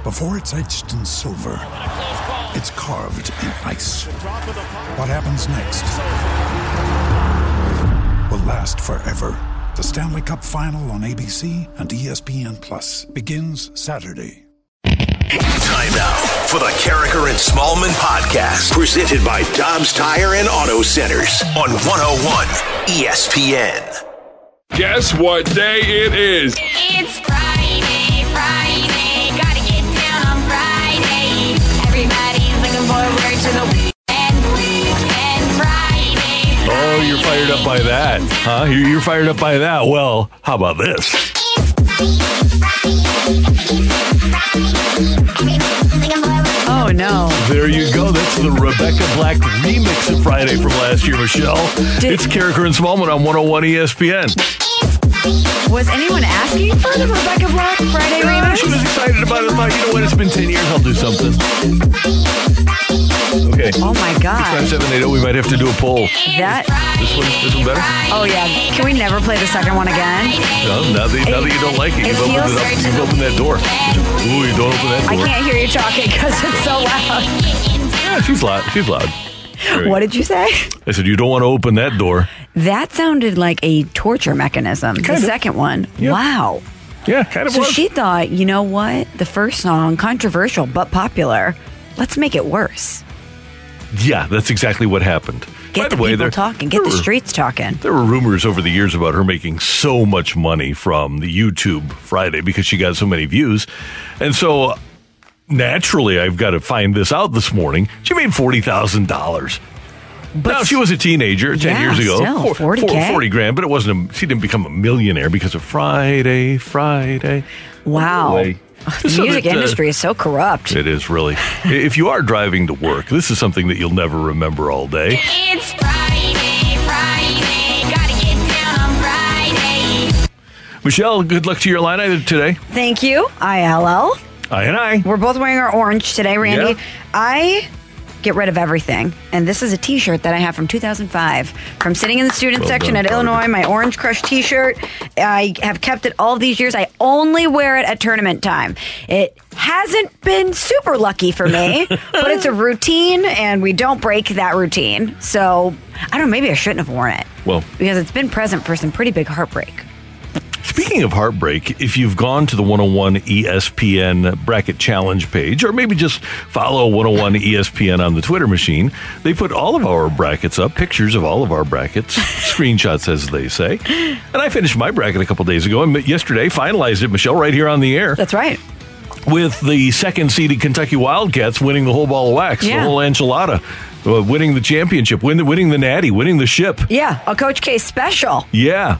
Before it's etched in silver, it's carved in ice. What happens next will last forever. The Stanley Cup Final on ABC and ESPN Plus begins Saturday. Time now for the Karraker and Smallman podcast, presented by Dobbs Tire and Auto Centers on 101 ESPN. Guess what day it is? It's Friday, Friday, forward to the weekend, weekend, Friday. Oh, you're fired up by that, huh? You're you're fired up by that. Well, how about this? Oh no. There you go. That's the Rebecca Black remix of Friday from last year, Michelle. Did- it's Karraker and Smallman on 101 ESPN. Was anyone asking for the Rebecca Black Friday Ah, She was excited about it. Thought, you know what? It's been 10 years. I'll do something. Okay. Oh my god. 5780, we might have to do a poll. That This one, this one better? Oh yeah. Can we never play the second one again? No, now that, now that you don't like it, It you've opened it up. You've opened that door. Ooh, you don't open that door. I can't hear you talking because it's so loud. Yeah, she's loud. She's loud. What did you say? I said, you don't want to open that door. That sounded like a torture mechanism. Kind the of. second one. Wow. Yeah, kind of So was. she thought, you know what? The first song, controversial but popular. Let's make it worse. Yeah, that's exactly what happened. Get By the, the, way, talking. Get the were- streets talking. There were rumors over the years about her making so much money from the YouTube Friday because she got so many views. And so naturally, I've got to find this out this morning. She made $40,000. But Now, she was a teenager 10 Yeah, years ago. still, Four- 40K. four- 40 grand, but it wasn't a, she didn't become a millionaire because of Friday, Friday. wow. Anyway, The just so music that, uh, industry is so corrupt. It is really. if you are driving to work, this is something that you'll never remember all day. It's Friday, Friday, gotta get down on Friday. Michelle, good luck to your line either today. Thank you, ILL. I and I. We're both wearing our orange today, Randy. Yeah. I get rid of everything. And this is a t shirt that I have from 2005 from sitting in the student Well section done, at. Illinois, my Orange Crush t shirt. I have kept it all these years. I only wear it at tournament time. It hasn't been super lucky for me, but it's a routine and we don't break that routine. So I don't know, maybe I shouldn't have worn it. Well- because it's been present for some pretty big heartbreak. Speaking of heartbreak, if you've gone to the 101 ESPN bracket challenge page, or maybe just follow 101 ESPN on the Twitter machine, they put all of our brackets up, pictures of all of our brackets, screenshots, as they say. And I finished my bracket a couple days ago, and yesterday finalized it, Michelle, right here on the air, That's right. with the second seeded Kentucky Wildcats winning the whole ball of wax, Yeah. the whole enchilada, uh, winning the championship, win, winning the natty, winning the ship. Yeah, a Coach K special. Yeah.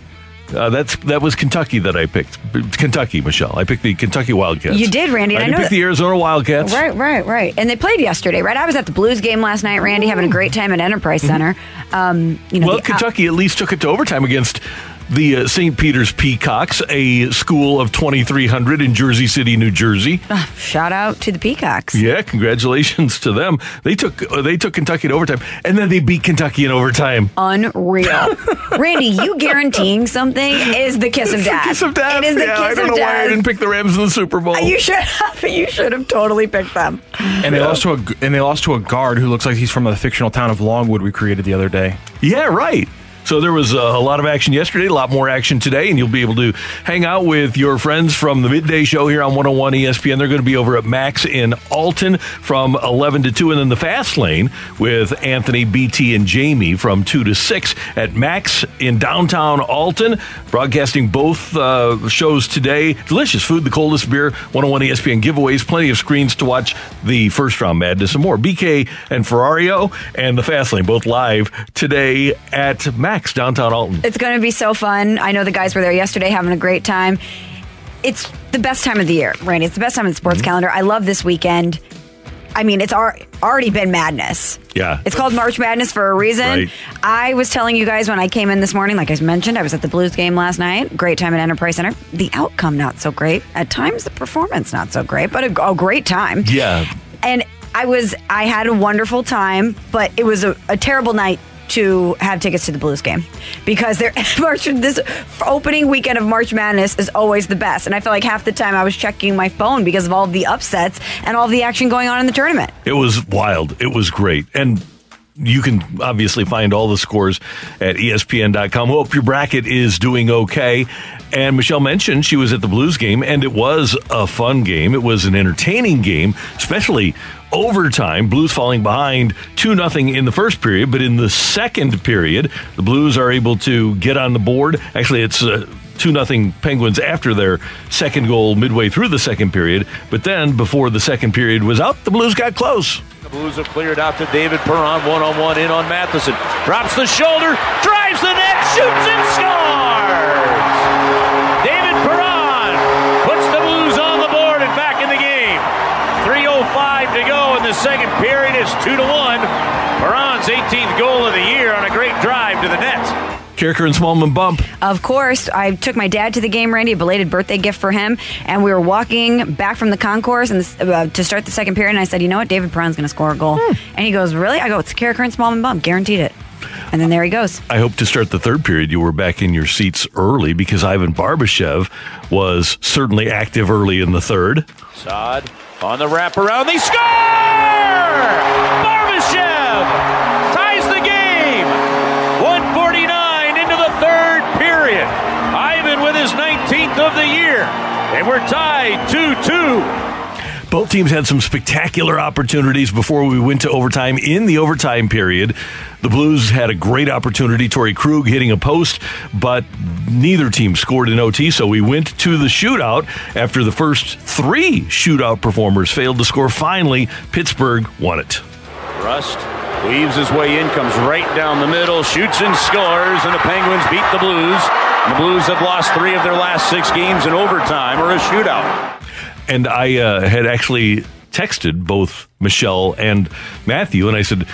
Uh, that's that was Kentucky that I picked. Kentucky, Michelle. I picked the Kentucky Wildcats. You did, Randy, I, I didn't know pick that- the Arizona Wildcats. Right, right, right. And they played yesterday, right? I was at the Blues game last night, Randy, having a great time at Enterprise Center. Um, you know, Well, the- Kentucky at least took it to overtime against the uh, St. Peter's Peacocks, a school of 2,300 in Jersey City, New Jersey. uh, shout out to the Peacocks. Yeah, congratulations to them. They took uh, they took Kentucky in overtime, and then they beat Kentucky in overtime. Unreal. Randy, you guaranteeing something is the kiss of death. Kiss of death. It is the yeah, I don't of know why I didn't pick the Rams in the Super Bowl. you should have. You should have totally picked them. And they lost to a and they lost to a guard who looks like he's from the fictional town of Longwood we created the other day. Yeah, right. So there was uh, a lot of action yesterday, a lot more action today, and you'll be able to hang out with your friends from the midday show here on 101 ESPN. They're going to be over at Max in Alton from 11 to 2, and then the Fast Lane with Anthony, BT, and Jamie from 2 to 6 at Max in downtown Alton. Broadcasting both uh, shows today. Delicious food, the coldest beer, 101 ESPN giveaways, plenty of screens to watch the first round madness and more. BK and Ferrario and the Fast Lane both live today at Max downtown Alton. It's going to be so fun. I know the guys were there yesterday having a great time. it's the best time of the year, Randy. It's the best time in the sports mm-hmm. calendar. I love this weekend. I mean, it's already been madness. Yeah. It's called March Madness for a reason. Right. I was telling you guys when I came in this morning, like I mentioned, I was at the Blues game last night. Great time at Enterprise Center. The outcome, not so great. At times, the performance, not so great, but a, a great time. Yeah. And I was, I had a wonderful time, but it was a, a terrible night to have tickets to the Blues game because their March this opening weekend of March Madness is always the best. And I feel like half the time I was checking my phone because of all the upsets and all the action going on in the tournament. It was wild. It was great. And you can obviously find all the scores at ESPN.com. Hope your bracket is doing okay. And Michelle mentioned she was at the Blues game, and it was a fun game. It was an entertaining game, especially overtime. Blues falling behind 2 nothing in the first period, but in the second period, the Blues are able to get on the board. Actually, it's uh, 2 nothing Penguins after their second goal midway through the second period. But then, before the second period was out, the Blues got close. The Blues have cleared out to David Perron, one on one in on Matheson. Drops the shoulder, drives the net, shoots and scores! Second period. is 2 to 1. Perron's 18th goal of the year on a great drive to the net. Karraker and Smallman bump. Of course, I took my dad to the game, Randy, a belated birthday gift for him, and we were walking back from the concourse and uh, to start the second period. And I said, "You know what? David Perron's going to score a goal." And he goes, "Really?" I go, "It's Karraker and Smallman bump, guaranteed it." And then there he goes. I hope to start the third period. You were back in your seats early because Ivan Barbashev was certainly active early in the third. Sod on the wraparound. They score! Barbashev ties the game. 149 into the third period. Ivan with his 19th of the year. And we're tied 2 2. Both teams had some spectacular opportunities before we went to overtime. In the overtime period, the Blues had a great opportunity. Torrey Krug hitting a post, but neither team scored in OT, so we went to the shootout. After the first three shootout performers failed to score, finally, Pittsburgh won it. Rust weaves his way in, comes right down the middle, shoots and scores, and the Penguins beat the Blues. The Blues have lost three of their last six games in overtime or a shootout. And I uh, had actually texted both Michelle and Matthew, and I said,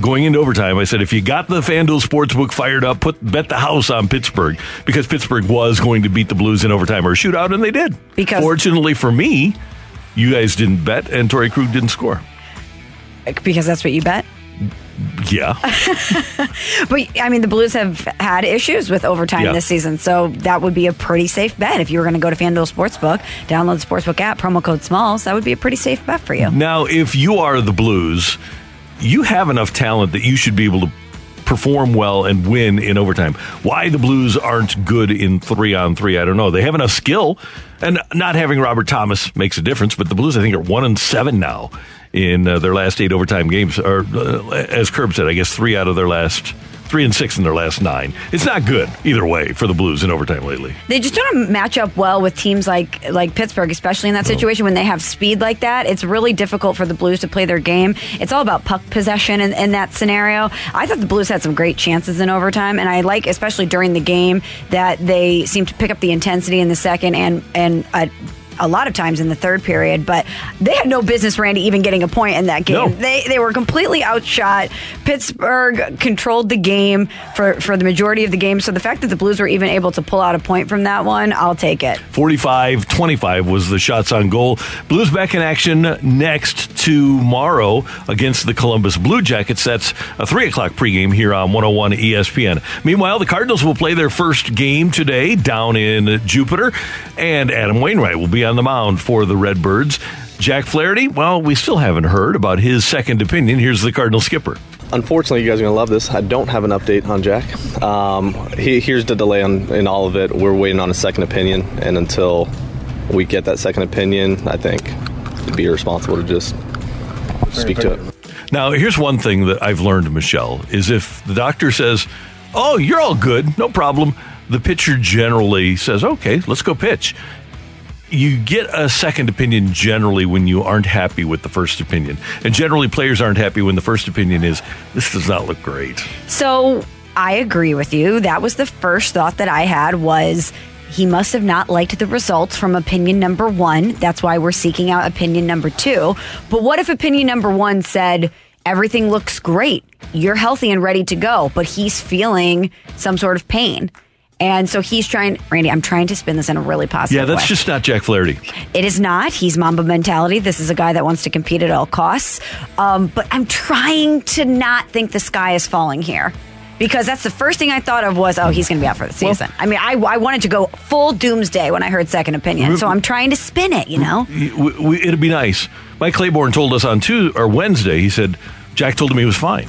going into overtime, I said, if you got the FanDuel Sportsbook fired up, put bet the house on Pittsburgh because Pittsburgh was going to beat the Blues in overtime or a shootout, and they did. Because- fortunately for me, you guys didn't bet, and Torrey Krug didn't score. Because that's what you bet. Yeah, But I mean, the Blues have had issues with overtime Yeah. this season, so that would be a pretty safe bet if you were going to go to FanDuel Sportsbook, download the Sportsbook app, promo code Smalls. That would be a pretty safe bet for you. Now, if you are the Blues, you have enough talent that you should be able to perform well and win in overtime. Why the Blues aren't good in three on three, I don't know. They have enough skill, and not having Robert Thomas makes a difference. But the Blues, I think, are one and seven now in uh, their last eight overtime games. Or uh, as Curb said, I guess three out of their last three and six in their last nine. It's not good either way for the Blues in overtime lately. They just don't match up well with teams like like Pittsburgh, especially in that situation when they have speed like that. It's really difficult for the Blues to play their game. It's all about puck possession in, in that scenario. I thought the Blues had some great chances in overtime, and I like, especially during the game, that they seem to pick up the intensity in the second and and. Uh, a lot of times in the third period, but they had no business, Randy, even getting a point in that game. No. They they were completely outshot. Pittsburgh controlled the game for, for the majority of the game. So the fact that the Blues were even able to pull out a point from that one, I'll take it. 45 25 was the shots on goal. Blues back in action next tomorrow against the Columbus Blue Jackets. That's a 3 o'clock pregame here on 101 ESPN. Meanwhile, the Cardinals will play their first game today down in Jupiter, and Adam Wainwright will be on the mound for the Redbirds. Jack Flaherty, well, we still haven't heard about his second opinion. Here's the Cardinal skipper. Unfortunately, you guys are going to love this. I don't have an update on Jack. Um, he, here's the delay on, in all of it. We're waiting on a second opinion, and until we get that second opinion, I think it'd be irresponsible to just speak to it. Now, here's one thing that I've learned, Michelle, is if the doctor says, "Oh, you're all good, no problem," the pitcher generally says, "Okay, let's go pitch." You get a second opinion generally when you aren't happy with the first opinion, and generally players aren't happy when the first opinion is, "This does not look great." So I agree with you. That was the first thought that I had was he must have not liked the results from opinion number one. That's why we're seeking out opinion number two. But what if opinion number one said, everything looks great, you're healthy and ready to go, but he's feeling some sort of pain? And so he's trying, Randy, I'm trying to spin this in a really positive Yeah, that's way. just not Jack Flaherty. It is not. He's Mamba mentality. This is a guy that wants to compete at all costs. Um, but I'm trying to not think the sky is falling here. Because that's the first thing I thought of was, oh, he's going to be out for the season. I mean, I, I wanted to go full doomsday when I heard second opinion. So I'm trying to spin it, you know? We, we, it'd be nice. Mike Claiborne told us on Tuesday or Wednesday. He said Jack told him he was fine.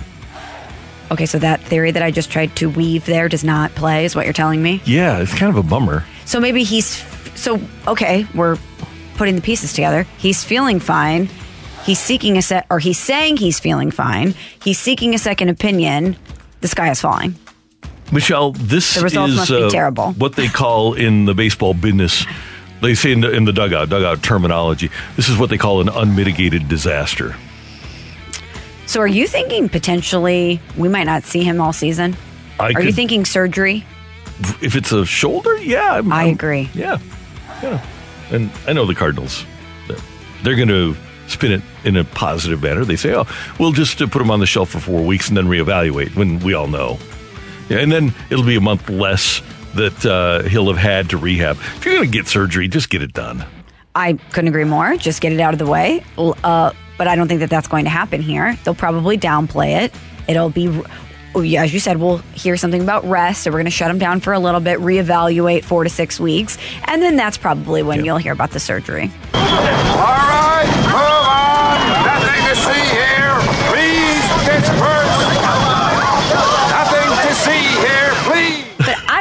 Okay, so that theory that I just tried to weave there does not play, is what you're telling me? Yeah, it's kind of a bummer. So maybe he's so okay. We're putting the pieces together. He's feeling fine. He's seeking a set, or he's saying he's feeling fine. He's seeking a second opinion. The sky is falling. Michelle, this The results is must be uh, terrible. what they call in the baseball business. They say in the, in the dugout, dugout terminology. This is what they call an unmitigated disaster. So, are you thinking potentially we might not see him all season? I are you thinking surgery? If it's a shoulder, yeah, I'm- I I'm- agree. Yeah, yeah. And I know the Cardinals. They're, they're going to spin it in a positive manner. They say, "Oh, we'll just uh, put him on the shelf for four weeks and then reevaluate." When we all know, yeah, and then it'll be a month less that uh, he'll have had to rehab. If you're going to get surgery, just get it done. I couldn't agree more. Just get it out of the way. Uh, but I don't think that that's going to happen here. They'll probably downplay it. It'll be, as you said, we'll hear something about rest. So we're going to shut him down for a little bit, reevaluate four to six weeks. And then that's probably when you'll hear about the surgery. All right, move on. Nothing to see here. Please disperse. Nothing to see here, please. But I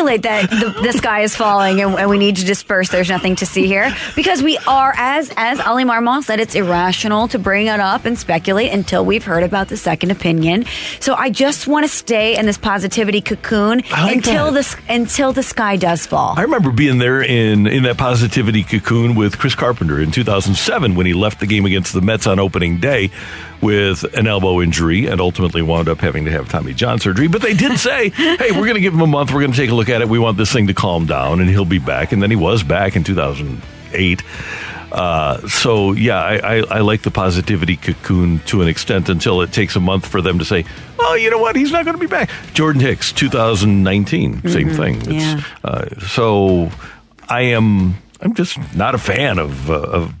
don't want to speculate that the, the sky is falling and, and we need to disperse. There's nothing to see here because we are, as as Oli Marmol said, it's irrational to bring it up and speculate until we've heard about the second opinion. So I just want to stay in this positivity cocoon like until that. the until the sky does fall. I remember being there in in that positivity cocoon with Chris Carpenter in 2007 when he left the game against the Mets on opening day with an elbow injury and ultimately wound up having to have Tommy John surgery. But they did say, "Hey, we're going to give him a month. We're going to take a look at it. We want this thing to calm down, and he'll be back." And then he was back in 2008. Uh, so yeah, I, I, I like the positivity cocoon to an extent until it takes a month for them to say, "Oh, you know what? He's not going to be back." Jordan Hicks, 2019, same Mhm, thing. It's, yeah. uh, so I am I'm just not a fan of uh, of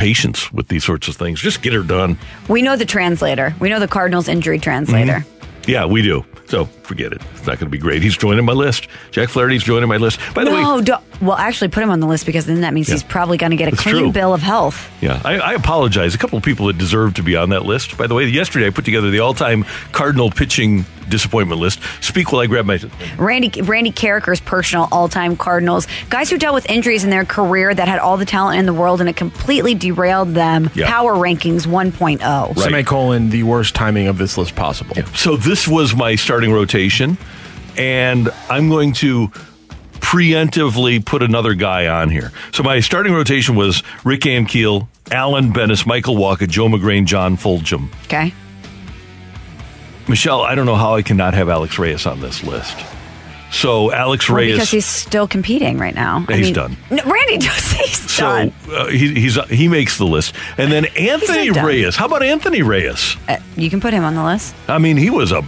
patience with these sorts of things. Just get her done. We know the translator. We know the Cardinals injury translator. Mm-hmm. Yeah, we do. So forget it. It's not going to be great. He's joining my list. Jack Flaherty's joining my list. By the way, No, well, actually, put him on the list because then that means Yeah. he's probably going to get a That's clean true. bill of health. Yeah, I, I apologize. A couple of people that deserve to be on that list. By the way, yesterday I put together the all-time Cardinal pitching disappointment list. Speak while I grab my. Randy Randy Karraker's personal all-time Cardinals guys who dealt with injuries in their career that had all the talent in the world and it completely derailed them. Yeah. Power rankings oh. 1.0. Semicolon, the worst timing of this list possible. So this was my starting rotation, and I'm going to preemptively put another guy on here. So my starting rotation was Rick Ankiel, Alan Benes, Michael Walker, Joe Magrane, John Fulgham. Okay. Michelle, I don't know how I cannot have Alex Reyes on this list. So Alex Well, Reyes. because he's still competing right now. I He's mean- done. No, Randy does. He's so done. uh, he, he's he makes the list, and then Anthony. Reyes. How about Anthony Reyes? Uh, you can put him on the list. I mean, he was a.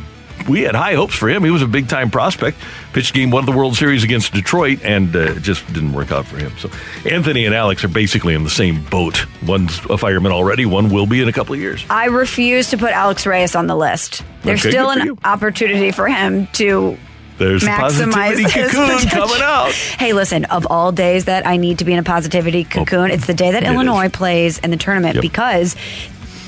We had high hopes for him. He was a big time prospect. Pitched game one of the World Series against Detroit, and uh, it just didn't work out for him. So Anthony and Alex are basically in the same boat. One's a fireman already. One will be in a couple of years. I refuse to put Alex Reyes on the list. There's Okay, still an opportunity for him to There's the maximize positivity his cocoon potential. coming out. Hey, listen, of all days that I need to be in a positivity cocoon, it's the day that Oh, Illinois plays in the tournament Yep. because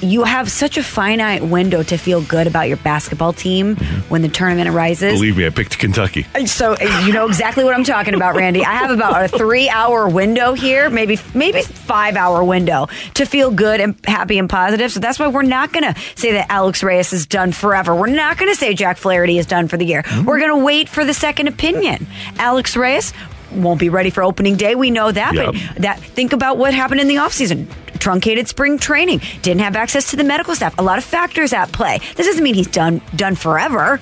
you have such a finite window to feel good about your basketball team when the tournament arises. Mm-hmm. Believe me, I picked Kentucky. So you know exactly what I'm talking about, Randy. I have about a three hour window here, maybe maybe five hour window to feel good and happy and positive. So that's why we're not going to say that Alex Reyes is done forever. We're not going to say Jack Flaherty is done for the year. Mm-hmm. We're going to wait for the second opinion. Alex Reyes won't be ready for opening day. We know that. Yep. But that think about what happened in the offseason. Truncated spring training, didn't have access to the medical staff. A lot of factors at play. This doesn't mean he's done done forever.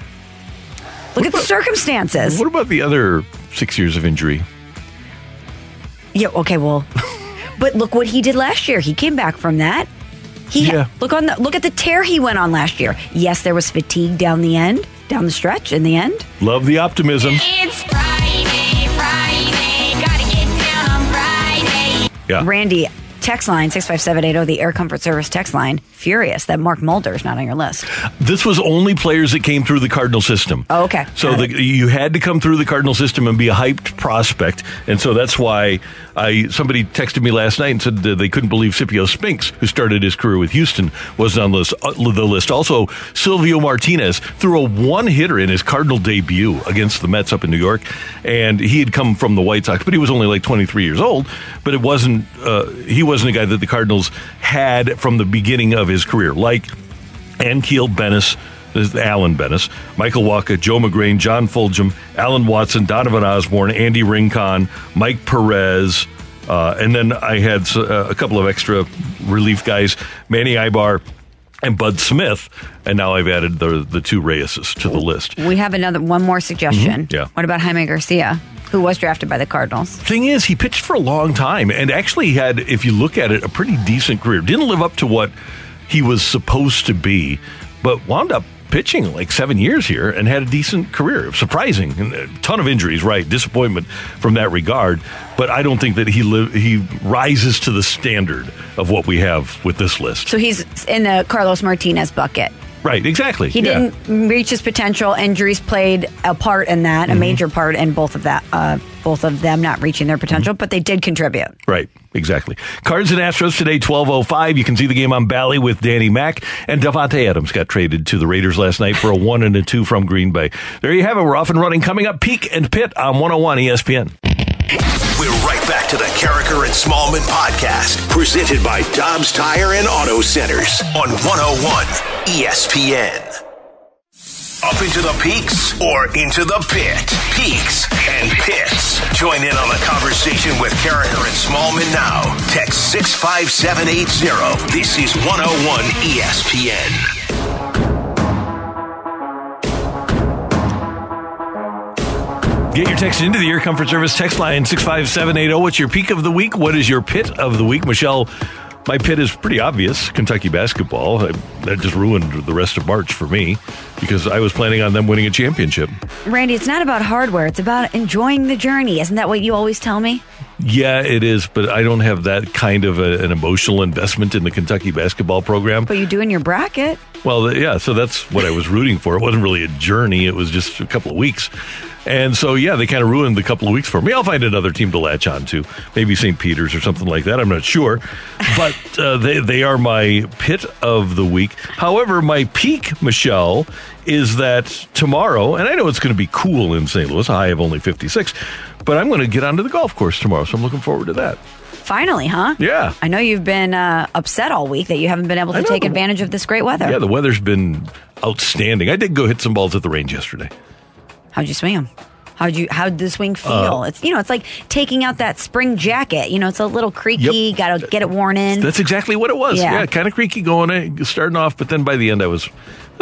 Look at the circumstances. What about the other six years of injury? Yeah, okay, well, but look what he did last year. He came back from that. He Yeah. look on the look at the tear he went on last year. Yes, there was fatigue down the end, down the stretch in the end. Love the optimism. It's Friday, Friday. Gotta get down on Friday. Yeah. Randy, text line 65780, the Air Comfort Service text line, furious that Mark Mulder is not on your list. This was only players that came through the Cardinal system. Oh, okay. So the, you had to come through the Cardinal system and be a hyped prospect, and so that's why I somebody texted me last night and said they couldn't believe Scipio Spinks, who started his career with Houston, was on the list. Uh, the list. Also, Silvio Martinez threw a one hitter in his Cardinal debut against the Mets up in New York, and he had come from the White Sox, but he was only like 23 years old. But it wasn't uh, he wasn't a guy that the Cardinals had from the beginning of his career, like Ankiel Benes, Alan Benes, Michael Walker, Joe Magrane, John Fulgham, Allen Watson, Donovan Osborne, Andy Rincon, Mike Perez, uh, and then I had uh, a couple of extra relief guys, Manny Aybar and Bud Smith, and now I've added the the two Reyeses to the list. We have another one more suggestion. Mhm, yeah. What about Jaime Garcia, who was drafted by the Cardinals? Thing is, he pitched for a long time and actually had, if you look at it, a pretty decent career. Didn't live up to what he was supposed to be, but wound up pitching like seven years here and had a decent career. Surprising, a ton of injuries, right? Disappointment from that regard, but I don't think that he li- he rises to the standard of what we have with this list. So he's in the Carlos Martinez bucket. Right? Exactly. He Yeah. didn't reach his potential. Injuries played a part in that, Mm-hmm. a major part in both of that, uh, both of them not reaching their Mm-hmm. potential, but they did contribute. Right, exactly. Cards and Astros today, 12.05. You can see the game on Bally with Danny Mack. And Davante Adams got traded to the Raiders last night for a one and a two from Green Bay. There you have it. We're off and running. Coming up, Peak and Pit on 101 ESPN. We're right back to the Karraker and Smallman podcast, presented by Dobbs Tire and Auto Centers on 101 ESPN. Up into the peaks or into the pit? Peaks and pits. Join in on the conversation with Karraker and Smallman now. Text 65780. This is 101 ESPN. Get your text into the Air Comfort Service text line 65780. What's your peak of the week? What is your pit of the week? Michelle, my pit is pretty obvious Kentucky basketball. I, that just ruined the rest of March for me because I was planning on them winning a championship. Randy, it's not about hardware, it's about enjoying the journey. Isn't that what you always tell me? Yeah, it is, but I don't have that kind of a, an emotional investment in the Kentucky basketball program. But you do in your bracket. Well, yeah, so that's what I was rooting for. It wasn't really a journey, it was just a couple of weeks. And so, yeah, they kind of ruined the couple of weeks for me. I'll find another team to latch on to, maybe St. Peter's or something like that. I'm not sure. But uh, they, they are my pit of the week. However, my peak, Michelle, is that tomorrow, and I know it's going to be cool in St. Louis, high of only 56, but I'm going to get onto the golf course tomorrow. So I'm looking forward to that. Finally, huh? Yeah. I know you've been uh, upset all week that you haven't been able to take the- advantage of this great weather. Yeah, the weather's been outstanding. I did go hit some balls at the range yesterday. How'd you swing them? How'd you? How'd the swing feel? Uh, it's you know, it's like taking out that spring jacket. You know, it's a little creaky. Got to get it worn in. That's exactly what it was. Yeah. Yeah, kind of creaky going in, starting off, but then by the end, I was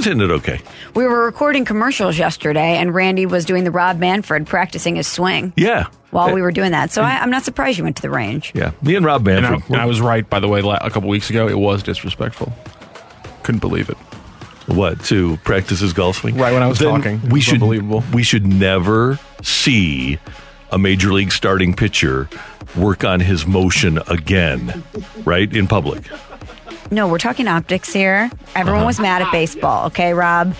was hitting it okay. we were recording commercials yesterday, and Randy was doing the Rob Manfred practicing his swing Yeah. while uh, we were doing that. So I, I'm not surprised you went to the range. Yeah, me and Rob And I, Manfred. and I was right, by the way, a couple weeks ago. It was disrespectful. Couldn't believe it. what to practice his golf swing? Right when I was Then talking. We was should unbelievable. we should never see a major league starting pitcher work on his motion again, right in public. No, we're talking optics here. Everyone Uh-huh. was mad at baseball. Okay, Rob,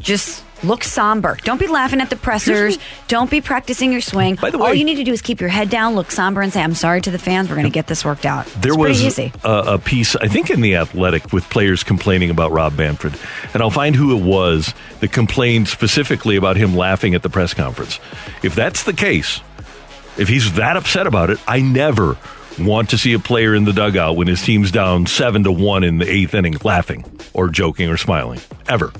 just look somber. Don't be laughing at the pressers. Don't be practicing your swing. By the way, all you need to do is keep your head down, look somber, and say, "I'm sorry to the fans. We're going to get this worked out." There it's was easy. a, a piece, I think, in the Athletic with players complaining about Rob Manfred, and I'll find who it was that complained specifically about him laughing at the press conference. If that's the case, if he's that upset about it, I never want to see a player in the dugout when his team's down seven to one in the eighth inning laughing or joking or smiling ever.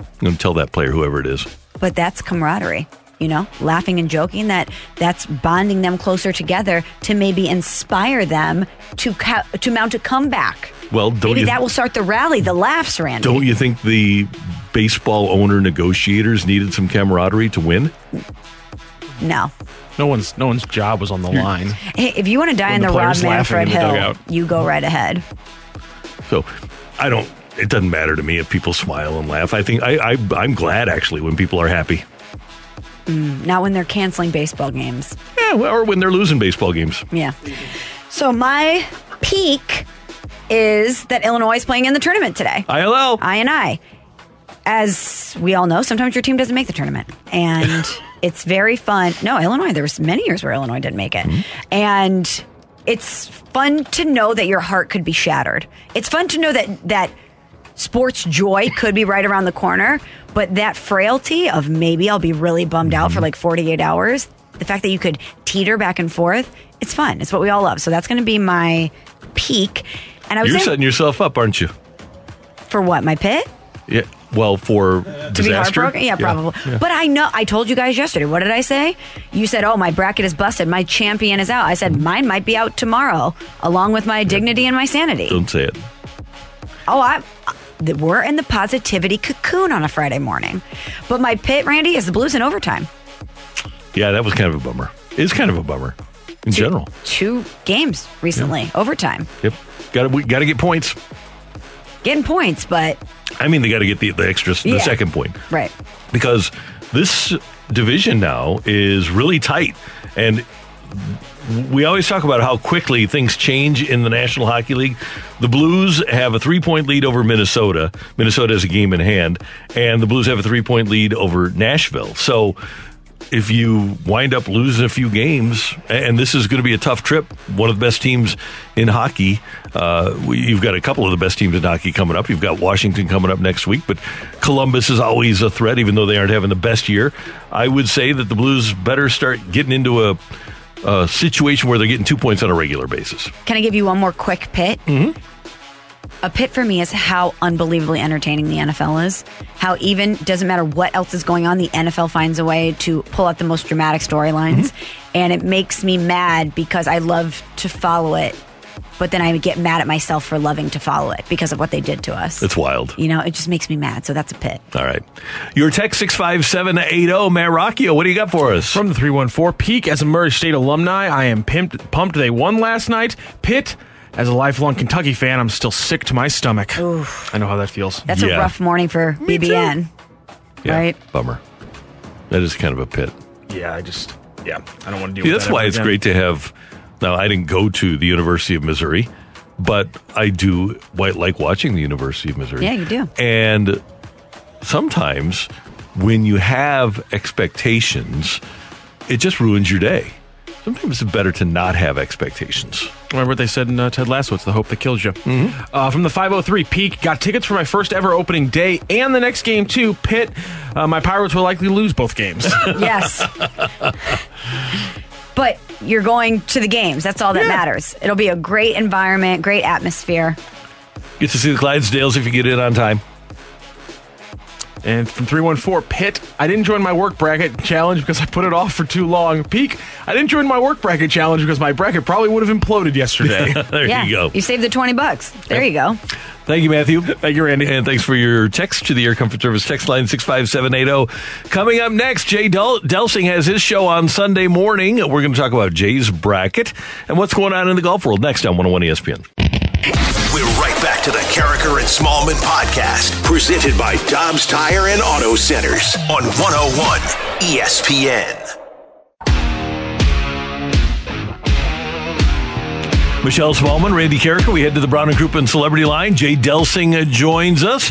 I'm going to tell that player, whoever it is. but that's camaraderie you know laughing and joking that that's bonding them closer together to maybe inspire them to co- to mount a comeback Well, don't maybe you that will start the rally the laughs randy don't you think the baseball owner negotiators needed some camaraderie to win? no No one's no one's job was on the hmm. line. Hey, if you want to die When in the the, players Rob Manfred Hill, you go right ahead. So I don't. It doesn't matter to me if people smile and laugh. I think I, I I'm glad actually when people are happy. Mm, not when they're canceling baseball games. Yeah, or when they're losing baseball games. Yeah. So my peak is that Illinois is playing in the tournament today. ILL. I and I. As we all know, sometimes your team doesn't make the tournament. And it's very fun. No, Illinois, there was many years where Illinois didn't make it. And it's fun to know that your heart could be shattered. It's fun to know that that sports joy could be right around the corner, but that frailty of maybe I'll be really bummed out for mm-hmm. like 48 hours, the fact that you could teeter back and forth, it's fun. It's what we all love. So that's going to be my peak. And I was You're saying, setting yourself up, aren't you? for what? My pit? Yeah. Well, for to disaster. be heartbroken? Yeah, probably. Yeah. But I know I told you guys yesterday. What did I say? You said, "Oh, my bracket is busted. My champion is out." I said, "Mine might be out tomorrow, along with my dignity and my sanity." Don't say it. Oh, I. We're in the positivity cocoon on a Friday morning, but my pit, Randy, is the Blues in overtime. Yeah, that was kind of a bummer. It's kind of a bummer in general. Two games recently, overtime, Yep. Got to we got to get points. getting points, but I mean, they got to get the the extra the Yeah. second point. right. because this division now is really tight and we always talk about how quickly things change in the National Hockey League. The Blues have a three point lead over Minnesota. Minnesota has a game in hand, and the Blues have a three point lead over Nashville. So if you wind up losing a few games, and this is going to be a tough trip, one of the best teams in hockey. Uh, you've got a couple of the best teams in hockey coming up. You've got Washington coming up next week, but Columbus is always a threat, even though they aren't having the best year. I would say that the Blues better start getting into a, a situation where they're getting two points on a regular basis. Can I give you one more quick pit? Mm-hmm. A pit for me is how unbelievably entertaining the NFL is. How even doesn't matter what else is going on, the NFL finds a way to pull out the most dramatic storylines, mm-hmm. and it makes me mad because I love to follow it, but then I get mad at myself for loving to follow it because of what they did to us. It's wild. you know, it just makes me mad. So that's a pit. All right. Your text 65780, Matt Rocchio, what do you got for us? From the 314 Peak, as a Murray State alumni, I am pimped, pumped they won last night. Pitt, as a lifelong Kentucky fan, I'm still sick to my stomach. I know how that feels. That's Yeah. a rough morning for BBN. Yeah, right. Bummer. That is kind of a pit. Yeah, I just, yeah, I don't want to deal See, with that's that why it's again. great to have. Now, I didn't go to the University of Missouri, but I do wi- like watching the University of Missouri. Yeah, you do. And sometimes when you have expectations, it just ruins your day. Sometimes it's better to not have expectations. Remember what they said in uh, Ted Lasso? It's the hope that kills you. Mm-hmm. Uh, from the 503 Peak, got tickets for my first ever opening day and the next game too. Pitt, uh, my Pirates will likely lose both games. Yes. but you're going to the games. That's all that matters. It'll be a great environment, great atmosphere. Get to see the Clydesdales if you get in on time. And from 314 Pitt, I didn't join my work bracket challenge because I put it off for too long. Peak, I didn't join my work bracket challenge because my bracket probably would have imploded yesterday. there yeah. you go. You saved the 20 bucks. There you go. Thank you, Matthew. Thank you, Randy. And thanks for your text to the Air Comfort Service text line 65780. oh. Coming up next, Jay Del- Delsing has his show on Sunday morning. We're going to talk about Jay's bracket and what's going on in the golf world next on 101 ESPN. We're right back to the Karraker and Smallman podcast, presented by Dobbs Tire and Auto Centers on 101 ESPN. Michelle Smallman, Randy Karraker. We head to the Brown and Crouppen Celebrity Line. Jay Delsing uh, joins us.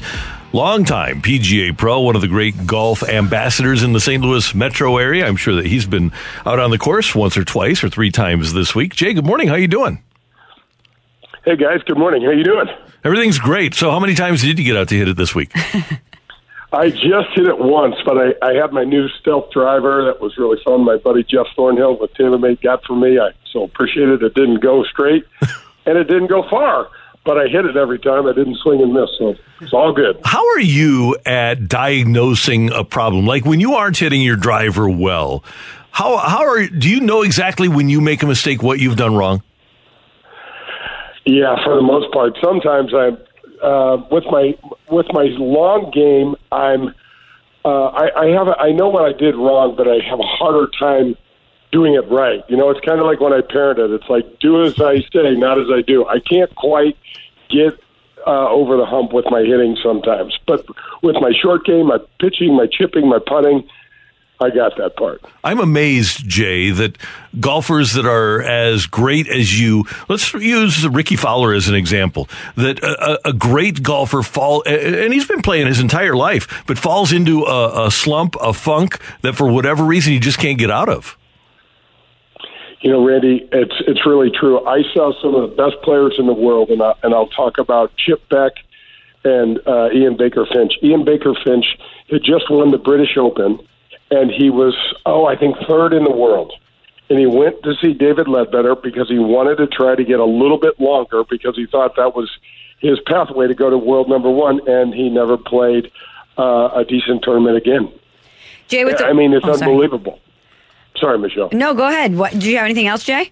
Longtime PGA pro, one of the great golf ambassadors in the St. Louis metro area. I'm sure that he's been out on the course once or twice or three times this week. Jay, good morning. How are you doing? Hey guys, good morning. How you doing? Everything's great. So, how many times did you get out to hit it this week? I just hit it once, but I, I had my new stealth driver. That was really fun. My buddy Jeff Thornhill with TaylorMade got for me. I so appreciated it. It didn't go straight, and it didn't go far, but I hit it every time. I didn't swing and miss, so it's all good. How are you at diagnosing a problem? Like when you aren't hitting your driver well, how how are do you know exactly when you make a mistake what you've done wrong? Yeah, for the most part. Sometimes I'm uh, with my with my long game. I'm uh, I, I have I know what I did wrong, but I have a harder time doing it right. You know, it's kind of like when I parented. It's like do as I say, not as I do. I can't quite get uh, over the hump with my hitting sometimes, but with my short game, my pitching, my chipping, my putting, I got that part. I'm amazed, Jay, that golfers that are as great as you, let's use Rickie Fowler as an example, that a, a great golfer fall, and he's been playing his entire life, but falls into a, a slump, a funk that for whatever reason he just can't get out of. You know, Randy, it's it's really true. I saw some of the best players in the world, and I, and I'll talk about Chip Beck and uh, Ian Baker Finch. Ian Baker Finch had just won the British Open, and he was oh, I think third in the world. And he went to see David Leadbetter because he wanted to try to get a little bit longer because he thought that was his pathway to go to world number one, and he never played uh, a decent tournament again. Jay, the, I mean, it's Oh, unbelievable. Sorry, Michelle. No, go ahead. What? Do you have anything else, Jay?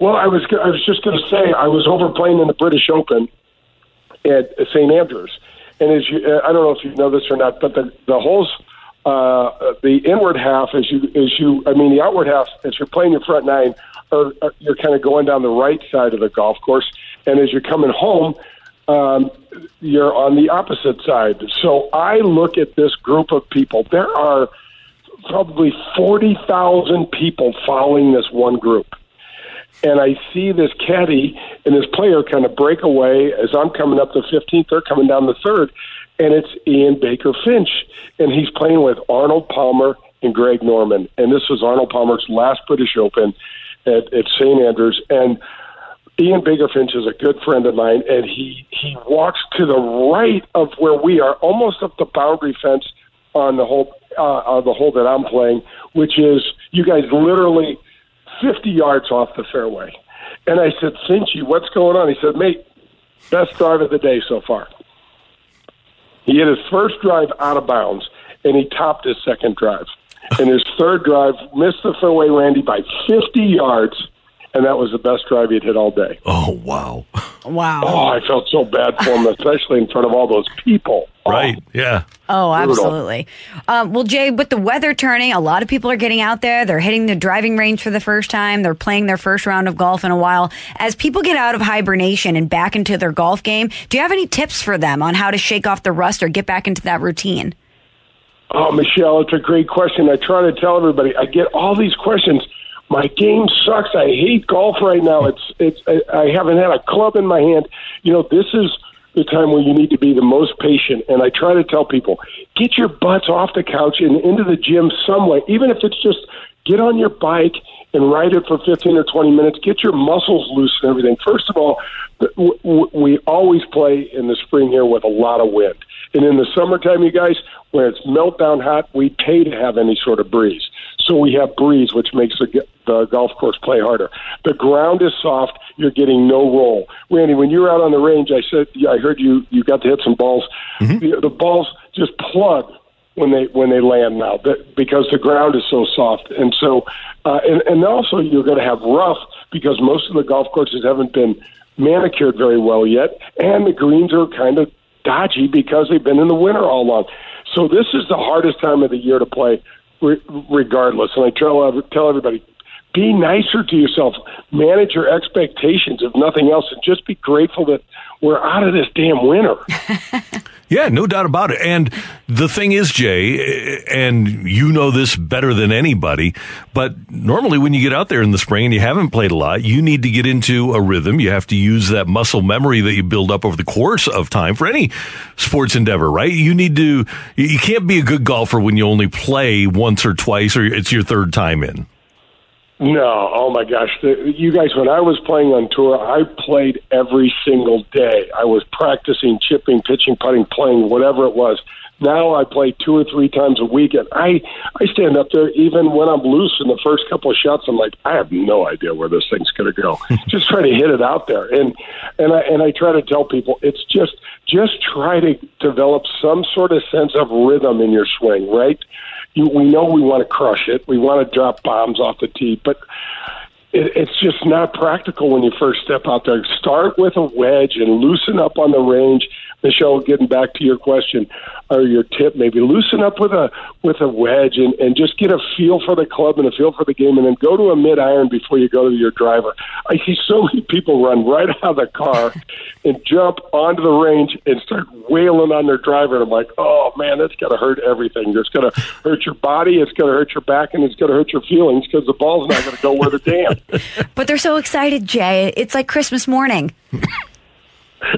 Well, I was I was just going to say I was over playing in the British Open at St Andrews, and as you, uh, I don't know if you know this or not, but the the holes, uh, the inward half as you as you I mean the outward half as you're playing your front nine, are, are you're kind of going down the right side of the golf course, and as you're coming home. Um, you're on the opposite side. So I look at this group of people. There are probably 40,000 people following this one group. And I see this caddy and this player kind of break away as I'm coming up the 15th, they're coming down the third, and it's Ian Baker Finch. And he's playing with Arnold Palmer and Greg Norman. And this was Arnold Palmer's last British Open at, at St. Andrews. And Ian Baker Finch is a good friend of mine, and he, he walks to the right of where we are, almost up the boundary fence on the hole uh, on the hole that I'm playing, which is you guys literally 50 yards off the fairway. And I said, Finchy, what's going on? He said, mate, best drive of the day so far. He hit his first drive out of bounds, and he topped his second drive. And his third drive missed the fairway, Randy, by 50 yards, and that was the best drive he'd hit all day. Oh, wow. Wow. Oh, I felt so bad for him, especially in front of all those people. Right. Yeah. Oh, absolutely. Um, well, Jay, with the weather turning, a lot of people are getting out there. They're hitting the driving range for the first time. They're playing their first round of golf in a while. As people get out of hibernation and back into their golf game, do you have any tips for them on how to shake off the rust or get back into that routine? Oh, Michelle, it's a great question. I try to tell everybody. I get all these questions. My game sucks. I hate golf right now. It's it's. I, I haven't had a club in my hand. You know, this is the time where you need to be the most patient. And I try to tell people, get your butts off the couch and into the gym some way, even if it's just get on your bike and ride it for 15 or 20 minutes. Get your muscles loose and everything. First of all, we always play in the spring here with a lot of wind. And in the summertime, you guys, when it's meltdown hot, we pay to have any sort of breeze. So we have breeze, which makes the, the golf course play harder. The ground is soft. You're getting no roll. Randy, when you were out on the range, I said, I heard you, you got to hit some balls. The, the balls just plug when they when they land now that, because the ground is so soft and so uh, and, and also you're going to have rough because most of the golf courses haven't been manicured very well yet and the greens are kind of dodgy because they've been in the winter all along so this is the hardest time of the year to play re- regardless. And I tell tell everybody be nicer to yourself. Manage your expectations if nothing else. And just be grateful that we're out of this damn winter Yeah, no doubt about it. And the thing is, Jay, and you know this better than anybody, but normally when you get out there in the spring and you haven't played a lot, you need to get into a rhythm. You have to use that muscle memory that you build up over the course of time for any sports endeavor, right? You need to, you can't be a good golfer when you only play once or twice or it's your third time in. No, oh my gosh. The, you guys, when I was playing on tour, I played every single day. I was practicing chipping, pitching, putting, playing, whatever it was. Now I play two or three times a week, and I I stand up there even when I'm loose in the first couple of shots. I'm like, I have no idea where this thing's going to go. just try to hit it out there, and and I and I try to tell people it's just just try to develop some sort of sense of rhythm in your swing, right? You, we know we want to crush it. We want to drop bombs off the tee, but it, it's just not practical when you first step out there. Start with a wedge and loosen up on the range. Michelle, getting back to your question or your tip, maybe loosen up with a with a wedge and, and just get a feel for the club and a feel for the game, and then go to a mid iron before you go to your driver. I see so many people run right out of the car and jump onto the range and start wailing on their driver, and I'm like, oh man, that's going to hurt everything. It's going to hurt your body, it's going to hurt your back, and it's going to hurt your feelings because the ball's not going to go where the damn. But they're so excited, Jay. It's like Christmas morning.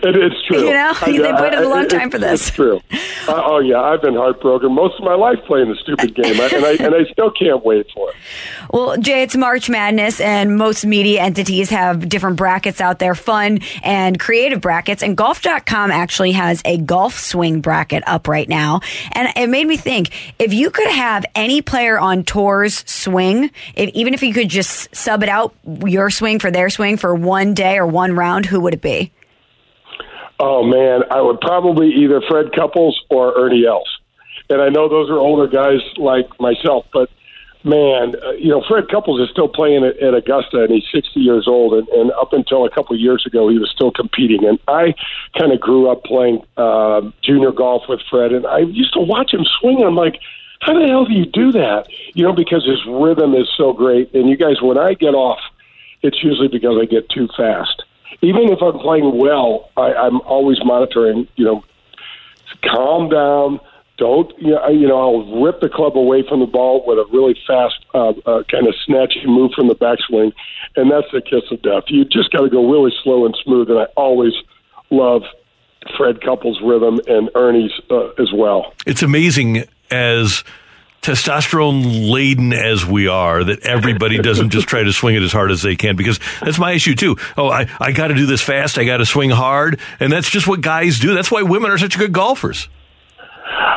It, it's true. You know, I- they've waited a long it- time for this. It's true. Uh, oh yeah, I've been heartbroken most of my life playing the stupid game, I- and I and I still can't wait for it. Well, Jay, it's March Madness, and most media entities have different brackets out there, fun and creative brackets. And golf.com actually has a golf swing bracket up right now. And it made me think if you could have any player on tours swing, if, even if you could just sub it out, your swing for their swing for one day or one round, who would it be? Oh man, I would probably either Fred Couples or Ernie Els. And I know those are older guys like myself, but man, uh, you know, Fred Couples is still playing at, at Augusta, and he's 60 years old. And, and up until a couple of years ago, he was still competing. And I kind of grew up playing uh, junior golf with Fred, and I used to watch him swing. And I'm like, how the hell do you do that? You know, because his rhythm is so great. And you guys, when I get off, it's usually because I get too fast. Even if I'm playing well, I, I'm always monitoring. You know, calm down. Don't you know, I- you know? I'll rip the club away from the ball with a really fast, uh, uh, kind of snatchy move from the backswing, and that's the kiss of death. You just got to go really slow and smooth. And I always love Fred Couples' rhythm and Ernie's uh, as well. It's amazing as testosterone laden as we are that everybody doesn't just try to swing it as hard as they can because that's my issue too. Oh, I, I got to do this fast. I got to swing hard. And that's just what guys do. That's why women are such good golfers.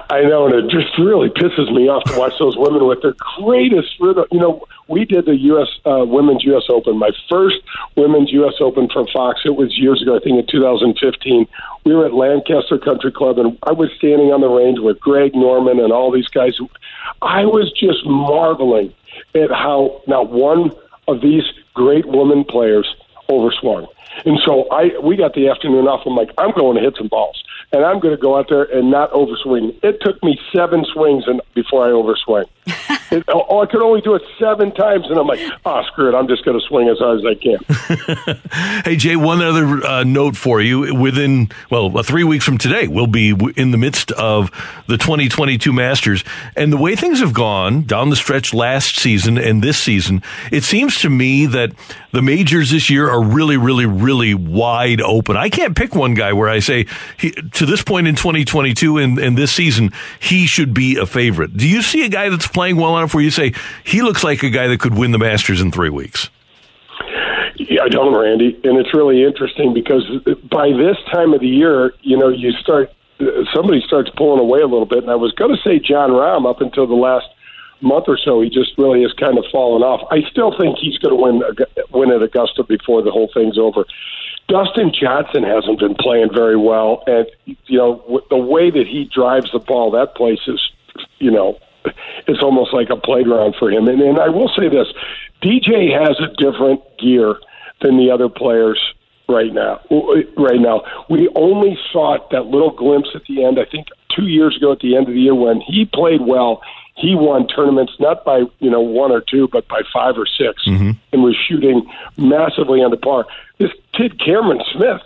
I know, and it just really pisses me off to watch those women with their greatest rhythm. You know, we did the U.S. Uh, Women's U.S. Open, my first Women's U.S. Open for Fox. It was years ago, I think in 2015. We were at Lancaster Country Club, and I was standing on the range with Greg Norman and all these guys. I was just marveling at how not one of these great women players overswung. And so I we got the afternoon off. I'm like, I'm going to hit some balls, and I'm going to go out there and not overswing. It took me seven swings and before I overswing. it, oh, I could only do it seven times, and I'm like, oh, screw it. I'm just going to swing as hard as I can. Hey, Jay, one other uh, note for you. Within, well, uh, three weeks from today, we'll be in the midst of the 2022 Masters. And the way things have gone down the stretch last season and this season, it seems to me that the majors this year are really, really, really wide open. I can't pick one guy where I say, he, to this point in 2022 and, and this season, he should be a favorite. Do you see a guy that's playing well where you say, he looks like a guy that could win the Masters in three weeks? Yeah, I don't, Randy, and it's really interesting because by this time of the year, you know, you start somebody starts pulling away a little bit, and I was going to say Jon Rahm up until the last month or so. He just really has kind of fallen off. I still think he's going to win win at Augusta before the whole thing's over. Dustin Johnson hasn't been playing very well, and you know the way that he drives the ball, that place is, you know, it's almost like a playground for him. And, and I will say this: DJ has a different gear than the other players right now. Right now, we only saw that little glimpse at the end. I think two years ago at the end of the year when he played well. He won tournaments not by you know one or two, but by five or 6 mm-hmm. and was shooting massively under par. This kid Cameron Smith,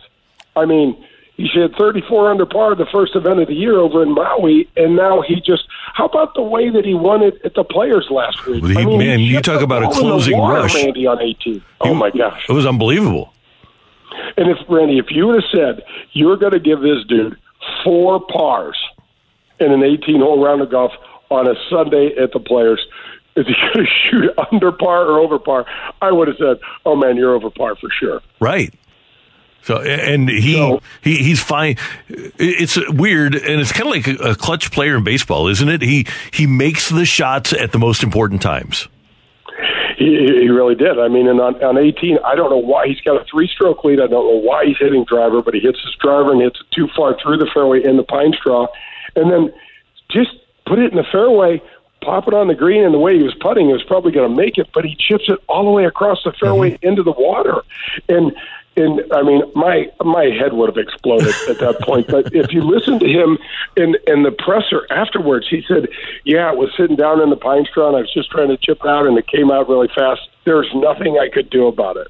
I mean, he hit 34 under par the first event of the year over in Maui, and now he just. How about the way that he won it at the Players last week? He- I mean, man, he you talk about a ball in the closing water, rush. Randy on 18. Oh my gosh! It was unbelievable. And if Randy, if you would have said you're going to give this dude four pars in an 18 hole round of golf on a Sunday at the Players, is he going to shoot under par or over par? I would have said, "Oh man, you're over par for sure." Right. So and he he he's fine. It's weird, and it's kind of like a, clutch player in baseball, isn't it? He he makes the shots at the most important times. He, he really did. I mean, and on, on 18, I don't know why he's got a three-stroke lead. I don't know why he's hitting driver, but he hits his driver and hits it too far through the fairway in the pine straw, and then just put it in the fairway, pop it on the green. And the way he was putting, he was probably going to make it, but he chips it all the way across the fairway mm-hmm. into the water. And and I mean, my my head would have exploded at that point. But if you listen to him in in the presser afterwards, he said, "Yeah, I was sitting down in the pine straw, and I was just trying to chip it out, and it came out really fast. There's nothing I could do about it."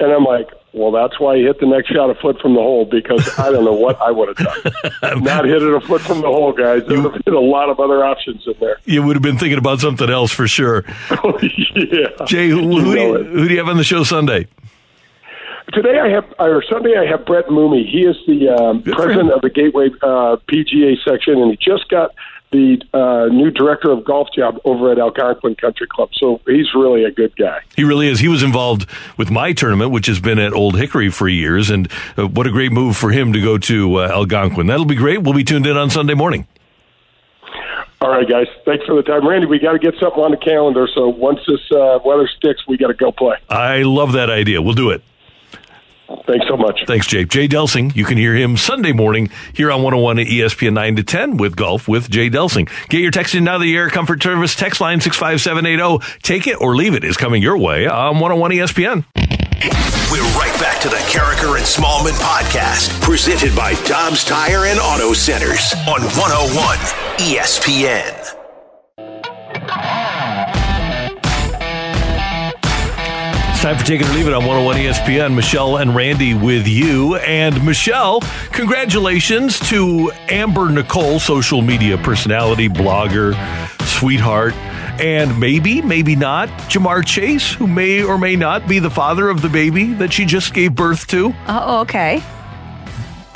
And I'm like, "Well, that's why he hit the next shot a foot from the hole because I don't know what I would have done. Not hit it a foot from the hole, guys. There would have been a lot of other options in there." You would have been thinking about something else for sure. yeah, Jay, who, who, do you, who do you have on the show Sunday? Today I have, or Sunday I have Brett Mooney. He is the um, president of the Gateway uh, PGA section, and he just got the uh, new director of golf job over at Algonquin Country Club. So he's really a good guy. He really is. He was involved with my tournament, which has been at Old Hickory for years, and uh, what a great move for him to go to uh, Algonquin. That'll be great. We'll be tuned in on Sunday morning. All right, guys. Thanks for the time, Randy. We got to get something on the calendar. So once this uh, weather sticks, we got to go play. I love that idea. We'll do it. Thanks so much. Thanks, Jay. Jay Delsing. You can hear him Sunday morning here on 101 at ESPN 9 to 10 with Golf with Jay Delsing. Get your text in now. The Air Comfort Service text line 65780. Take it or leave it is coming your way on 101 ESPN. We're right back to the Karraker and Smallman podcast, presented by Dobbs Tire and Auto Centers on 101 ESPN. It's time for Take It or Leave It on 101 ESPN. Michelle and Randy with you. And Michelle, congratulations to Amber Nicole, social media personality, blogger, sweetheart, and maybe, maybe not, Ja'Marr Chase, who may or may not be the father of the baby that she just gave birth to. Oh, okay.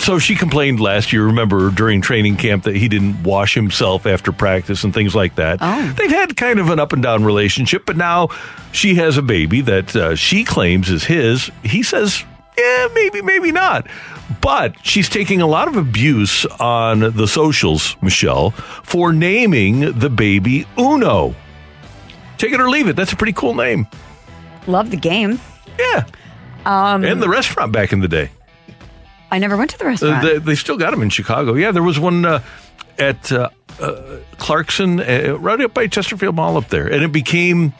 So she complained last year, remember, during training camp that he didn't wash himself after practice and things like that. Oh. They've had kind of an up and down relationship, but now she has a baby that uh, she claims is his. He says, yeah, maybe, maybe not. But she's taking a lot of abuse on the socials, Michelle, for naming the baby Uno. Take it or leave it. That's a pretty cool name. Love the game. Yeah. Um, And the restaurant back in the day. I never went to the Uh, restaurant. they, they still got them in Chicago. Yeah, there was one uh, at uh, uh, Clarkson, uh, right up by Chesterfield Mall up there, and it became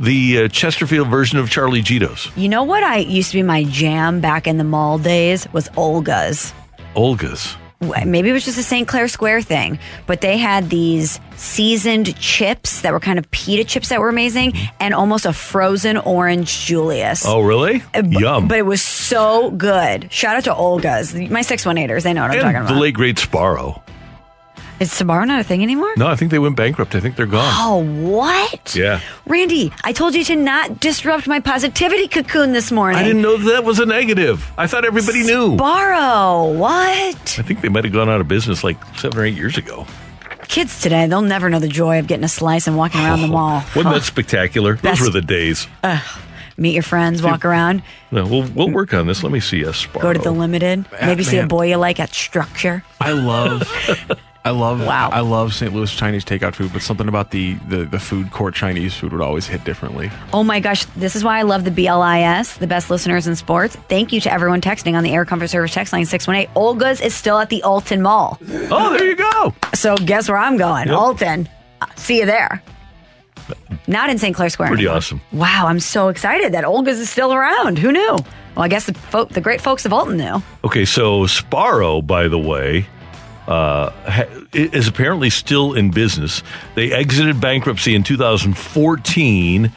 the uh, Chesterfield version of Charlie Gitto's. you know what I used to be my jam back in the mall days was Olga's. Olga's. Maybe it was just a St. Clair Square thing, but they had these seasoned chips that were kind of pita chips that were amazing and almost a frozen orange Julius. Oh, really? Uh, b- Yum. But it was so good. Shout out to Olga's. My 618ers, they know what I'm talking about. the late great Sbarro. Is Sbarro not a thing anymore? No, I think they went bankrupt. I think they're gone. Oh, what? Yeah. Randy, I told you to not disrupt my positivity cocoon this morning. I didn't know that was a negative. I thought everybody knew. Borrow. What? I think they might have gone out of business like seven or eight years ago. Kids today, they'll never know the joy of getting a slice and walking around the oh, mall. Wasn't that spectacular? Those Best- were the days. Meet your friends, walk around, No, we'll we'll work on this. Let me see a Sbarro. go to the limited, ah, maybe see a boy you like at Structure. I love, I love, Wow. I love St. Louis Chinese takeout food, but something about the, the the food court Chinese food would always hit differently. Oh my gosh, this is why I love the BLIS, the best listeners in sports. Thank you to everyone texting on the Air Comfort Service text line 618. Olga's is still at the Alton Mall. Oh, there you go. So guess where I'm going? Yep. Alton. Uh, See you there. Not in St. Clair Square. Pretty anymore. awesome. Wow, I'm so excited that Olga's is still around. Who knew? Well, I guess the folk, the great folks of Alton knew. Okay, so Sbarro, by the way, uh, is apparently still in business. They exited bankruptcy in 2014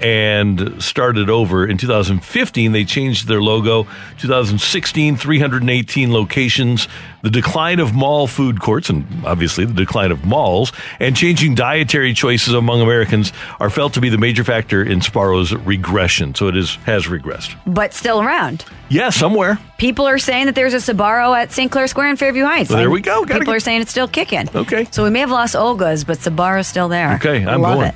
and started over in 2015. They changed their logo. 2016, 318 locations. The decline of mall food courts, and obviously the decline of malls, and changing dietary choices among Americans are felt to be the major factor in Sbarro's regression. So it is has regressed. But still around. Yeah, somewhere. People are saying that there's a Sbarro at St. Clair Square in Fairview Heights. Well, there we go. Gotta People get- are saying it's still kicking. Okay. So we may have lost Olga's, but Sbarro's still there. Okay, I I'm love going. it.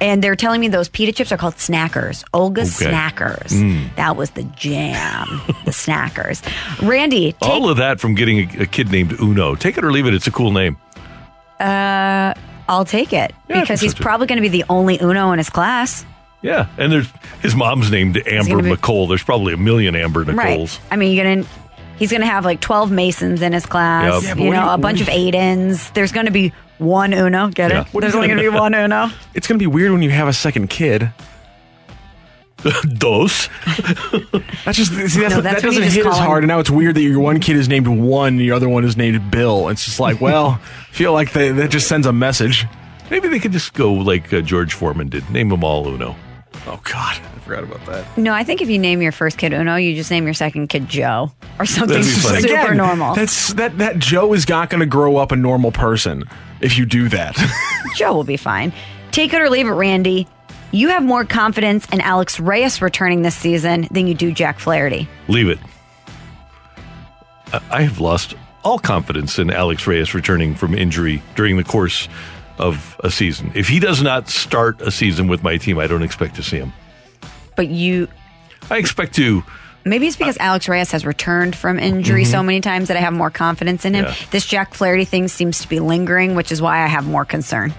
And they're telling me those pita chips are called snackers. Olga's Okay. snackers. Mm. That was the jam. the snackers. Randy, take, All of that from getting a, a kid named Uno. Take it or leave it. It's a cool name. uh, I'll take it Yeah, because he's so, probably going to be the only Uno in his class. Yeah, and there's his mom's named Amber gonna be- McCole. There's probably a million Amber Nicoles. Right. I mean, you're gonna. He's going to have like 12 Masons in his class, Yep. Yeah, you know, you- a bunch do of Aidens. There's going to be one Uno. Get Yeah. it? What There's you only going to be one Uno. It's gonna be weird when you have a second kid. Dos. That's just see, that's, No, that that's when you doesn't just hit as call him- hard. And now it's weird that your one kid is named one, and your other one is named Bill. It's just like, well, I feel like they, that just sends a message. Maybe they could just go like uh, George Foreman did. Name them all Uno. Oh God, I forgot about that. No, I think if you name your first kid Uno, you just name your second kid Joe or something That'd be funny. super Again, normal. That's that that Joe is not going to grow up a normal person if you do that. Joe will be fine. Take it or leave it, Randy. You have more confidence in Alex Reyes returning this season than you do Jack Flaherty. Leave it. I- I have lost all confidence in Alex Reyes returning from injury during the course of a season. If he does not start a season with my team, I don't expect to see him. But you, I expect to. Maybe it's because Alex Reyes has returned from injury so many times that I have more confidence in him. Mm-hmm. Yeah. This Jack Flaherty thing seems to be lingering, which is why I have more concern.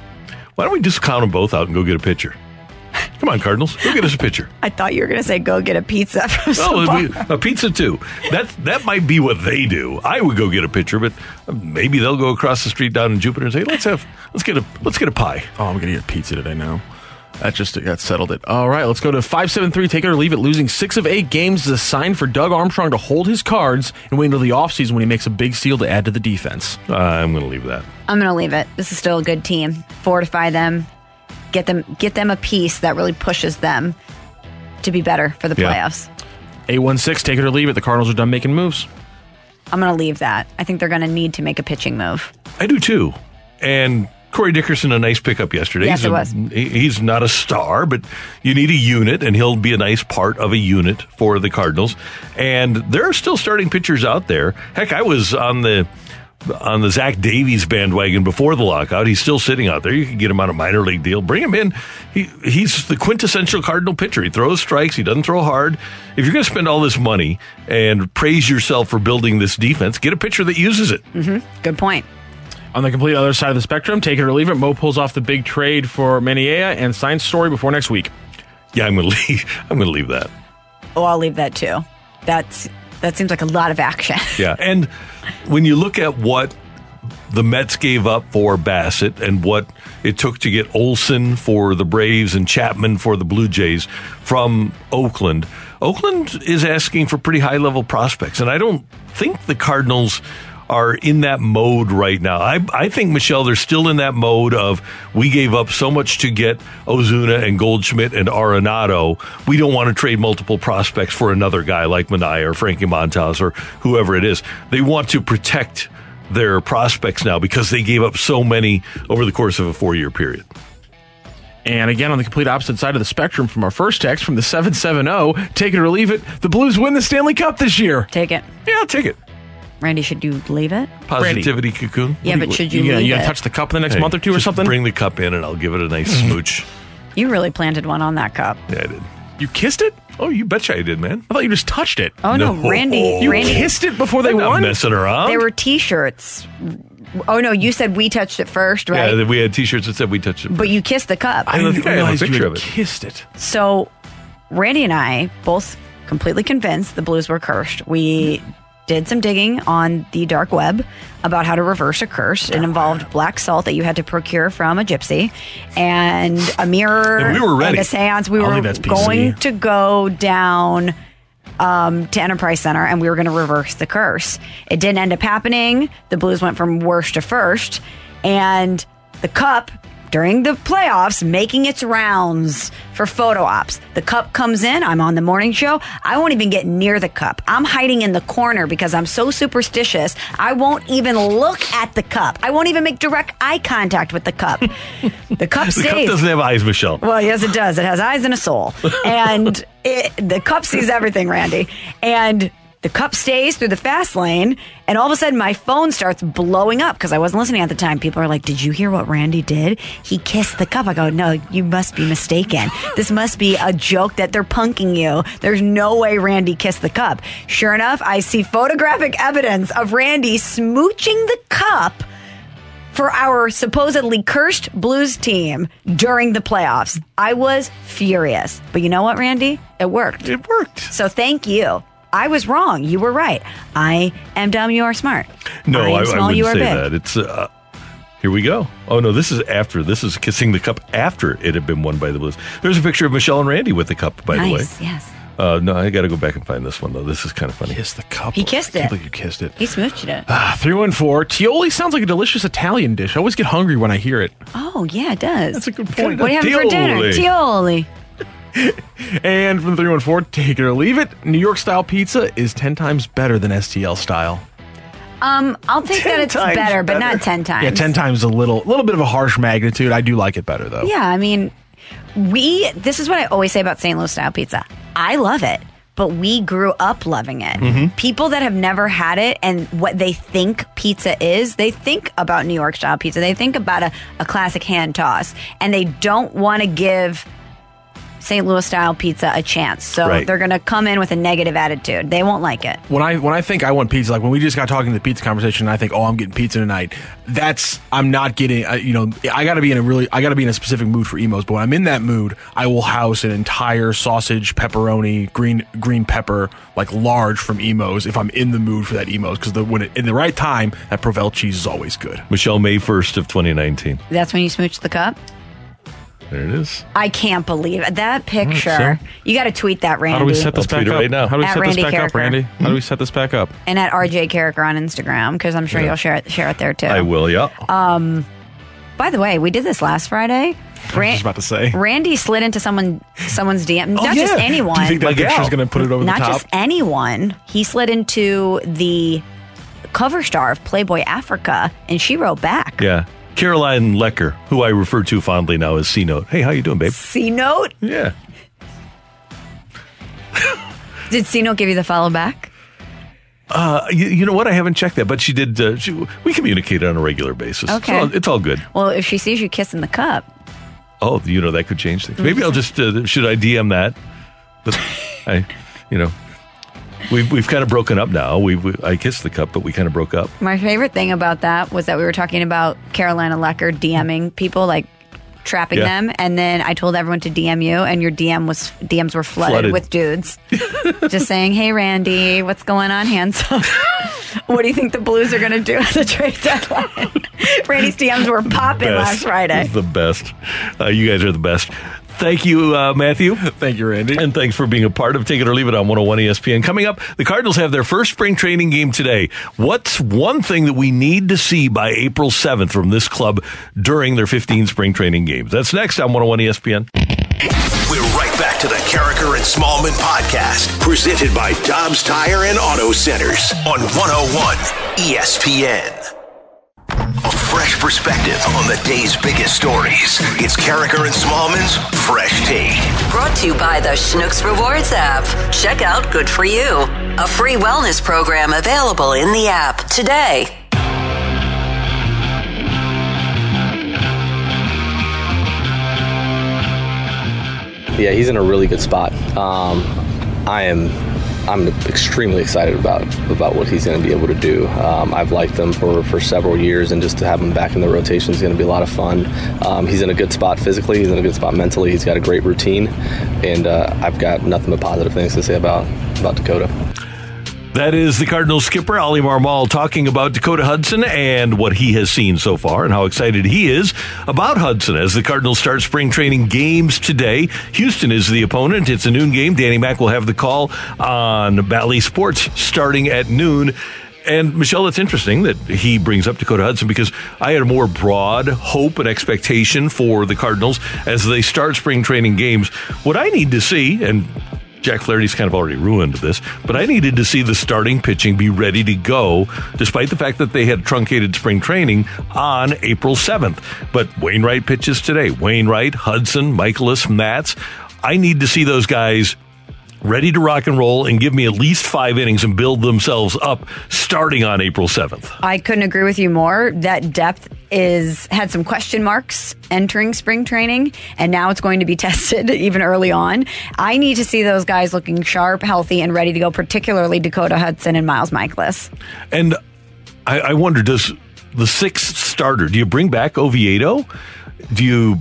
Why don't we just count them both out and go get a pitcher? Come on, Cardinals, go get us a pitcher. I thought you were going to say go get a pizza from Oh, Sbarro. a pizza too. That that might be what they do. I would go get a pitcher, but maybe they'll go across the street down in Jupiter and say, "Let's have let's get a let's get a pie." oh, I'm going to eat pizza today now. That just that settled it. All right, let's go to five seven three. Take it or leave it. Losing six of eight games is a sign for Doug Armstrong to hold his cards and wait until the offseason when he makes a big steal to add to the defense. Uh, I'm going to leave that. I'm going to leave it. This is still a good team. Fortify them. Get them get them a piece that really pushes them to be better for the playoffs. Yeah. playoffs. Eight one six. Take it or leave it. The Cardinals are done making moves. I'm going to leave that. I think they're going to need to make a pitching move. I do too. And Corey Dickerson, a nice pickup yesterday. Yes, he's it was. he- He's not a star, but you need a unit, and he'll be a nice part of a unit for the Cardinals. And there are still starting pitchers out there. Heck, I was on the on the Zach Davies bandwagon before the lockout. He's still sitting out there. You can get him on a minor league deal. Bring him in. He he's the quintessential Cardinal pitcher. He throws strikes. He doesn't throw hard. If you're going to spend all this money and praise yourself for building this defense, get a pitcher that uses it. Mm-hmm. Good point. On the complete other side of the spectrum, take it or leave it. Mo pulls off the big trade for Manaea and signs Story before next week. Yeah, I'm going to leave. I'm going to leave that. Oh, I'll leave that too. That's that seems like a lot of action. Yeah, and when you look at what the Mets gave up for Bassitt and what it took to get Olson for the Braves and Chapman for the Blue Jays from Oakland, Oakland is asking for pretty high level prospects, and I don't think the Cardinals are in that mode right now. I, I think Michelle, they're still in that mode of we gave up so much to get Ozuna and Goldschmidt and Arenado. We don't want to trade multiple prospects for another guy like Manaea or Frankie Montas or whoever it is. They want to protect their prospects now because they gave up so many over the course of a four year period. And again, on the complete opposite side of the spectrum from our first text from the 770, take it or leave it. The Blues win the Stanley Cup this year. Take it. Yeah, I'll take it. Randy, should you leave it? Positivity cocoon. Yeah, but should you You, gonna- leave you gonna it? touch the cup in the next Hey, month or two or just something? Bring the cup in and I'll give it a nice smooch. You really planted one on that cup. Yeah, I did. you kissed it? Oh, you betcha I did, man. I thought you just touched it. Oh no, No. Randy. You Randy. kissed it before they I'm not won? messing around. They were T-shirts. Oh no, you said we touched it first, right? Yeah, we had T-shirts that said we touched it. but you kissed the cup. I didn't think I have a realize you picture had of it. kissed it. So, Randy and I both completely convinced the Blues were cursed. We did some digging on the dark web about how to reverse a curse. It involved black salt that you had to procure from a gypsy and a mirror And we were ready. a seance. We I were think that's PC. going to go down um, to Enterprise Center and we were going to reverse the curse. It didn't end up happening. The Blues went from worst to first. And the cup during the playoffs making its rounds for photo ops. The cup comes in. I'm on the morning show. I won't even get near the cup. I'm hiding in the corner because I'm so superstitious. I won't even look at the cup. I won't even make direct eye contact with the cup. the cup sees. The stays. cup doesn't have eyes, Michelle. Well, yes, it does. It has eyes and a soul. And it, the cup sees everything, Randy. And the cup stays through the fast lane. And all of a sudden, my phone starts blowing up because I wasn't listening at the time. People are like, Did you hear what Randy did? He kissed the cup. I go, No, you must be mistaken. This must be a joke that they're punking you. There's no way Randy kissed the cup. Sure enough, I see photographic evidence of Randy smooching the cup for our supposedly cursed Blues team during the playoffs. I was furious. But you know what, Randy? It worked. It worked. So thank you. I was wrong. You were right. I am dumb. You are smart. No, I I, am I small. wouldn't you are say big. that. It's uh, Here we go. Oh no, this is after. This is kissing the cup after it had been won by the Blues. There's a picture of Michelle and Randy with the cup, by the way. Yes. Uh, no, I got to go back and find this one though. This is kind of funny. Kiss the cup. He kissed I can't it. believe you kissed it. He smooched it. Ah, 314. Tioli sounds like a delicious Italian dish. I always get hungry when I hear it. Oh yeah, it does. That's a good point. What do you have for dinner? Tioli. Tioli. And from 314, take it or leave it. New York style pizza is 10 times better than STL style. Um, I'll take that it's times better, but not ten times. Yeah, 10 times a little, little bit of a harsh magnitude. I do like it better though. Yeah, I mean, we. This is what I always say about St. Louis style pizza. I love it, but we grew up loving it. Mm-hmm. People that have never had it and what they think pizza is, they think about New York style pizza. They think about a, a classic hand toss, and they don't want to give. St. Louis style pizza a chance. So Right. they're going to come in with a negative attitude. They won't like it. When I when I think I want pizza, like when we just got talking to the pizza conversation, I think, oh, I'm getting pizza tonight. That's I'm not getting. Uh, you know, I got to be in a really, I got to be in a specific mood for Imo's. But when I'm in that mood, I will house an entire sausage, pepperoni, green green pepper, like large from Imo's. If I'm in the mood for that Imo's, because the when it, in the right time, that Provel cheese is always good. Michelle, May 1st of 2019. That's when you smooch the cup? There it is. I can't believe it. That picture. so? You got to tweet that, Randy. How do we set this I'll back tweet it up right now. How do we At set Randy this back up, Karraker. Randy? How do we set this back up? and at RJ Karraker on Instagram because I'm sure you'll share it, share it there too. I will, yeah. Um, By the way, we did this last Friday. I was just about to say. Randy slid into someone someone's DM. Not Oh, just yeah. anyone. Do you think that My picture's going to put it over not the top? just anyone. He slid into the cover star of Playboy Africa, and she wrote back. yeah. Caroline Lecker, who I refer to fondly now as C Note. Hey, how you doing, babe? C note. Yeah. Did C note give you the follow back? Uh, you, you know what? I haven't checked that, but she did. Uh, she, we communicate on a regular basis. Okay. It's all, it's all good. Well, if she sees you kissing the cup, Oh, you know that could change things. Maybe I'll just uh, should I DM that? But I, you know, we've we've kind of broken up now. We, we I kissed the cup, but we kind of broke up. My favorite thing about that was that we were talking about Carolina Lecker DMing people, like trapping Yeah. them, and then I told everyone to DM you, and your DM was DMs were flooded, Flooded. with dudes, just saying, "Hey, Randy, what's going on, handsome? what do you think the Blues are going to do at the trade deadline?" Randy's DMs were popping last Friday. the best. Uh, you guys are the best. Thank you, uh, Matthew. Thank you, Randy. And thanks for being a part of Take It or Leave It on 101 ESPN. Coming up, the Cardinals have their first spring training game today. What's one thing that we need to see by April 7th from this club during their 15 spring training games? That's next on 101 ESPN. We're right back to the Karraker and Smallman podcast, presented by Dobbs Tire and Auto Centers on 101 ESPN. A fresh perspective on the day's biggest stories. It's Karraker and Smallman's Fresh Take. Brought to you by the Schnucks Rewards app. Check out Good For You, a free wellness program available in the app today. Yeah, he's in a really good spot. Um, I am. I'm extremely excited about about what he's going to be able to do. Um, I've liked him for, for several years, and just to have him back in the rotation is going to be a lot of fun. Um, he's in a good spot physically. He's in a good spot mentally. He's got a great routine, and uh, I've got nothing but positive things to say about about Dakota. That is the Cardinals skipper, Oli Marmol, talking about Dakota Hudson and what he has seen so far and how excited he is about Hudson as the Cardinals start spring training games today. Houston is the opponent. It's a noon game. Danny Mack will have the call on Bally Sports starting at noon. And Michelle, it's interesting that he brings up Dakota Hudson because I had a more broad hope and expectation for the Cardinals as they start spring training games. What I need to see, and Jack Flaherty's kind of already ruined this, but I needed to see the starting pitching be ready to go, despite the fact that they had truncated spring training on April 7th. But Wainwright pitches today. Wainwright, Hudson, Mikolas, Matz. I need to see those guys ready to rock and roll and give me at least five innings and build themselves up starting on April 7th. I couldn't agree with you more. That depth is had some question marks entering spring training, and now it's going to be tested even early on. I need to see those guys looking sharp, healthy, and ready to go. Particularly Dakota Hudson and Miles Mikolas. And I, I wonder, does the sixth starter, do you bring back Oviedo? Do you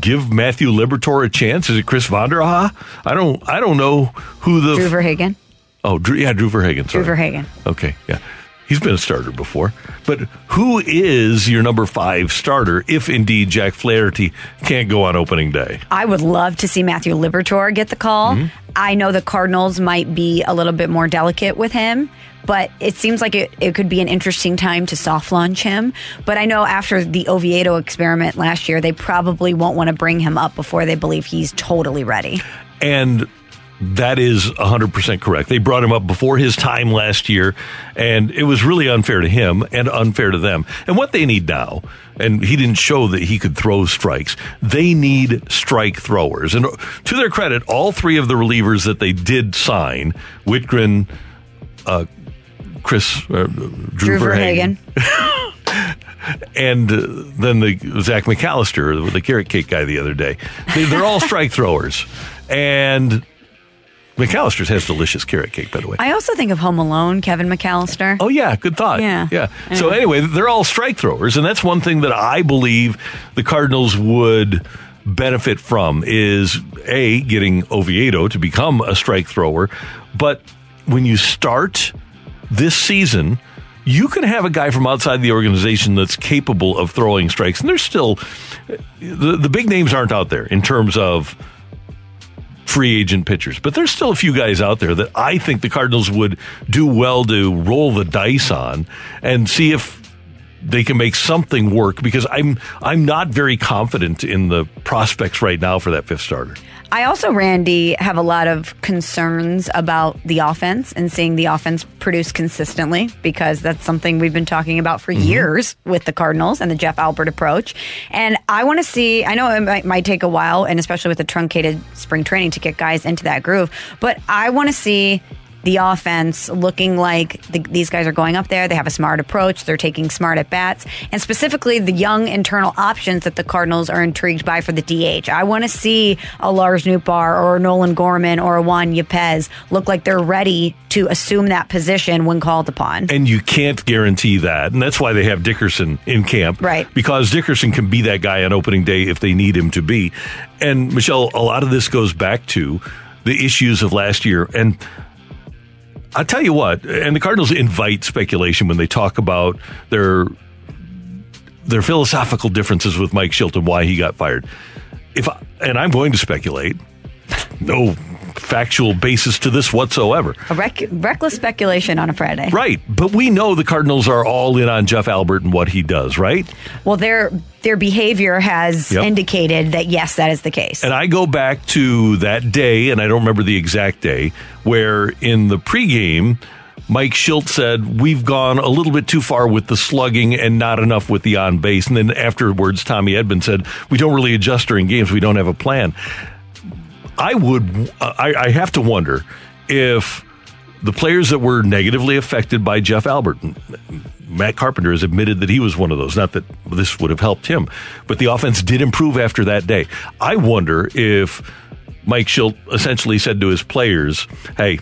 give Matthew Liberatore a chance? Is it Chris Vanderha? I don't I don't know who the Drew Verhagen. Oh, Drew, yeah, Drew Verhagen. Drew Sorry. Verhagen. Okay, yeah. He's been a starter before. But who is your number five starter if indeed Jack Flaherty can't go on opening day? I would love to see Matthew Liberatore get the call. Mm-hmm. I know the Cardinals might be a little bit more delicate with him, but it seems like it, it could be an interesting time to soft launch him. But I know after the Oviedo experiment last year, they probably won't want to bring him up before they believe he's totally ready. And that is 100% correct. They brought him up before his time last year, and it was really unfair to him and unfair to them. And what they need now, and he didn't show that he could throw strikes, they need strike throwers. And to their credit, all three of the relievers that they did sign, Whitgren, uh, Chris, uh, Drew, Drew Verhagen, and uh, then the Zach McAllister, the carrot cake guy the other day. They, they're all strike throwers. And McAllister's has delicious carrot cake, by the way. I also think of Home Alone, Kevin McAllister. Oh yeah, good thought. Yeah. yeah. So anyway, they're all strike throwers, and that's one thing that I believe the Cardinals would benefit from is a getting Oviedo to become a strike thrower, but when you start this season. You can have a guy from outside the organization that's capable of throwing strikes, and there's still the, the big names aren't out there in terms of free agent pitchers. But there's still a few guys out there that I think the Cardinals would do well to roll the dice on and see if they can make something work because I'm I'm not very confident in the prospects right now for that fifth starter. I also, Randy, have a lot of concerns about the offense and seeing the offense produce consistently because that's something we've been talking about for mm-hmm. years with the Cardinals and the Jeff Albert approach. And I want to see, I know it might, might take a while, and especially with the truncated spring training to get guys into that groove, but I want to see the offense looking like the, these guys are going up there. They have a smart approach. They're taking smart at bats, and specifically the young internal options that the Cardinals are intrigued by for the DH. I want to see a Lars Nootbaar or a Nolan Gorman or a Juan Yepez look like they're ready to assume that position when called upon. And you can't guarantee that. And that's why they have Dickerson in camp. Right. Because Dickerson can be that guy on opening day if they need him to be. And Michelle, a lot of this goes back to the issues of last year. And I'll tell you what, and the Cardinals invite speculation when they talk about their their philosophical differences with Mike Shilton, why he got fired. If I, and I'm going to speculate, no factual basis to this whatsoever. A rec- reckless speculation on a Friday. Right, but we know the Cardinals are all in on Jeff Albert and what he does, right? Well, their their behavior has Yep. indicated that yes, that is the case. And I go back to that day, and I don't remember the exact day, where in the pregame, Mike Shildt said, We've gone a little bit too far with the slugging and not enough with the on base. And then afterwards, Tommy Edman said, We don't really adjust during games. We don't have a plan. I would, I, I have to wonder if the players that were negatively affected by Jeff Albert, Matt Carpenter has admitted that he was one of those. Not that this would have helped him, but the offense did improve after that day. I wonder if Mike Shildt essentially said to his players, "Hey,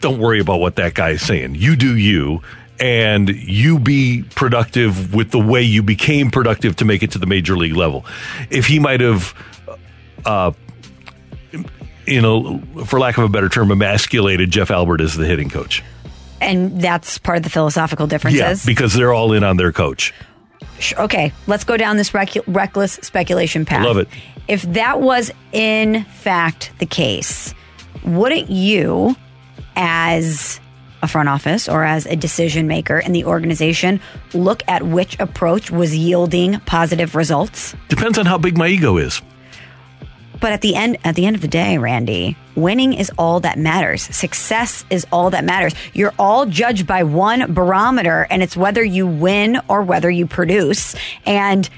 don't worry about what that guy is saying. You do you." And you be productive with the way you became productive to make it to the major league level. If he might have uh, you know, for lack of a better term, emasculated Jeff Albert as the hitting coach. and that's part of the philosophical differences. Yeah, because they're all in on their coach. Okay, let's go down this rec- reckless speculation path. love it. If that was in fact the case, wouldn't you, as a front office or as a decision maker in the organization, look at which approach was yielding positive results? Depends on how big my ego is. But at the end at the end of the day, Randy, winning is all that matters. Success is all that matters. You're all judged by one barometer and it's whether you win or whether you produce. And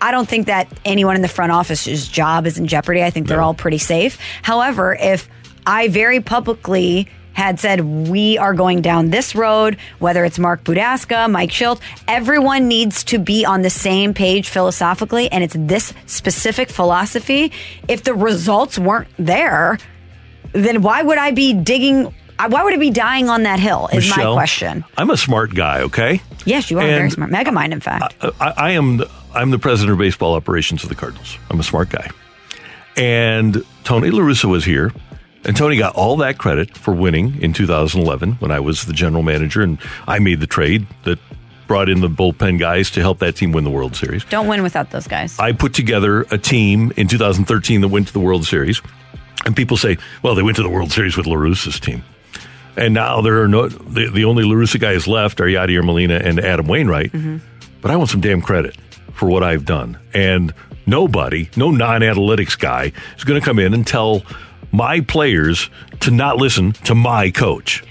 I don't think that anyone in the front office's job is in jeopardy. I think they're all pretty safe. However, if I very publicly had said we are going down this road, whether it's Mark Budaska, Mike Shildt, everyone needs to be on the same page philosophically, and it's this specific philosophy. If the results weren't there, then why would I be digging? Uh, why would I be dying on that hill? Is my Michelle, question. I'm a smart guy, okay? Yes, you are very And- smart. Megamind, in fact. I, I am the, I'm the president of baseball operations of the Cardinals. I'm a smart guy. And Tony La Russa was here And Tony got all that credit for winning in 2011 when I was the general manager and I made the trade that brought in the bullpen guys to help that team win the World Series. Don't win without those guys. I put together a team in 2013 that went to the World Series. And people say, well, they went to the World Series with LaRussa's team. And now there are no, the, the only LaRussa guys left are Yadier Molina and Adam Wainwright. Mm-hmm. But I want some damn credit for what I've done. And nobody, no non analytics guy, is going to come in and tell my players to not listen to my coach.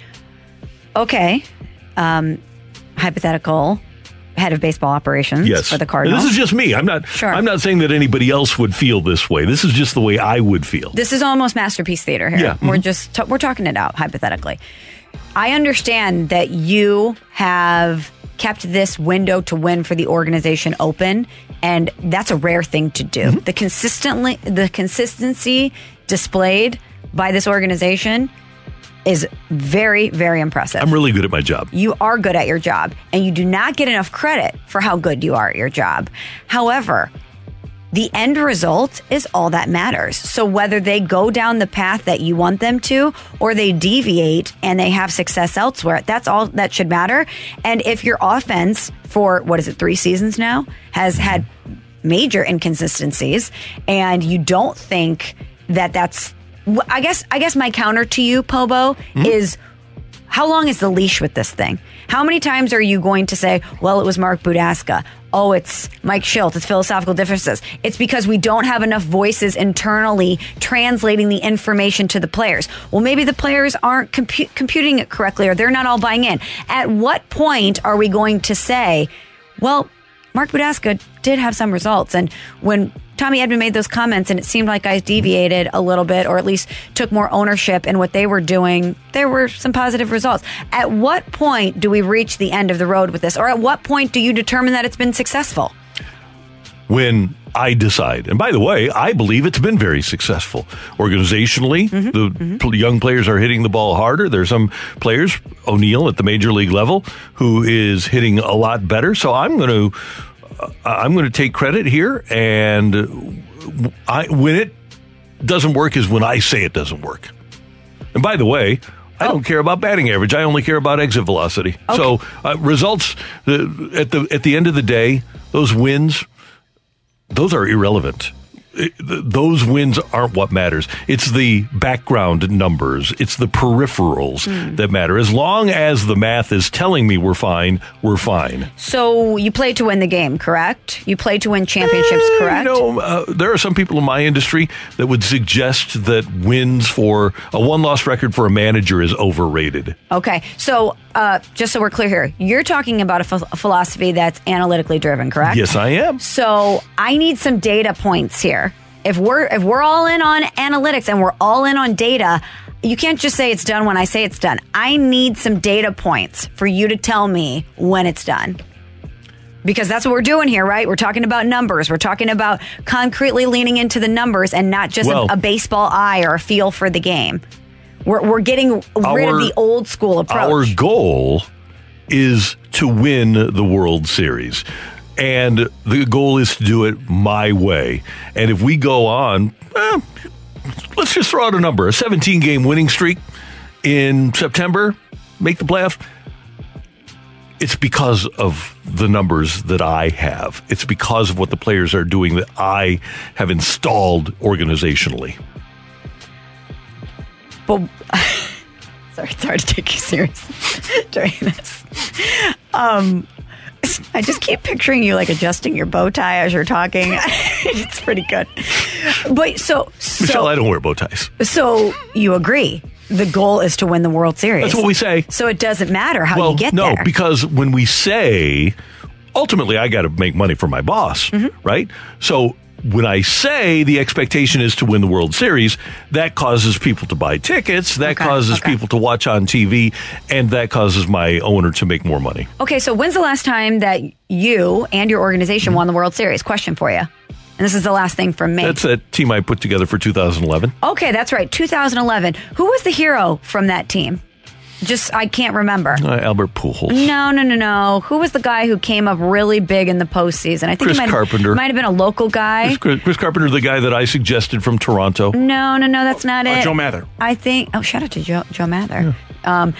Okay. Um, hypothetical head of baseball operations Yes. for the Cardinals. This is just me. I'm not Sure. I'm not saying that anybody else would feel this way. This is just the way I would feel. This is almost masterpiece theater here. Yeah. We're Mhm. just t- we're talking it out hypothetically. I understand that you have kept this window to win for the organization open and that's a rare thing to do. Mm-hmm. The consistently the consistency displayed by this organization is very very impressive. I'm really good at my job. You are good at your job and you do not get enough credit for how good you are at your job. However, the end result is all that matters. So whether they go down the path that you want them to or they deviate and they have success elsewhere, that's all that should matter. And if your offense for what is it, 3 seasons now has had major inconsistencies and you don't think that that's I guess I guess my counter to you Pobo hmm? is how long is the leash with this thing? How many times are you going to say, well, it was Mark Budaska? Oh, it's Mike Shildt. It's philosophical differences. It's because we don't have enough voices internally translating the information to the players. Well, maybe the players aren't compu- computing it correctly or they're not all buying in. At what point are we going to say, well, Mark Budaska did have some results. And when Tommy Edman made those comments and it seemed like guys deviated a little bit or at least took more ownership in what they were doing, there were some positive results. At what point do we reach the end of the road with this? Or at what point do you determine that it's been successful? when I decide. And by the way, I believe it's been very successful. Organizationally, mm-hmm, the mm-hmm. pl- young players are hitting the ball harder. There's some players, O'Neill at the major league level, who is hitting a lot better. So I'm going to I'm going to take credit here and I when it doesn't work is when I say it doesn't work. And by the way, I don't care about batting average. I only care about exit velocity. So uh, results the, at the at the end of the day, those wins, those are irrelevant. Those wins aren't what matters. It's the background numbers. It's the peripherals that matter. As long as the math is telling me we're fine, we're fine. So you play to win the game, correct? You play to win championships, correct? You know, uh, there are some people in my industry that would suggest that wins for a one loss record for a manager is overrated. Okay, so uh, just so we're clear here, you're talking about a, ph- a philosophy that's analytically driven, correct? Yes, I am. So I need some data points here. If we're if we're all in on analytics and we're all in on data, you can't just say it's done when I say it's done. I need some data points for you to tell me when it's done. Because that's what we're doing here, right? We're talking about numbers. We're talking about concretely leaning into the numbers and not just Well- a, a baseball eye or a feel for the game. We're, we're getting rid of the old school approach. Our goal is to win the World Series. And the goal is to do it my way. And if we go on, eh, let's just throw out a number a 17 game winning streak in September, make the playoffs. It's because of the numbers that I have. It's because of what the players are doing that I have installed organizationally. But sorry, it's hard to take you serious during this. Um, I just keep picturing you like adjusting your bow tie as you're talking. it's pretty good. But so, Michelle, I don't wear bow ties. so you agree the goal is to win the World Series. That's what we say. So it doesn't matter how well, you get no, there. No, because when we say, ultimately, I got to make money for my boss, Mm-hmm. right? So when I say the expectation is to win the World Series, that causes people to buy tickets, that Okay, causes okay. people to watch on TV, and that causes my owner to make more money. Okay, so when's the last time that you and your organization won the World Series? Question for you. And this is the last thing from me. That's a team I put together for 2011. okay, that's right. 2011. Who was the hero from that team? Just I can't remember. Uh, Albert Pujols. No, no, no, no. Who was the guy who came up really big in the postseason? I think Chris he might Carpenter. Might have been a local guy. Chris, Chris Carpenter, the guy that I suggested from Toronto. No, no, no. That's not Uh, it. Joe Mather. I think. Oh, shout out to Joe, Joe Mather. Um,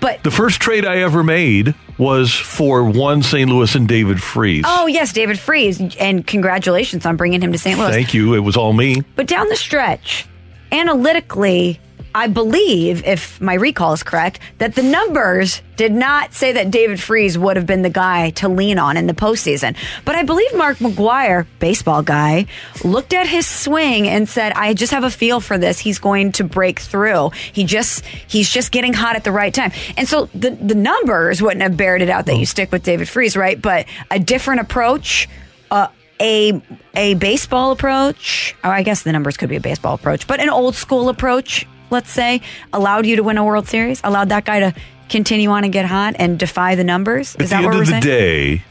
but The first trade I ever made was for one St. Louis and David Freese. oh yes, David Freese, and congratulations on bringing him to St. Louis. Thank you. It was all me. But down the stretch, analytically, I believe, if my recall is correct, that the numbers did not say that David Freese would have been the guy to lean on in the postseason. But I believe Mark McGwire, baseball guy, looked at his swing and said, I just have a feel for this. He's going to break through. He just he's just getting hot at the right time. And so the the numbers wouldn't have bared it out that you stick with David Freese, right? But a different approach, uh, a a baseball approach, or I guess the numbers could be a baseball approach, but an old school approach, let's say, allowed you to win a World Series, allowed that guy to continue on and get hot and defy the numbers. At Is the that end of the saying? day,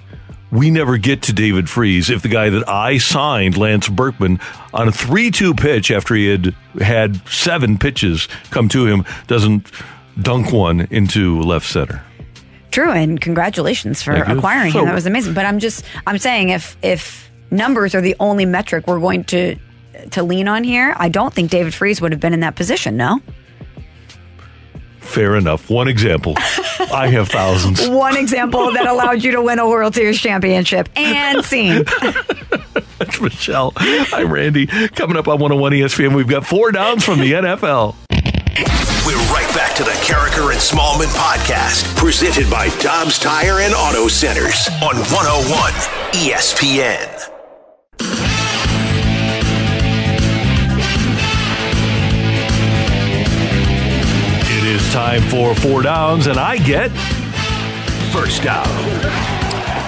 we never get to David Freese if the guy that I signed, Lance Berkman, on a 3 2 pitch after he had had seven pitches come to him, doesn't dunk one into left center. True, and congratulations for acquiring So- him. That was amazing. But I'm just I'm saying if if numbers are the only metric we're going to to lean on here, I don't think David Freese would have been in that position. No. Fair enough. One example. I have thousands. One example that allowed you to win a World Series championship and scene. That's Michelle. I'm Randy. Coming up on 101 ESPN, we've got four downs from the NFL. We're right back to the Karraker and Smallman podcast, presented by Dobbs Tire and Auto Centers on 101 ESPN. Time for four downs, and I get first down.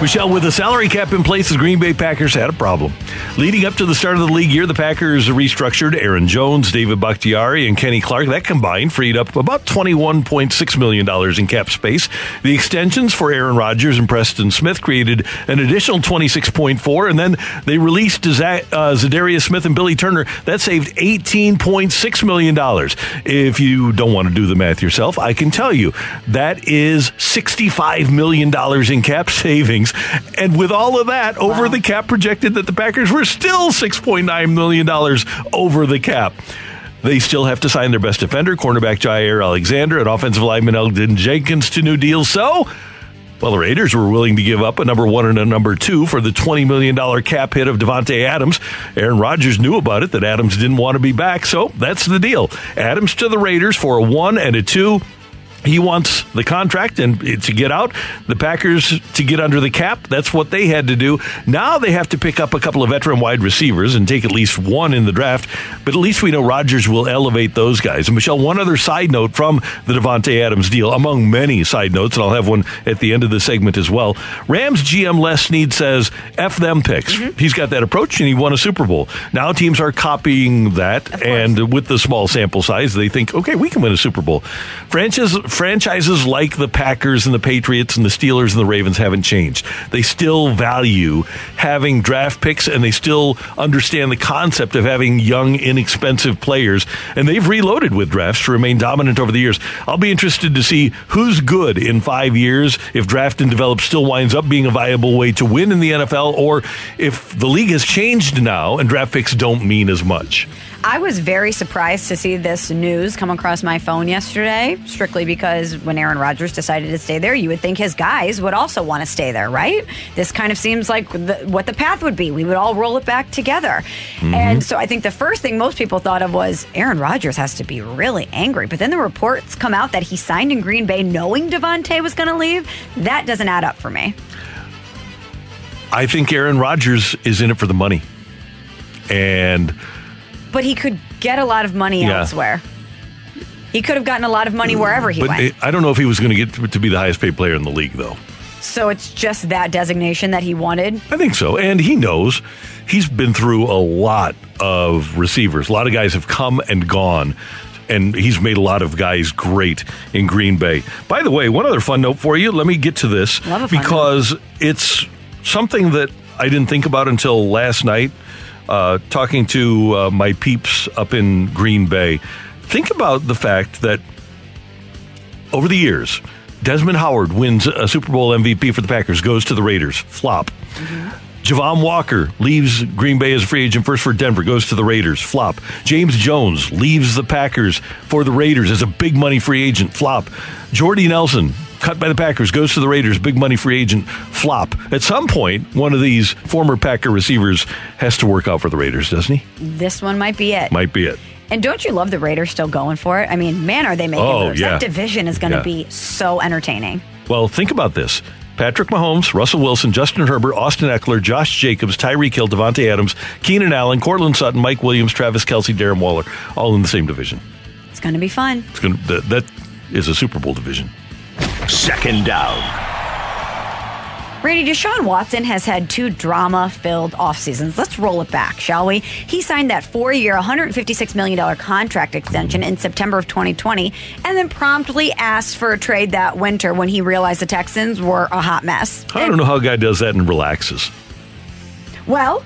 Michelle, with the salary cap in place, the Green Bay Packers had a problem. Leading up to the start of the league year, the Packers restructured Aaron Jones, David Bakhtiari, and Kenny Clark. That combined freed up about $21.6 million in cap space. The extensions for Aaron Rodgers and Preston Smith created an additional 26.4, and then they released uh, Za'Darius Smith and Billy Turner. That saved $18.6 million. If you don't want to do the math yourself, I can tell you that is $65 million in cap savings. And with all of that, over the cap projected that the Packers were still $6.9 million over the cap. They still have to sign their best defender, cornerback Jaire Alexander, and offensive lineman Elgton Jenkins to new deals. So, well, the Raiders were willing to give up a number one and a number two for the $20 million cap hit of Davante Adams. Aaron Rodgers knew about it, that Adams didn't want to be back, so that's the deal. Adams to the Raiders for a one and a two. He wants the contract and to get out. The Packers to get under the cap. That's what they had to do. Now they have to pick up a couple of veteran wide receivers and take at least one in the draft. But at least we know Rodgers will elevate those guys. And Michelle, one other side note from the Davante Adams deal, among many side notes, and I'll have one at the end of the segment as well. Rams GM Les Snead says F them picks. Mm-hmm. He's got that approach and he won a Super Bowl. Now teams are copying that, and with the small sample size, they think, okay, we can win a Super Bowl. Franchises, franchises like the Packers and the Patriots and the Steelers and the Ravens haven't changed. They still value having draft picks and they still understand the concept of having young, inexpensive players. And they've reloaded with drafts to remain dominant over the years. I'll be interested to see who's good in five years if draft and develop still winds up being a viable way to win in the NFL or if the league has changed now and draft picks don't mean as much. I was very surprised to see this news come across my phone yesterday, strictly because when Aaron Rodgers decided to stay there, you would think his guys would also want to stay there, right? This kind of seems like the, what the path would be. We would all roll it back together. Mhm. And so I think the first thing most people thought of was Aaron Rodgers has to be really angry. But then the reports come out that he signed in Green Bay knowing Davante was going to leave. That doesn't add up for me. I think Aaron Rodgers is in it for the money. And But he could get a lot of money Yeah. elsewhere. He could have gotten a lot of money wherever he but went. it, I don't know if he was going to get to, to be the highest paid player in the league, though. So it's just that designation that he wanted. I think so. And he knows he's been through a lot of receivers. A lot of guys have come and gone. And he's made a lot of guys great in Green Bay. By the way, one other fun note for you. Let me get to this Love a fun because it's something that I didn't think about until last night. Uh, talking to uh, my peeps up in Green Bay, think about the fact that over the years, Desmond Howard wins a Super Bowl MVP for the Packers, goes to the Raiders, flop. Javon Walker leaves Green Bay as a free agent first for Denver, goes to the Raiders, flop. James Jones leaves the Packers for the Raiders as a big money free agent, flop. Jordy Nelson, cut by the Packers, goes to the Raiders, big money free agent, flop. At some point, one of these former Packer receivers has to work out for the Raiders, doesn't he? This one might be it. Might be it. And don't you love the Raiders still going for it? I mean, man, are they making Oh, moves? yeah. That division is going to Yeah. be so entertaining. Well, think about this. Patrick Mahomes, Russell Wilson, Justin Herbert, Austin Ekeler, Josh Jacobs, Tyreek Hill, Davante Adams, Keenan Allen, Courtland Sutton, Mike Williams, Travis Kelce, Darren Waller, all in the same division. It's going to be fun. It's gonna, that, that is a Super Bowl division. Second down. Randy Deshaun Watson has had two drama filled off seasons. Let's roll it back, shall we? He signed that four year, $156 million contract extension in September of 2020 and then promptly asked for a trade that winter when he realized the Texans were a hot mess. I don't know how a guy does that and relaxes. Well,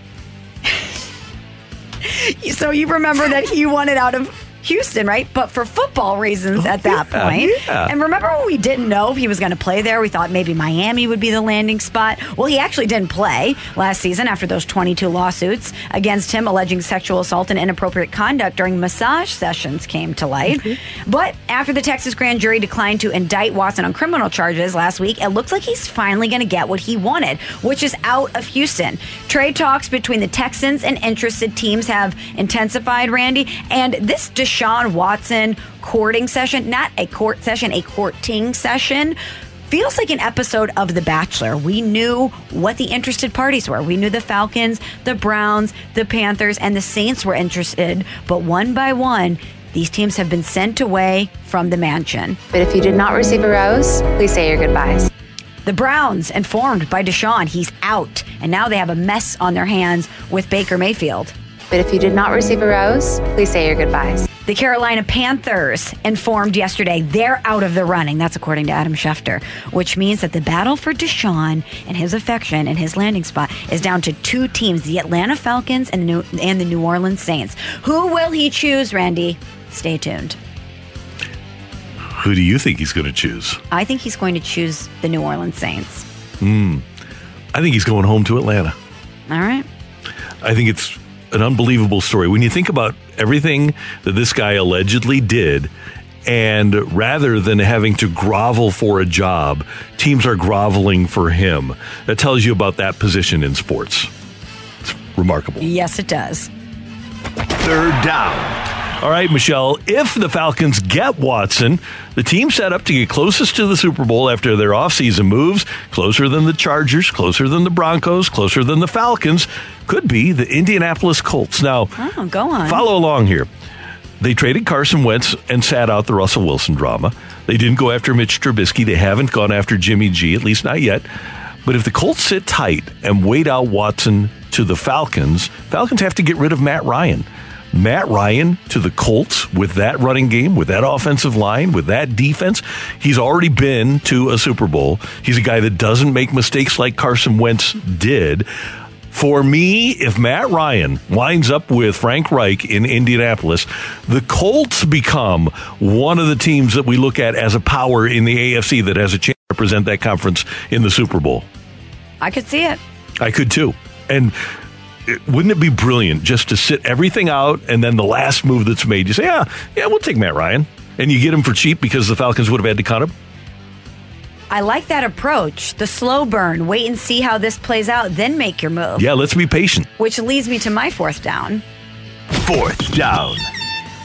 so you remember that he wanted out of Houston, right? But for football reasons oh, at that yeah, point. yeah. And remember when we didn't know if he was going to play there? We thought maybe Miami would be the landing spot. Well, he actually didn't play last season after those 22 lawsuits against him alleging sexual assault and inappropriate conduct during massage sessions came to light. Mm-hmm. But after the Texas grand jury declined to indict Watson on criminal charges last week, it looks like he's finally going to get what he wanted, which is out of Houston. Trade talks between the Texans and interested teams have intensified, Randy, and this Deshaun Watson courting session, not a court session, a courting session. Feels like an episode of The Bachelor. We knew what the interested parties were. We knew the Falcons, the Browns, the Panthers, and the Saints were interested. But one by one, these teams have been sent away from the mansion. But if you did not receive a rose, please say your goodbyes. The Browns, informed by Deshaun, he's out. And now they have a mess on their hands with Baker Mayfield. But if you did not receive a rose, please say your goodbyes. The Carolina Panthers informed yesterday they're out of the running. That's according to Adam Schefter, which means that the battle for Deshaun and his affection and his landing spot is down to two teams: the Atlanta Falcons and the New, and the New Orleans Saints. Who will he choose, Randy? Stay tuned. Who do you think he's going to choose? I think he's going to choose the New Orleans Saints. Hmm. I think he's going home to Atlanta. All right. I think it's an unbelievable story. When you think about everything that this guy allegedly did, and rather than having to grovel for a job, teams are groveling for him. That tells you about that position in sports. It's remarkable. Yes, it does. Third down. All right, Michelle, if the Falcons get Watson, the team set up to get closest to the Super Bowl after their offseason moves, closer than the Chargers, closer than the Broncos, closer than the Falcons, could be the Indianapolis Colts. Now, Oh, go on. Follow along here. They traded Carson Wentz and sat out the Russell Wilson drama. They didn't go after Mitch Trubisky. They haven't gone after Jimmy G, at least not yet. But if the Colts sit tight and wait out Watson to the Falcons, Falcons have to get rid of Matt Ryan. Matt Ryan to the Colts with that running game, with that offensive line, with that defense. He's already been to a Super Bowl. He's a guy that doesn't make mistakes like Carson Wentz did. For me, if Matt Ryan winds up with Frank Reich in Indianapolis, the Colts become one of the teams that we look at as a power in the AFC that has a chance to represent that conference in the Super Bowl. I could see it. I could too. And wouldn't it be brilliant just to sit everything out and then the last move that's made, you say, yeah, yeah, we'll take Matt Ryan. And you get him for cheap because the Falcons would have had to cut him? I like that approach. The slow burn. Wait and see how this plays out, then make your move. Yeah, let's be patient. Which leads me to my fourth down. Fourth down.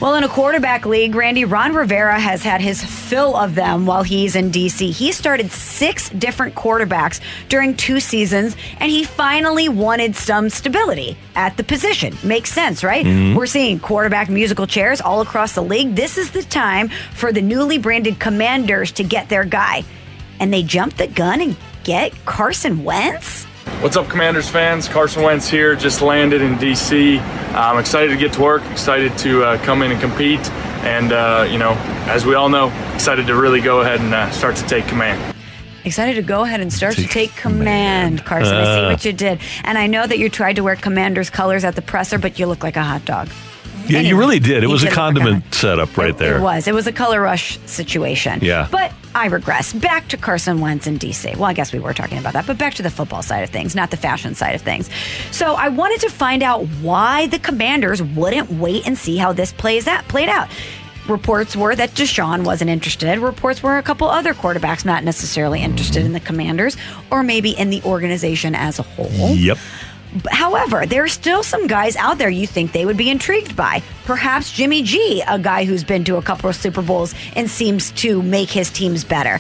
Well, in a quarterback league, Randy, Ron Rivera has had his fill of them while he's in DC. He started six different quarterbacks during two seasons, and he finally wanted some stability at the position. Makes sense, right? Mhm. We're seeing quarterback musical chairs all across the league. This is the time for the newly branded commanders to get their guy. And they jump the gun and get Carson Wentz? What's up, Commanders fans? Carson Wentz here, just landed in DC. I'm excited to get to work, excited to uh, come in and compete, and, uh, you know, as we all know, excited to really go ahead and uh, start to take command. Excited to go ahead and start to take command, Carson. I see Uh. what you did. And I know that you tried to wear Commander's colors at the presser, but you look like a hot dog. Yeah, you really did. It was a could've condiment setup right there. It was. It was a color rush situation. Yeah. But I regress. Back to Carson Wentz in DC. Well, I guess we were talking about that, but back to the football side of things, not the fashion side of things. So I wanted to find out why the commanders wouldn't wait and see how this plays out played out. Reports were that Deshaun wasn't interested. Reports were a couple other quarterbacks not necessarily interested in the commanders or maybe in the organization as a whole. Yep. However, there are still some guys out there you think they would be intrigued by. Perhaps Jimmy G, a guy who's been to a couple of Super Bowls and seems to make his teams better.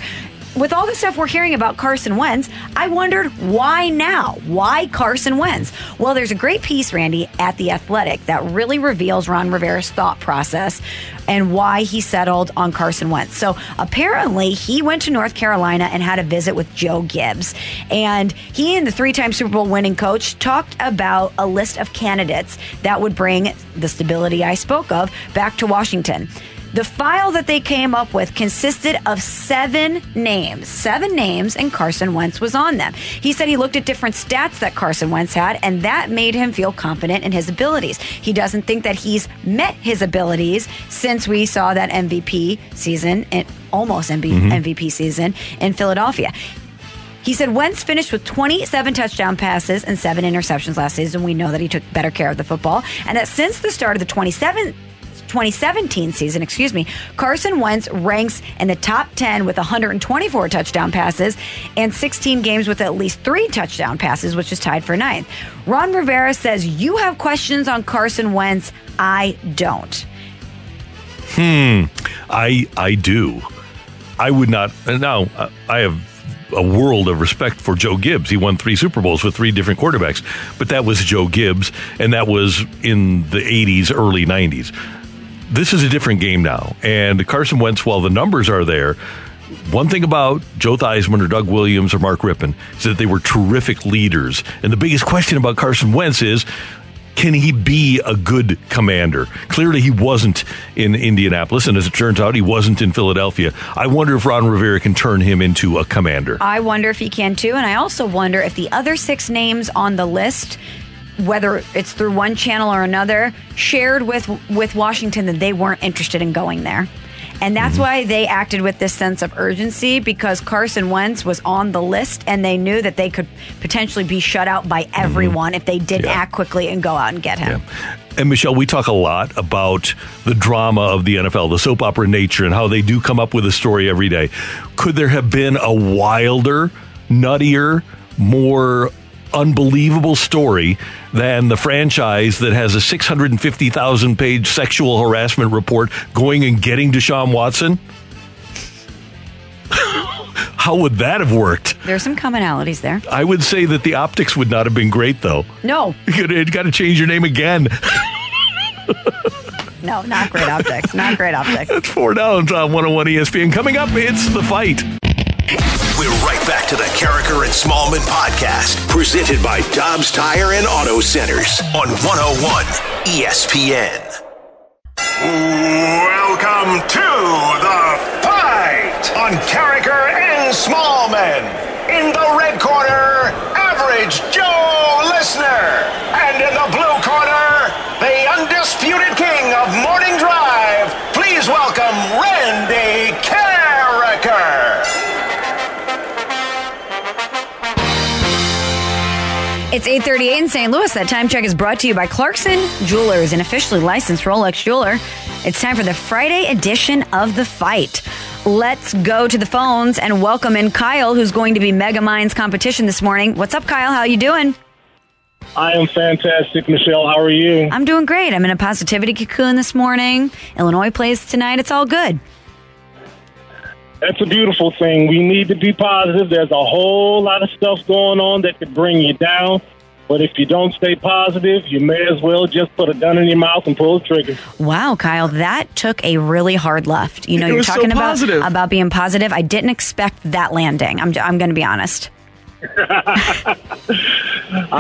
With all the stuff we're hearing about Carson Wentz, I wondered why now? Why Carson Wentz? Well, there's a great piece, Randy, at The Athletic that really reveals Ron Rivera's thought process and why he settled on Carson Wentz. So apparently, he went to North Carolina and had a visit with Joe Gibbs. And he and the three time Super Bowl winning coach talked about a list of candidates that would bring the stability I spoke of back to Washington. The file that they came up with consisted of seven names, seven names, and Carson Wentz was on them. He said he looked at different stats that Carson Wentz had, and that made him feel confident in his abilities. He doesn't think that he's met his abilities since we saw that MVP season, and almost MV- Mhm. MVP season in Philadelphia. He said Wentz finished with 27 touchdown passes and seven interceptions last season. We know that he took better care of the football, and that since the start of the 27 2017 season, excuse me, Carson Wentz ranks in the top 10 with 124 touchdown passes and 16 games with at least three touchdown passes, which is tied for ninth. Ron Rivera says, You have questions on Carson Wentz. I don't. Hmm. I I do. I would not. Now uh, I have a world of respect for Joe Gibbs. He won three Super Bowls with three different quarterbacks, but that was Joe Gibbs, and that was in the '80s, early '90s. This is a different game now, and Carson Wentz. While the numbers are there. One thing about Joe Theismann or Doug Williams or Mark Rypien is that they were terrific leaders. And the biggest question about Carson Wentz is can he be a good commander? Clearly, he wasn't in Indianapolis, and as it turns out, he wasn't in Philadelphia. I wonder if Ron Rivera can turn him into a commander. I wonder if he can too. And I also wonder if the other six names on the list, whether it's through one channel or another, shared with with Washington that they weren't interested in going there. And that's mm-hmm. why they acted with this sense of urgency because Carson Wentz was on the list and they knew that they could potentially be shut out by mm-hmm. everyone if they didn't act quickly and go out and get him. And Michelle, we talk a lot about the drama of the NFL, the soap opera nature, and how they do come up with a story every day. Could there have been a wilder, nuttier, more unbelievable story than the franchise that has a 650,000 page sexual harassment report going and getting Deshaun Watson? How would that have worked? There's some commonalities there. I would say that the optics would not have been great, though. No, You got to change your name again. no, not great optics. Not great optics. It's four downs on 101 ESPN. Coming up, it's the fight. We're right back to the Karraker and Smallman podcast, presented by Dobbs Tire and Auto Centers on 101 ESPN. Welcome to the fight on Karraker and Smallman. In the red corner, Average Joe Listener. And in the blue It's 838 in St. Louis. That time check is brought to you by Clarkson Jewelers, an officially licensed Rolex jeweler. It's time for the Friday edition of The Fight. Let's go to the phones and welcome in Kyle, who's going to be Mega Minds competition this morning. What's up, Kyle? How are you doing? I am fantastic, Michelle. How are you? I'm doing great. I'm in a positivity cocoon this morning. Illinois plays tonight. It's all good. That's a beautiful thing. We need to be positive. There's a whole lot of stuff going on that could bring you down. But if you don't stay positive, you may as well just put a gun in your mouth and pull the trigger. Wow, Kyle, that took a really hard left. You know, It you're was so talking about about being positive. I didn't expect that landing. I'm I'm going to be honest. I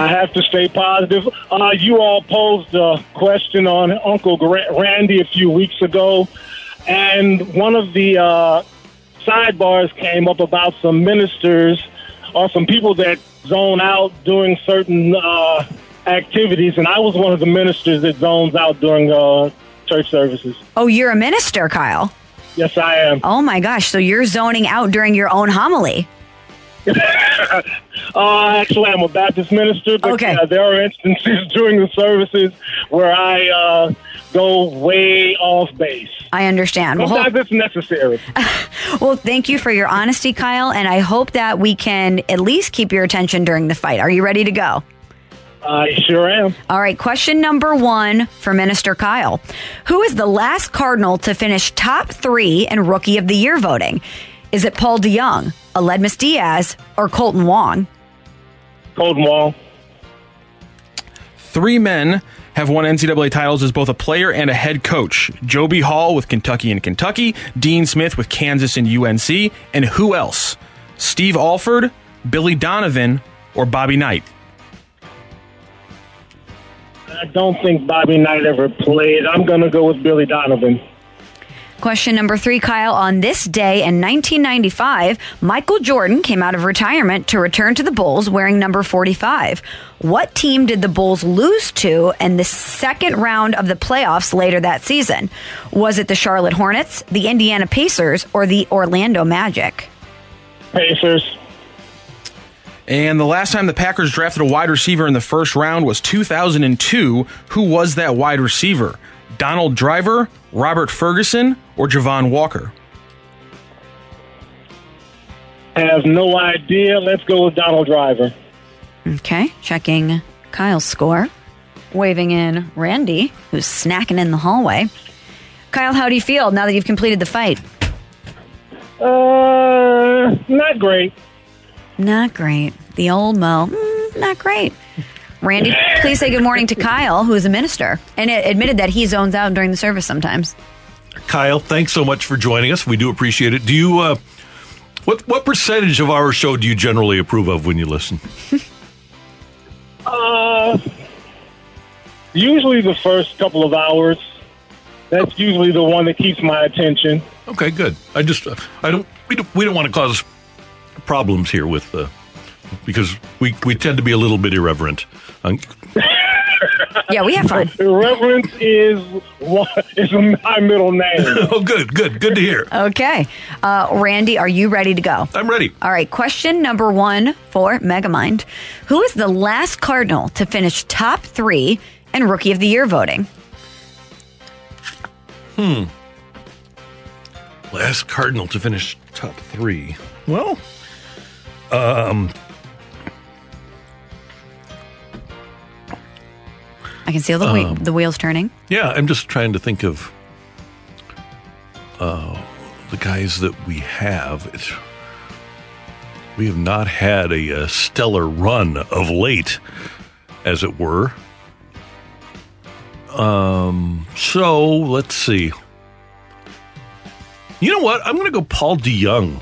have to stay positive. Uh, you all posed a question on Uncle Gra- Randy a few weeks ago, and one of the uh, sidebars came up about some ministers or some people that zone out doing certain uh, activities, and I was one of the ministers that zones out during uh, church services. Oh, you're a minister, Kyle. Yes, I am. Oh my gosh! So you're zoning out during your own homily. Uh, actually, I'm a Baptist minister, but Okay. uh, there are instances during the services where I uh, go way off base. I understand. Well, Sometimes it's necessary. Well, thank you for your honesty, Kyle, and I hope that we can at least keep your attention during the fight. Are you ready to go? I sure am. All right, question number one for Minister Kyle. Who is the last Cardinal to finish top three in Rookie of the Year voting? Is it Paul DeJong, Aledmys Diaz, or Kolten Wong? Kolten Wong. Three men have won NCAA titles as both a player and a head coach. Joe B. Hall with Kentucky and Kentucky, Dean Smith with Kansas and UNC, and who else? Steve Alford, Billy Donovan, or Bobby Knight? I don't think Bobby Knight ever played. I'm going to go with Billy Donovan. Question number three, Kyle. On this day in 1995, Michael Jordan came out of retirement to return to the Bulls wearing number 45. What team did the Bulls lose to in the second round of the playoffs later that season? Was it the Charlotte Hornets, the Indiana Pacers, or the Orlando Magic? Pacers. And the last time the Packers drafted a wide receiver in the first round was 2002. Who was that wide receiver? Donald Driver, Robert Ferguson, or Javon Walker? Have no idea. Let's go with Donald Driver. Okay, checking Kyle's score. Waving in Randy, who's snacking in the hallway. Kyle, how do you feel now that you've completed the fight? Uh, not great. Not great. The old Mo, mm, not great. Randy, please say good morning to Kyle, who is a minister, and admitted that he zones out during the service sometimes. Kyle, thanks so much for joining us. We do appreciate it. Do you, uh, what, what percentage of our show do you generally approve of when you listen? Uh, usually the first couple of hours. That's usually the one that keeps my attention. Okay, good. I just, uh, I don't, we don't, we don't want to cause problems here with, uh, because we, we tend to be a little bit irreverent. Um, Yeah, we have fun. Irreverence is is my middle name. oh, good, good, good to hear. Okay. Uh, Randy, are you ready to go? I'm ready. All right, question number one for Megamind. Who is the last Cardinal to finish top three in Rookie of the Year voting? Hmm. Last Cardinal to finish top three. Well, um, I can see all the, Um, the wheels turning. yeah, I'm just trying to think of uh, the guys that we have. It's, we have not had a, uh stellar run of late, as it were. Um, so let's see. You know what? I'm going to go Paul DeJong.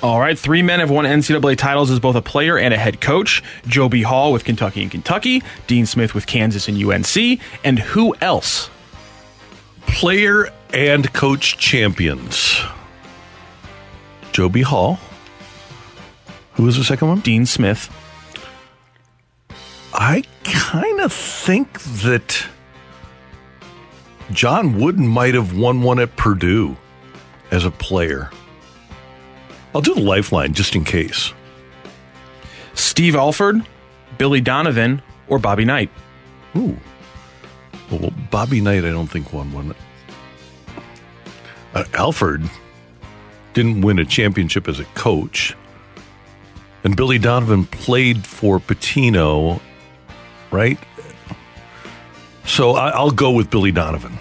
All right, three men have won NCAA titles as both a player and a head coach. Joe B. Hall with Kentucky and Kentucky, Dean Smith with Kansas and UNC, and who else? Player and coach champions. Joe B. Hall. Who was the second one? Dean Smith. I kind of think that John Wooden might have won one at Purdue as a player. I'll do the lifeline just in case. Steve Alford, Billy Donovan, or Bobby Knight? Ooh. Well, Bobby Knight, I don't think won one. Uh, Alford didn't win a championship as a coach. And Billy Donovan played for Pitino, right? So I, I'll go with Billy Donovan.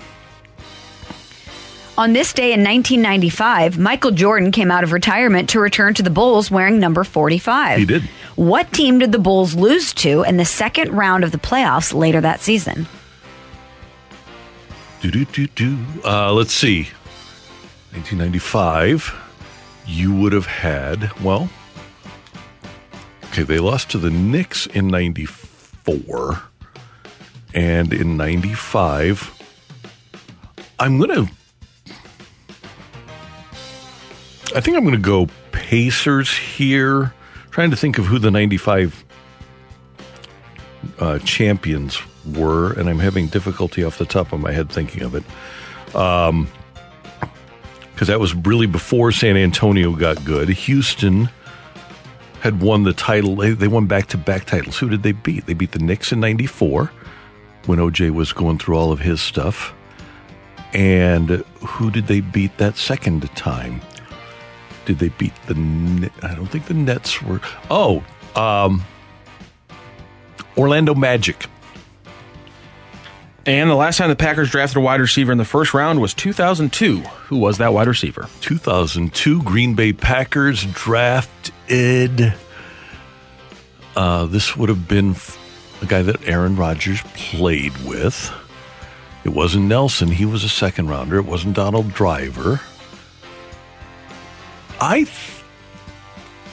On this day in 1995, Michael Jordan came out of retirement to return to the Bulls wearing number 45. He did. What team did the Bulls lose to in the second round of the playoffs later that season? Do do do do. Uh, let's see. 1995. You would have had well. Okay, they lost to the Knicks in '94, and in '95. I'm gonna. I think I'm gonna go Pacers here. Trying to think of who the '95 uh, champions were, and I'm having difficulty off the top of my head thinking of it. Um, because that was really before San Antonio got good. Houston had won the title. They, they won back to back titles. Who did they beat? They beat the Knicks in '94 when OJ was going through all of his stuff. And who did they beat that second time? Did they beat the? I don't think the Nets were. Oh, um, Orlando Magic. And the last time the Packers drafted a wide receiver in the first round was 2002. Who was that wide receiver? 2002 Green Bay Packers drafted. Uh, this would have been a guy that Aaron Rodgers played with. It wasn't Nelson. He was a second rounder. It wasn't Donald Driver. I th-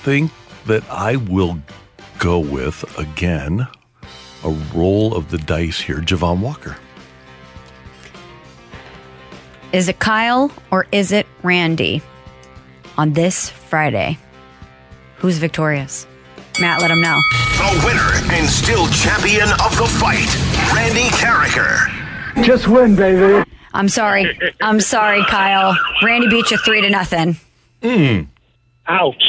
think that I will go with, again, a roll of the dice here, Javon Walker. Is it Kyle or is it Randy on this Friday? Who's victorious? Matt, let him know. The winner and still champion of the fight, Randy Karraker. Just win, baby. I'm sorry. I'm sorry, Kyle. Randy beat you three to nothing. Mm. Ouch.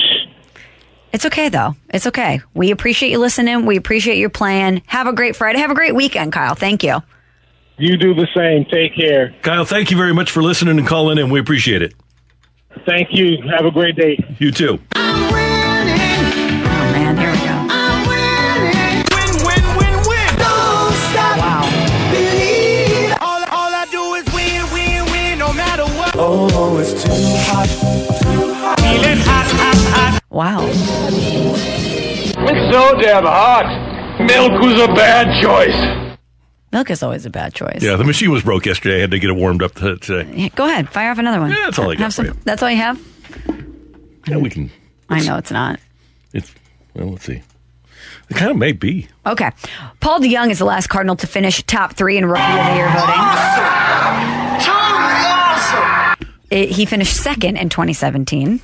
It's okay though. It's okay. We appreciate you listening. We appreciate you playing. Have a great Friday. Have a great weekend, Kyle. Thank you. You do the same. Take care. Kyle, thank you very much for listening and calling in. We appreciate it. Thank you. Have a great day. You too. Oh man, here we go. Oh, it's too hot. Feeling hot, hot, hot. Wow. It's so damn hot. Milk was a bad choice. Milk is always a bad choice. Yeah, the machine was broke yesterday. I had to get it warmed up today. Go ahead. Fire off another one. Yeah, that's all I got Have for some- you. That's all you have? Yeah, we can. I know it's not. It's well. Let's see. It kind of may be. Okay. Paul DeJong is the last Cardinal to finish top three in Rookie of the Year voting. Ah! It- he finished second in 2017.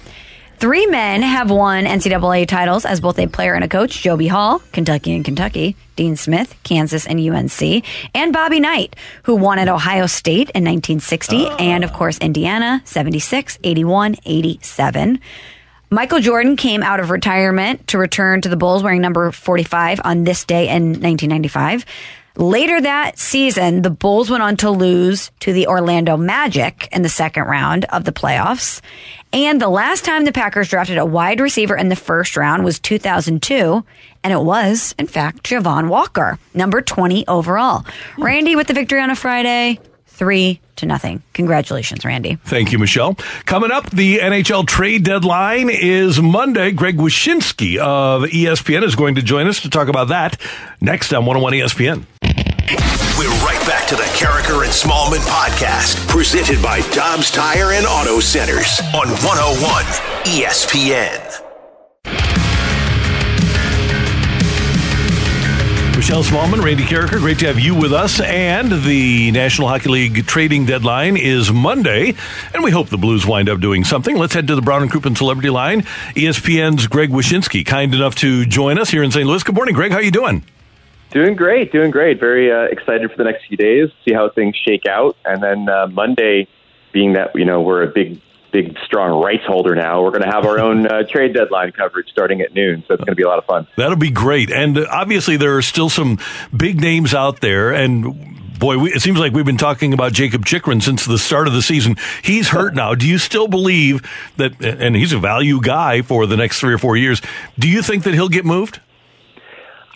Three men have won NCAA titles as both a player and a coach Joe B. Hall, Kentucky and Kentucky, Dean Smith, Kansas and UNC, and Bobby Knight, who won at Ohio State in 1960, and of course Indiana, 76, 81, 87. Michael Jordan came out of retirement to return to the Bulls wearing number 45 on this day in 1995. Later that season, the Bulls went on to lose to the Orlando Magic in the second round of the playoffs. And the last time the Packers drafted a wide receiver in the first round was 2002. And it was, in fact, Javon Walker, number 20 overall. Hmm. Randy with the victory on a Friday, three to nothing. Congratulations, Randy. Thank you, Michelle. Coming up, the NHL trade deadline is Monday. Greg Wyshynski of ESPN is going to join us to talk about that next on 101 ESPN. We're right back to the Karraker and Smallman podcast, presented by Dobbs Tire and Auto Centers on 101 ESPN. Michelle Smallman, Randy Karraker, great to have you with us. And the National Hockey League trading deadline is Monday, and we hope the Blues wind up doing something. Let's head to the Brown and Crouppen Celebrity Line. ESPN's Greg Wyshynski, kind enough to join us here in St. Louis. Good morning, Greg. How are you doing? Doing great, doing great. Very uh, excited for the next few days, see how things shake out, and then uh, Monday, being that you know we're a big, big, strong rights holder now, we're going to have our own uh, trade deadline coverage starting at noon. So it's going to be a lot of fun. That'll be great. And uh, obviously, there are still some big names out there. And boy, we, it seems like we've been talking about Jakob Chychrun since the start of the season. He's hurt now. Do you still believe that, and he's a value guy for the next three or four years, do you think that he'll get moved?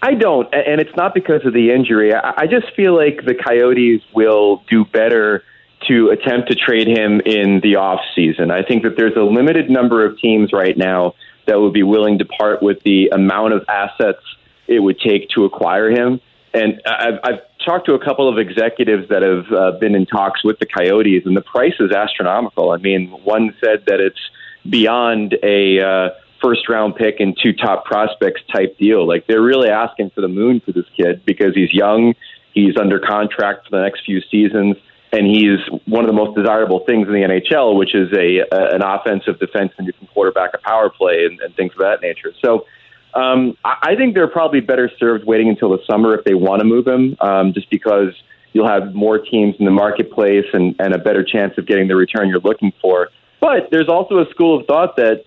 I don't, and it's not because of the injury. I, just feel like the Coyotes will do better to attempt to trade him in the off season. I think that there's a limited number of teams right now that would be willing to part with the amount of assets it would take to acquire him. And I've, I've talked to a couple of executives that have uh, been in talks with the Coyotes, and the price is astronomical. I mean, one said that it's beyond a uh, first round pick and two top prospects type deal. Like they're really asking for the moon for this kid because he's young, he's under contract for the next few seasons, and he's one of the most desirable things in the NHL, which is a, a an offensive defenseman who can quarterback a power play and, and things of that nature. So. Um, I, I think they're probably better served waiting until the summer if they want to move him, um, just because you'll have more teams in the marketplace and, and a better chance of getting the return you're looking for. But there's also a school of thought that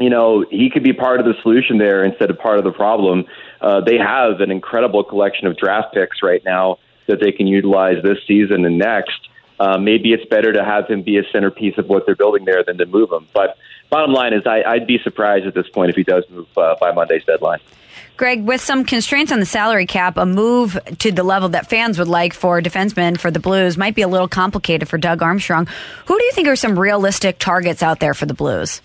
you know, he could be part of the solution there instead of part of the problem. Uh, they have an incredible collection of draft picks right now that they can utilize this season and next. Uh, maybe it's better to have him be a centerpiece of what they're building there than to move him. But bottom line is, I, I'd be surprised at this point if he does move uh, by Monday's deadline. Greg, with some constraints on the salary cap, a move to the level that fans would like for defensemen for the Blues might be a little complicated for Doug Armstrong. Who do you think are some realistic targets out there for the Blues?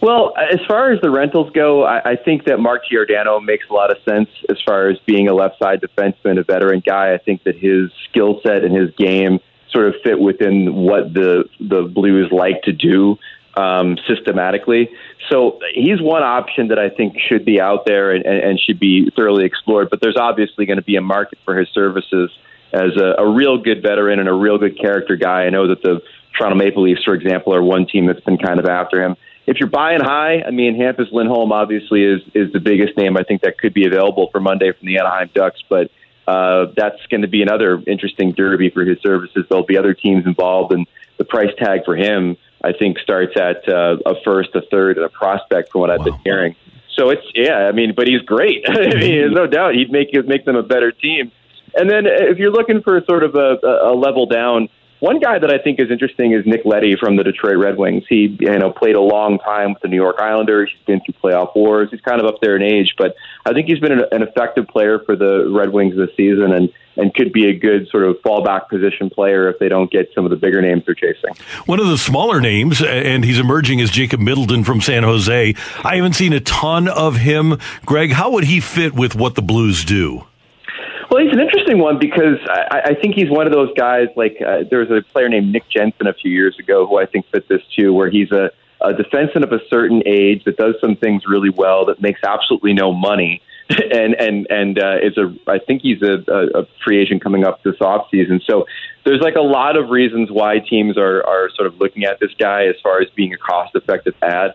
Well, as far as the rentals go, I, I think that Mark Giordano makes a lot of sense as far as being a left side defenseman, a veteran guy. I think that his skill set and his game sort of fit within what the the Blues like to do um, systematically. So he's one option that I think should be out there and, and, and should be thoroughly explored. But there's obviously going to be a market for his services as a, a real good veteran and a real good character guy. I know that the Toronto Maple Leafs, for example, are one team that's been kind of after him if you're buying high, I mean, Hampus Lindholm obviously is is the biggest name I think that could be available for Monday from the Anaheim Ducks, but uh, that's going to be another interesting derby for his services. There'll be other teams involved, and the price tag for him, I think, starts at uh, a first, a third, and a prospect from what I've wow. been hearing. So it's yeah, I mean, but he's great. I mean, there's no doubt he'd make make them a better team. And then if you're looking for sort of a, a level down, one guy that I think is interesting is Nick Leddy from the Detroit Red Wings. He, you know, played a long time with the New York Islanders. He's been through playoff wars. He's kind of up there in age, but I think he's been an, effective player for the Red Wings this season, and and could be a good sort of fallback position player if they don't get some of the bigger names they're chasing. One of the smaller names, and he's emerging as Jacob Middleton from San Jose. I haven't seen a ton of him. Greg, how would he fit with what the Blues do? Well, he's an interesting one because I, I think he's one of those guys. Like uh, there was a player named Nick Jensen a few years ago who I think fit this too, where he's a, a defenseman of a certain age that does some things really well that makes absolutely no money, and and and uh, is a I think he's a, a, a free agent coming up this off season. So there's like a lot of reasons why teams are are sort of looking at this guy as far as being a cost effective ad.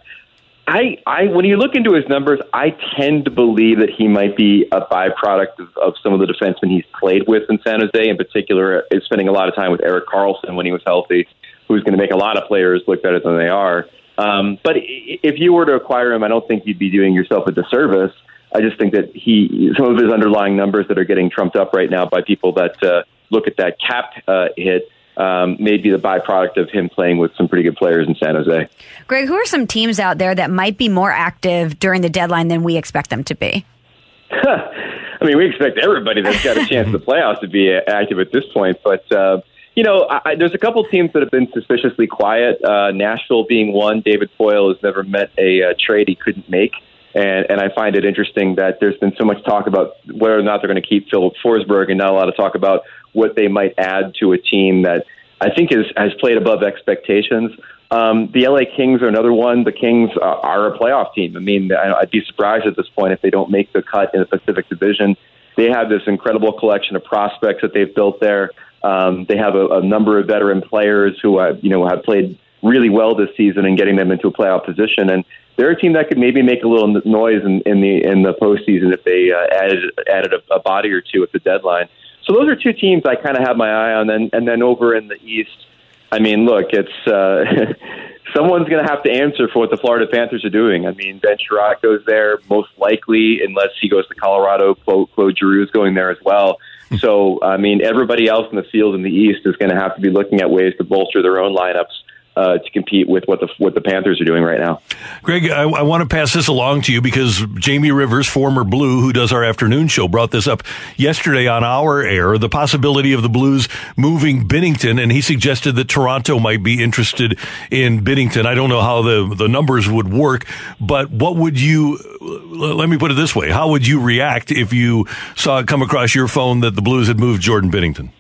I, I, when you look into his numbers, I tend to believe that he might be a byproduct of, of some of the defensemen he's played with in San Jose. In particular, is spending a lot of time with Erik Karlsson when he was healthy, who's going to make a lot of players look better than they are. Um, but if you were to acquire him, I don't think you'd be doing yourself a disservice. I just think that he, some of his underlying numbers that are getting trumped up right now by people that uh, look at that cap uh, hit um, may be the byproduct of him playing with some pretty good players in San Jose. Greg, who are some teams out there that might be more active during the deadline than we expect them to be? I mean, we expect everybody that's got a chance in the playoffs to be active at this point, but. Uh, you know, I, there's a couple teams that have been suspiciously quiet. Uh, Nashville being one. David Poile has never met a uh, trade he couldn't make. And, and I find it interesting that there's been so much talk about whether or not they're going to keep Filip Forsberg and not a lot of talk about what they might add to a team that I think is, has played above expectations. Um, the LA Kings are another one. The Kings are, are a playoff team. I mean, I'd be surprised at this point if they don't make the cut in the Pacific Division. They have this incredible collection of prospects that they've built there. Um, they have a, a number of veteran players who have, you know have played really well this season and getting them into a playoff position. And they're a team that could maybe make a little noise in, in the in the postseason if they uh, added added a, a body or two at the deadline. So those are two teams I kind of have my eye on. And and then over in the East, I mean, look, it's uh, someone's going to have to answer for what the Florida Panthers are doing. I mean, Ben Chiarot goes there most likely, unless he goes to Colorado. Claude, Claude Giroux is going there as well. So, I mean, everybody else in the field in the East is going to have to be looking at ways to bolster their own lineups uh, to compete with what the what the Panthers are doing right now. Greg, I, I, want to pass this along to you because Jamie Rivers, former Blue, who does our afternoon show, brought this up yesterday on our air. The possibility of the Blues moving Binnington, and he suggested that Toronto might be interested in Binnington. I don't know how the the numbers would work, but what would you? Let me put it this way: How would you react if you saw it come across your phone that the Blues had moved Jordan Binnington?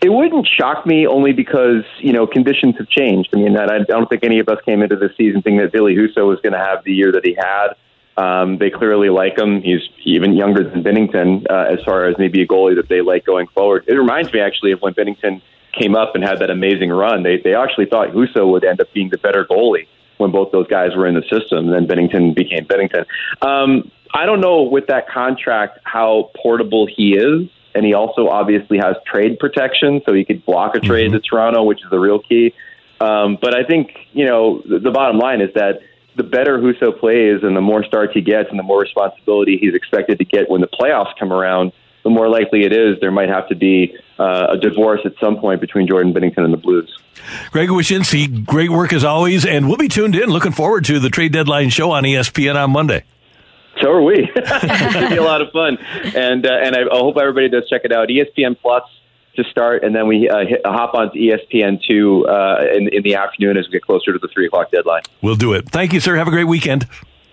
It wouldn't shock me only because you know conditions have changed. I mean, I don't think any of us came into the season thinking that Ville Husso was going to have the year that he had. Um, they clearly like him. He's even younger than Binnington uh, as far as maybe a goalie that they like going forward. It reminds me actually of when Binnington came up and had that amazing run. They they actually thought Husso would end up being the better goalie when both those guys were in the system. And then Binnington became Binnington. Um, I don't know with that contract how portable he is, and he also obviously has trade protection, so he could block a trade to Toronto, which is the real key. Um, but I think you know the, the bottom line is that the better Husso plays, and the more starts he gets, and the more responsibility he's expected to get when the playoffs come around, the more likely it is there might have to be uh, a divorce at some point between Jordan Binnington and the Blues. Greg Wyshynski, great work as always, and we'll be tuned in. Looking forward to the trade deadline show on ESPN on Monday. So are we. going to be a lot of fun, and uh, and I, I hope everybody does check it out. ESPN Plus to start, and then we uh, hit, hop onto ESPN two uh, in, in the afternoon as we get closer to the three o'clock deadline. We'll do it. Thank you, sir. Have a great weekend.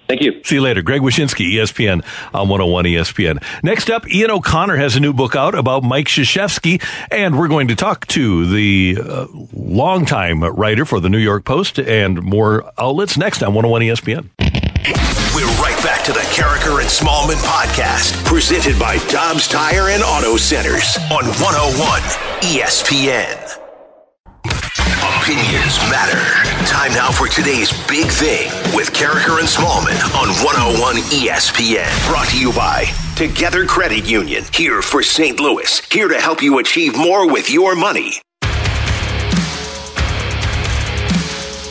Thank you. See you later. Greg Wyshynski, E ESPN on 101 ESPN. Next up, Ian O'Connor has a new book out about Mike Krzyzewski, and we're going to talk to the uh, longtime writer for the New York Post and more outlets next on 101 ESPN. We're right back to the Karraker and Smallman podcast, presented by Dobbs Tire and Auto Centers on 101 ESPN. Opinions matter. Time now for today's big thing with Karraker and Smallman on 101 ESPN. Brought to you by Together Credit Union, here for St. Louis, here to help you achieve more with your money.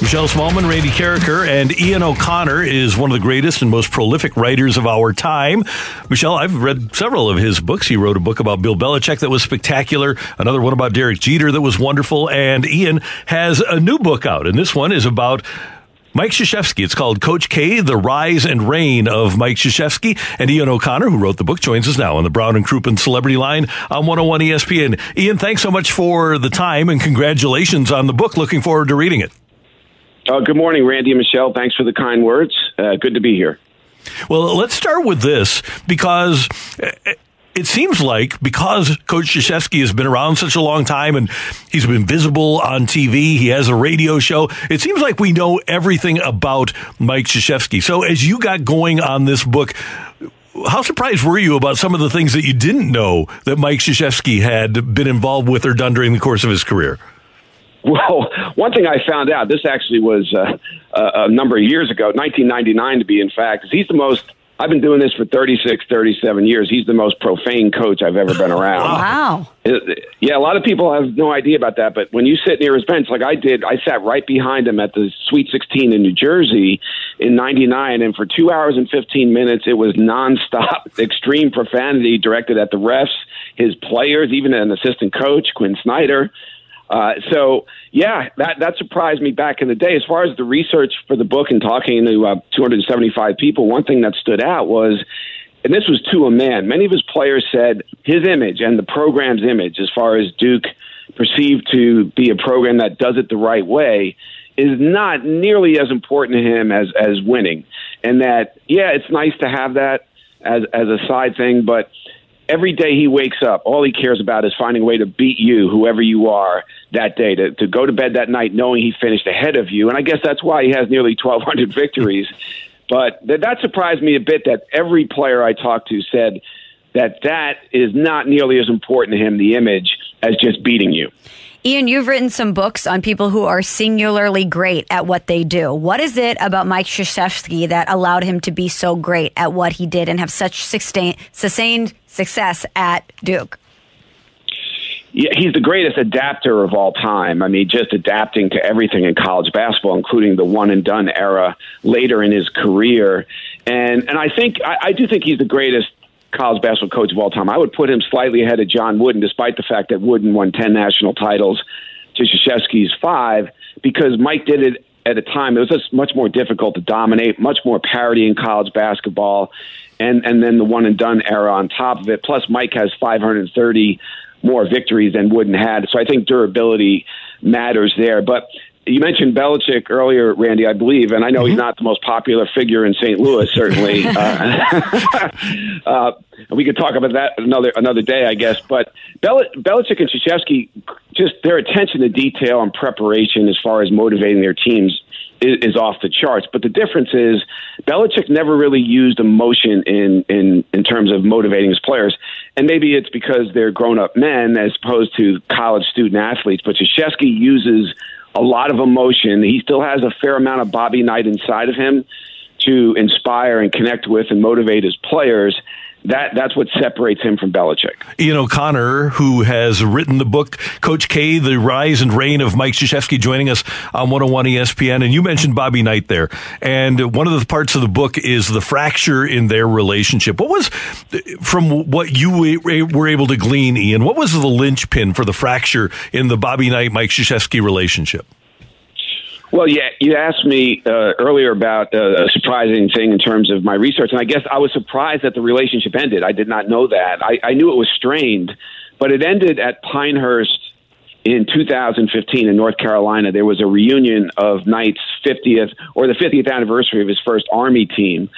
Michelle Smallmon, Randy Karraker, and Ian O'Connor is one of the greatest and most prolific writers of our time. Michelle, I've read several of his books. He wrote a book about Bill Belichick that was spectacular, another one about Derek Jeter that was wonderful, and Ian has a new book out, and this one is about Mike Krzyzewski. It's called Coach K, The Rise and Reign of Mike Krzyzewski. And Ian O'Connor, who wrote the book, joins us now on the Brown and Crouppen Celebrity Line on 101 ESPN. Ian, thanks so much for the time and congratulations on the book. Looking forward to reading it. Uh, good morning, Randy and Michelle. Thanks for the kind words. Uh, good to be here. Well, let's start with this because uh, it seems like because Coach Krzyzewski has been around such a long time and he's been visible on TV, he has a radio show. It seems like we know everything about Mike Krzyzewski. So as you got going on this book, how surprised were you about some of the things that you didn't know that Mike Krzyzewski had been involved with or done during the course of his career? Well, one thing I found out, this actually was uh, a, a number of years ago, 1999 to be in fact, is he's the most, I've been doing this for 36, 37 years. He's the most profane coach I've ever been around. Wow. Yeah, a lot of people have no idea about that, but when you sit near his bench, like I did, I sat right behind him at the Sweet 16 in New Jersey in 99, and for two hours and 15 minutes, it was nonstop extreme profanity directed at the refs, his players, even an assistant coach, Quin Snyder. Uh, so yeah, that that surprised me back in the day. As far as the research for the book and talking to uh, 275 people, one thing that stood out was, and this was to a man. Many of his players said his image and the program's image, as far as Duke perceived to be a program that does it the right way, is not nearly as important to him as as winning. And that yeah, it's nice to have that as as a side thing, but every day he wakes up, all he cares about is finding a way to beat you, whoever you are, that day, to, to go to bed that night knowing he finished ahead of you. And I guess that's why he has nearly 1,200 victories. But th- that surprised me a bit that every player I talked to said that that is not nearly as important to him, the image, as just beating you. Ian, you've written some books on people who are singularly great at what they do. What is it about Mike Krzyzewski that allowed him to be so great at what he did and have such sustain, sustained success at Duke? Yeah, he's the greatest adapter of all time. I mean, just adapting to everything in college basketball, including the one and done era later in his career. And and I think I, I do think he's the greatest college basketball coach of all time. I would put him slightly ahead of John Wooden, despite the fact that Wooden won ten national titles to Krzyzewski's five, because Mike did it at a time it was just much more difficult to dominate, much more parity in college basketball, and and then the one and done era on top of it. Plus, Mike has 530 more victories than Wooden had, so I think durability matters there. But you mentioned Belichick earlier, Randy, I believe, and I know he's not the most popular figure in St. Louis, certainly. uh, uh, we could talk about that another another day, I guess. But Bel- Belichick and Krzyzewski, just their attention to detail and preparation as far as motivating their teams is, is off the charts. But the difference is Belichick never really used emotion in in in terms of motivating his players, and maybe it's because they're grown up men as opposed to college student athletes. But Krzyzewski uses a lot of emotion. He still has a fair amount of Bobby Knight inside of him. to inspire and connect with and motivate his players. That that's what separates him from Belichick. Ian O'Connor, who has written the book Coach K, The Rise and Reign of Mike Krzyzewski, joining us on 101 ESPN. And you mentioned Bobby Knight there. And one of the parts of the book is the fracture in their relationship. What was, from what you were able to glean, Ian, what was the linchpin for the fracture in the Bobby Knight Mike Krzyzewski relationship? Well, yeah, you asked me uh, earlier about uh, a surprising thing in terms of my research, and I guess I was surprised that the relationship ended. I did not know that. I, I knew it was strained, but it ended at Pinehurst in 2015 in North Carolina. There was a reunion of Knight's 50th or the 50th anniversary of his first Army team.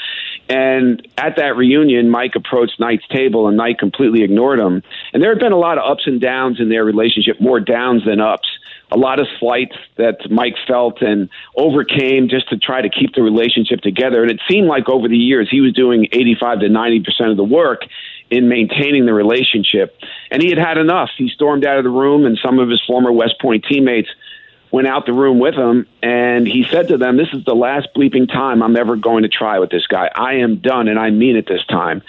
And at that reunion, Mike approached Knight's table and Knight completely ignored him. And there had been a lot of ups and downs in their relationship, more downs than ups a lot of slights that Mike felt and overcame just to try to keep the relationship together. And it seemed like over the years he was doing 85 to 90% of the work in maintaining the relationship. And he had had enough. He stormed out of the room, and some of his former West Point teammates went out the room with him. And he said to them, This is the last bleeping time I'm ever going to try with this guy. I am done, and I mean it this time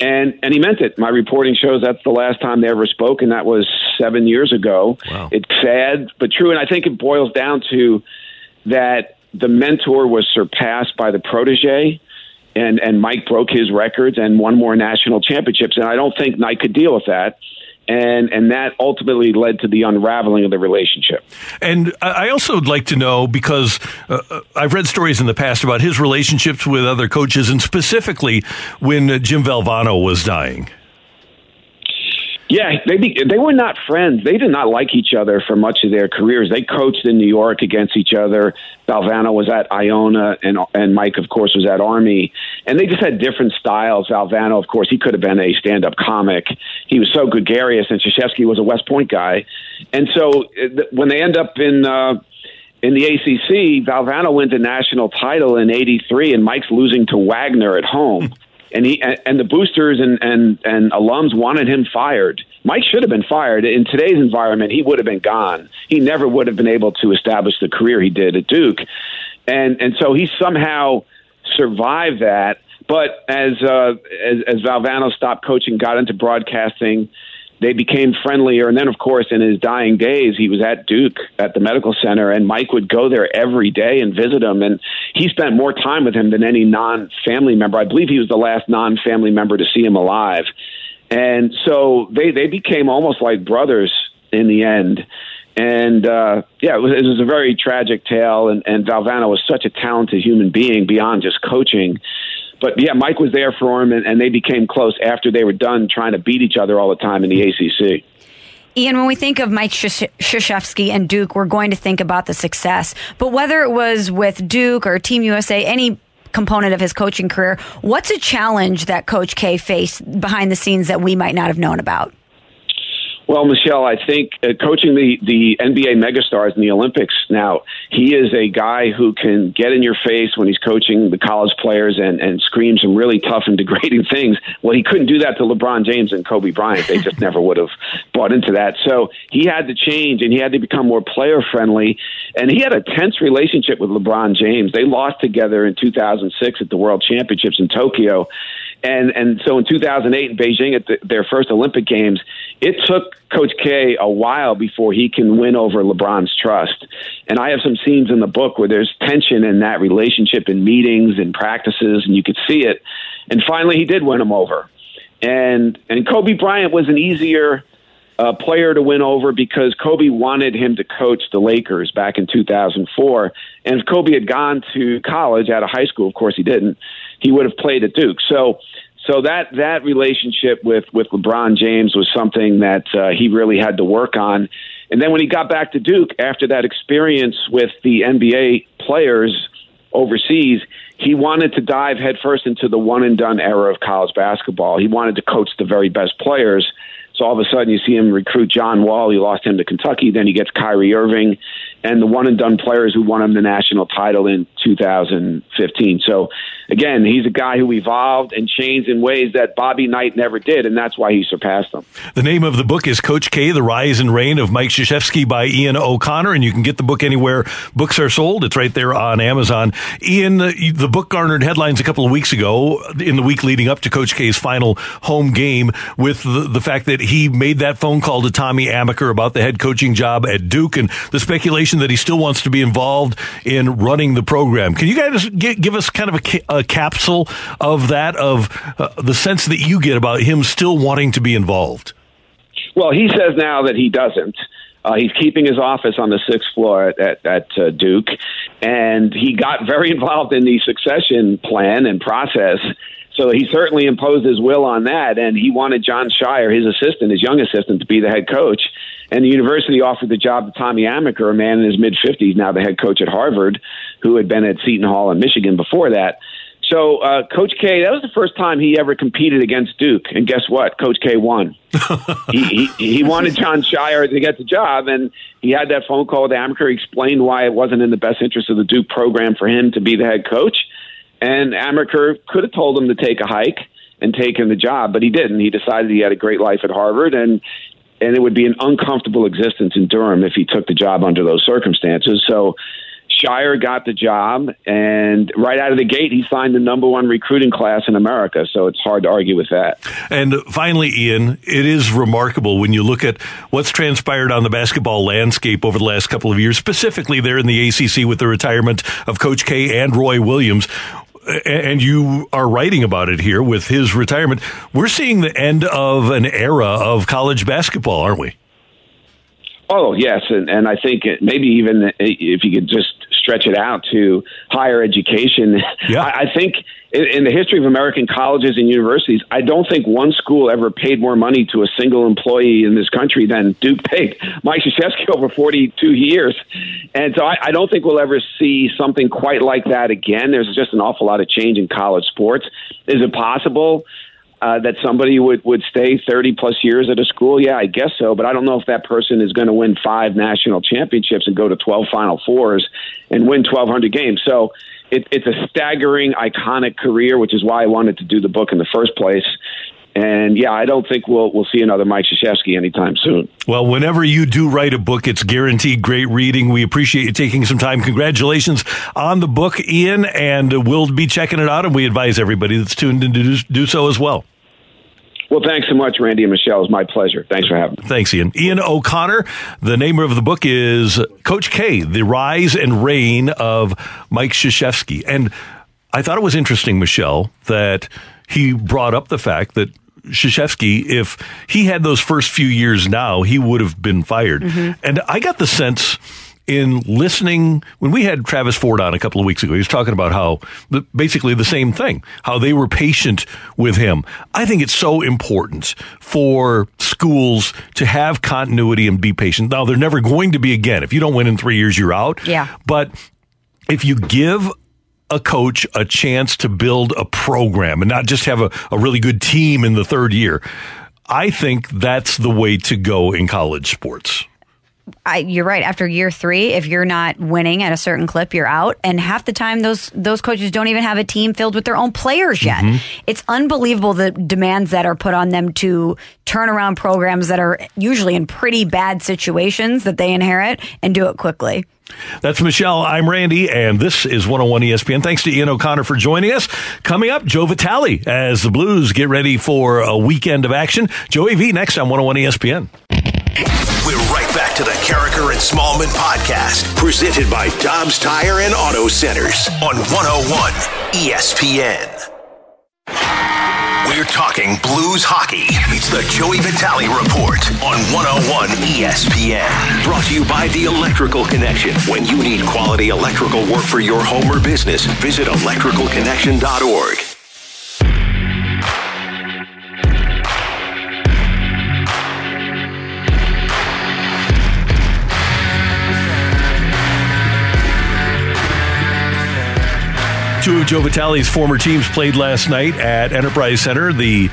and and he meant it. My reporting shows that's the last time they ever spoke, and that was seven years ago. Wow. It's sad but true, and I think it boils down to that the mentor was surpassed by the protege, and and Mike broke his records and won more national championships, and I don't think Knight could deal with that and and that ultimately led to the unraveling of the relationship. And I also would like to know because uh, uh, I've read stories in the past about his relationships with other coaches, and specifically when Jim Valvano was dying. Yeah, they be, they were not friends. They did not like each other for much of their careers. They coached in New York against each other. Valvano was at Iona, and and Mike, of course, was at Army, and they just had different styles. Valvano, of course, he could have been a stand-up comic. He was so gregarious, and Krzyzewski was a West Point guy, and so uh, when they end up in. Uh, in the ACC, Valvano wins a national title in '83, and Mike's losing to Wagner at home and he and the boosters and and and alums wanted him fired. Mike should have been fired. In today's environment, he would have been gone. He never would have been able to establish the career he did at Duke, and and so he somehow survived that. But as uh, as, as Valvano stopped coaching, got into broadcasting, they became friendlier. And then, of course, in his dying days, he was at Duke at the medical center, and Mike would go there every day and visit him. And he spent more time with him than any non family member. I believe he was the last non family member to see him alive. And so they, they became almost like brothers in the end. And uh, yeah, it was, it was a very tragic tale. And, and Valvano was such a talented human being beyond just coaching but yeah, Mike was there for him, and, and they became close after they were done trying to beat each other all the time in the mm-hmm. ACC. Ian, when we think of Mike Krzyzewski and Duke, we're going to think about the success. But whether it was with Duke or Team USA, any component of his coaching career, what's a challenge that Coach K faced behind the scenes that we might not have known about? Well, Michelle, I think uh, coaching the, the NBA megastars in the Olympics now, he is a guy who can get in your face when he's coaching the college players and, and scream some really tough and degrading things. Well, he couldn't do that to LeBron James and Kobe Bryant. They just never would have bought into that. So he had to change and he had to become more player friendly. And he had a tense relationship with LeBron James. They lost together in 2006 at the World Championships in Tokyo. And and so in 2008 in Beijing at the, their first Olympic Games, it took Coach K a while before he can win over LeBron's trust. And I have some scenes in the book where there's tension in that relationship in meetings and practices, and you could see it. And finally, he did win him over. And and Kobe Bryant was an easier uh, player to win over because Kobe wanted him to coach the Lakers back in 2004. And if Kobe had gone to college out of high school, of course he didn't he would have played at Duke. So so that that relationship with with LeBron James was something that uh, he really had to work on. And then when he got back to Duke after that experience with the NBA players overseas, he wanted to dive headfirst into the one and done era of college basketball. He wanted to coach the very best players. So all of a sudden, you see him recruit John Wall. He lost him to Kentucky. Then he gets Kyrie Irving, and the one and done players who won him the national title in 2015. So, again, he's a guy who evolved and changed in ways that Bobby Knight never did, and that's why he surpassed him. The name of the book is Coach K: The Rise and Reign of Mike Krzyzewski by Ian O'Connor, and you can get the book anywhere books are sold. It's right there on Amazon. Ian, the, book garnered headlines a couple of weeks ago in the week leading up to Coach K's final home game with the, the fact that he made that phone call to Tommy Amaker about the head coaching job at Duke and the speculation that he still wants to be involved in running the program. Can you guys gi- give us kind of a, ca- a capsule of that, of uh, the sense that you get about him still wanting to be involved? Well, he says now that he doesn't. Uh, he's keeping his office on the sixth floor at, at, at uh, Duke, and he got very involved in the succession plan and process. So he certainly imposed his will on that, and he wanted Jon Scheyer, his assistant, his young assistant, to be the head coach. And the university offered the job to Tommy Amaker, a man in his mid 50s, now the head coach at Harvard, who had been at Seton Hall in Michigan before that. So, uh, Coach K, that was the first time he ever competed against Duke. And guess what? Coach K won. he, he, he wanted Jon Scheyer to get the job, and he had that phone call with Amaker. He explained why it wasn't in the best interest of the Duke program for him to be the head coach. And Amaker could have told him to take a hike and take him the job, but he didn't. He decided he had a great life at Harvard, and and it would be an uncomfortable existence in Durham if he took the job under those circumstances. So Scheyer got the job, and right out of the gate, he signed the number one recruiting class in America. So it's hard to argue with that. And finally, Ian, it is remarkable when you look at what's transpired on the basketball landscape over the last couple of years, specifically there in the ACC with the retirement of Coach K and Roy Williams. And you are writing about it here with his retirement. We're seeing the end of an era of college basketball, aren't we? Oh yes, and and I think maybe even if you could just stretch it out to higher education, yeah. I, I think in, in the history of American colleges and universities, I don't think one school ever paid more money to a single employee in this country than Duke paid Mike Krzyzewski over 42 years, and so I, I don't think we'll ever see something quite like that again. There's just an awful lot of change in college sports. Is it possible? Uh, that somebody would, would stay 30 plus years at a school? Yeah, I guess so. But I don't know if that person is going to win five national championships and go to 12 Final Fours and win 1,200 games. So it, it's a staggering, iconic career, which is why I wanted to do the book in the first place. And yeah, I don't think we'll we'll see another Mike Krzyzewski anytime soon. Well, whenever you do write a book, it's guaranteed great reading. We appreciate you taking some time. Congratulations on the book, Ian, and we'll be checking it out. And we advise everybody that's tuned in to do, do so as well. Well, thanks so much, Randy and Michelle. It's my pleasure. Thanks for having me. Thanks, Ian. Ian O'Connor. The name of the book is Coach K: The Rise and Reign of Mike Krzyzewski. And I thought it was interesting, Michelle, that he brought up the fact that Krzyzewski, if he had those first few years now, he would have been fired. Mm-hmm. And I got the sense in listening when we had Travis Ford on a couple of weeks ago, he was talking about how the, basically the same thing, how they were patient with him. I think it's so important for schools to have continuity and be patient. Now, they're never going to be again. If you don't win in three years, you're out. Yeah. But if you give a coach a chance to build a program and not just have a, a really good team in the third year, I think that's the way to go in college sports. I, you're right. After year three, if you're not winning at a certain clip, you're out. And half the time, those those coaches don't even have a team filled with their own players yet. Mm-hmm. It's unbelievable the demands that are put on them to turn around programs that are usually in pretty bad situations that they inherit and do it quickly. That's Michelle. I'm Randy, and this is 101 ESPN. Thanks to Ian O'Connor for joining us. Coming up, Joe Vitale as the Blues get ready for a weekend of action. Joey V next on 101 ESPN. We're right back to the Karraker and Smallmon podcast, presented by Dobbs Tire and Auto Centers on 101 ESPN. We're talking Blues hockey. It's the Joey Vitale Report on 101 ESPN. Brought to you by The Electrical Connection. When you need quality electrical work for your home or business, visit electricalconnection.org. Two of Joe Vitale's former teams played last night at Enterprise Center. The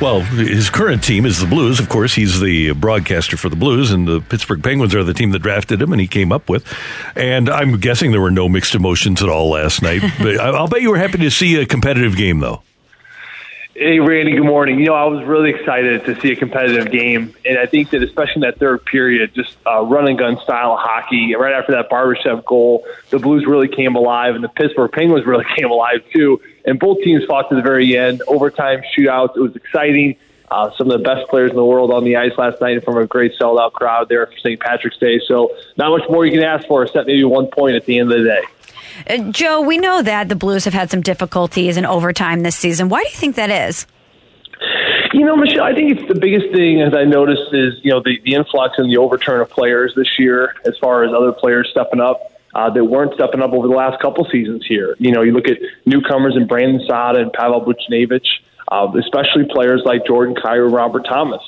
Well, his current team is the Blues. Of course, he's the broadcaster for the Blues, and the Pittsburgh Penguins are the team that drafted him, and he came up with. And I'm guessing there were no mixed emotions at all last night. but I'll bet you were happy to see a competitive game, though. Hey, Randy, good morning. You know, I was really excited to see a competitive game, and I think that especially in that third period, just uh, run and gun style hockey, right after that Barbashev goal, the Blues really came alive, and the Pittsburgh Penguins really came alive, too. And both teams fought to the very end. Overtime shootouts. It was exciting. Uh, some of the best players in the world on the ice last night from a great sold-out crowd there for St. Patrick's Day. So not much more you can ask for, except maybe one point at the end of the day. Uh, Joe, we know that the Blues have had some difficulties in overtime this season. Why do you think that is? You know, Michelle, I think it's the biggest thing as I noticed is you know the, the influx and the overturn of players this year, as far as other players stepping up uh, that weren't stepping up over the last couple seasons here. You know, you look at newcomers and Brandon Saad and Pavel Buchnevich, uh, especially players like Jordan Kyrou, Robert Thomas.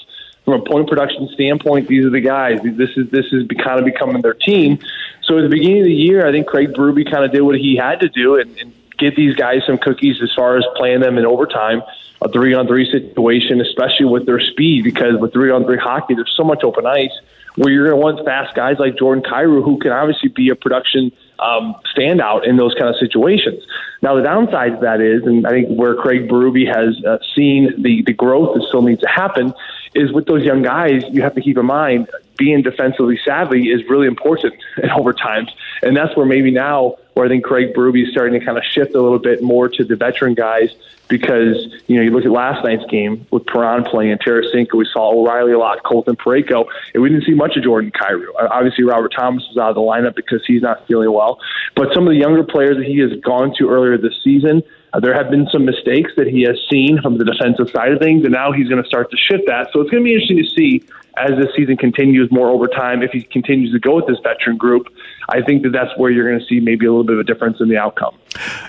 From a point production standpoint, these are the guys. This is this is kind of becoming their team. So at the beginning of the year, I think Craig Berube kind of did what he had to do and, and get these guys some cookies as far as playing them in overtime, a three on three situation, especially with their speed, because with three on three hockey, there's so much open ice where you're going to want fast guys like Jordan Kyrou, who can obviously be a production um, standout in those kind of situations. Now, the downside to that is, and I think where Craig Berube has uh, seen the, the growth that still needs to happen, is with those young guys, you have to keep in mind being defensively savvy is really important in overtimes. And that's where maybe now, where I think Craig Berube is starting to kind of shift a little bit more to the veteran guys because, you know, you look at last night's game with Perron playing and Tarasenko, we saw O'Reilly a lot, Colton Parayko, and we didn't see much of Jordan Kyrou. Uh, Obviously, Robert Thomas was out of the lineup because he's not feeling well. But some of the younger players that he has gone to earlier this season, uh, there have been some mistakes that he has seen from the defensive side of things, and now he's going to start to shift that. So it's going to be interesting to see as this season continues more over time if he continues to go with this veteran group. I think that that's where you're going to see maybe a little bit of a difference in the outcome.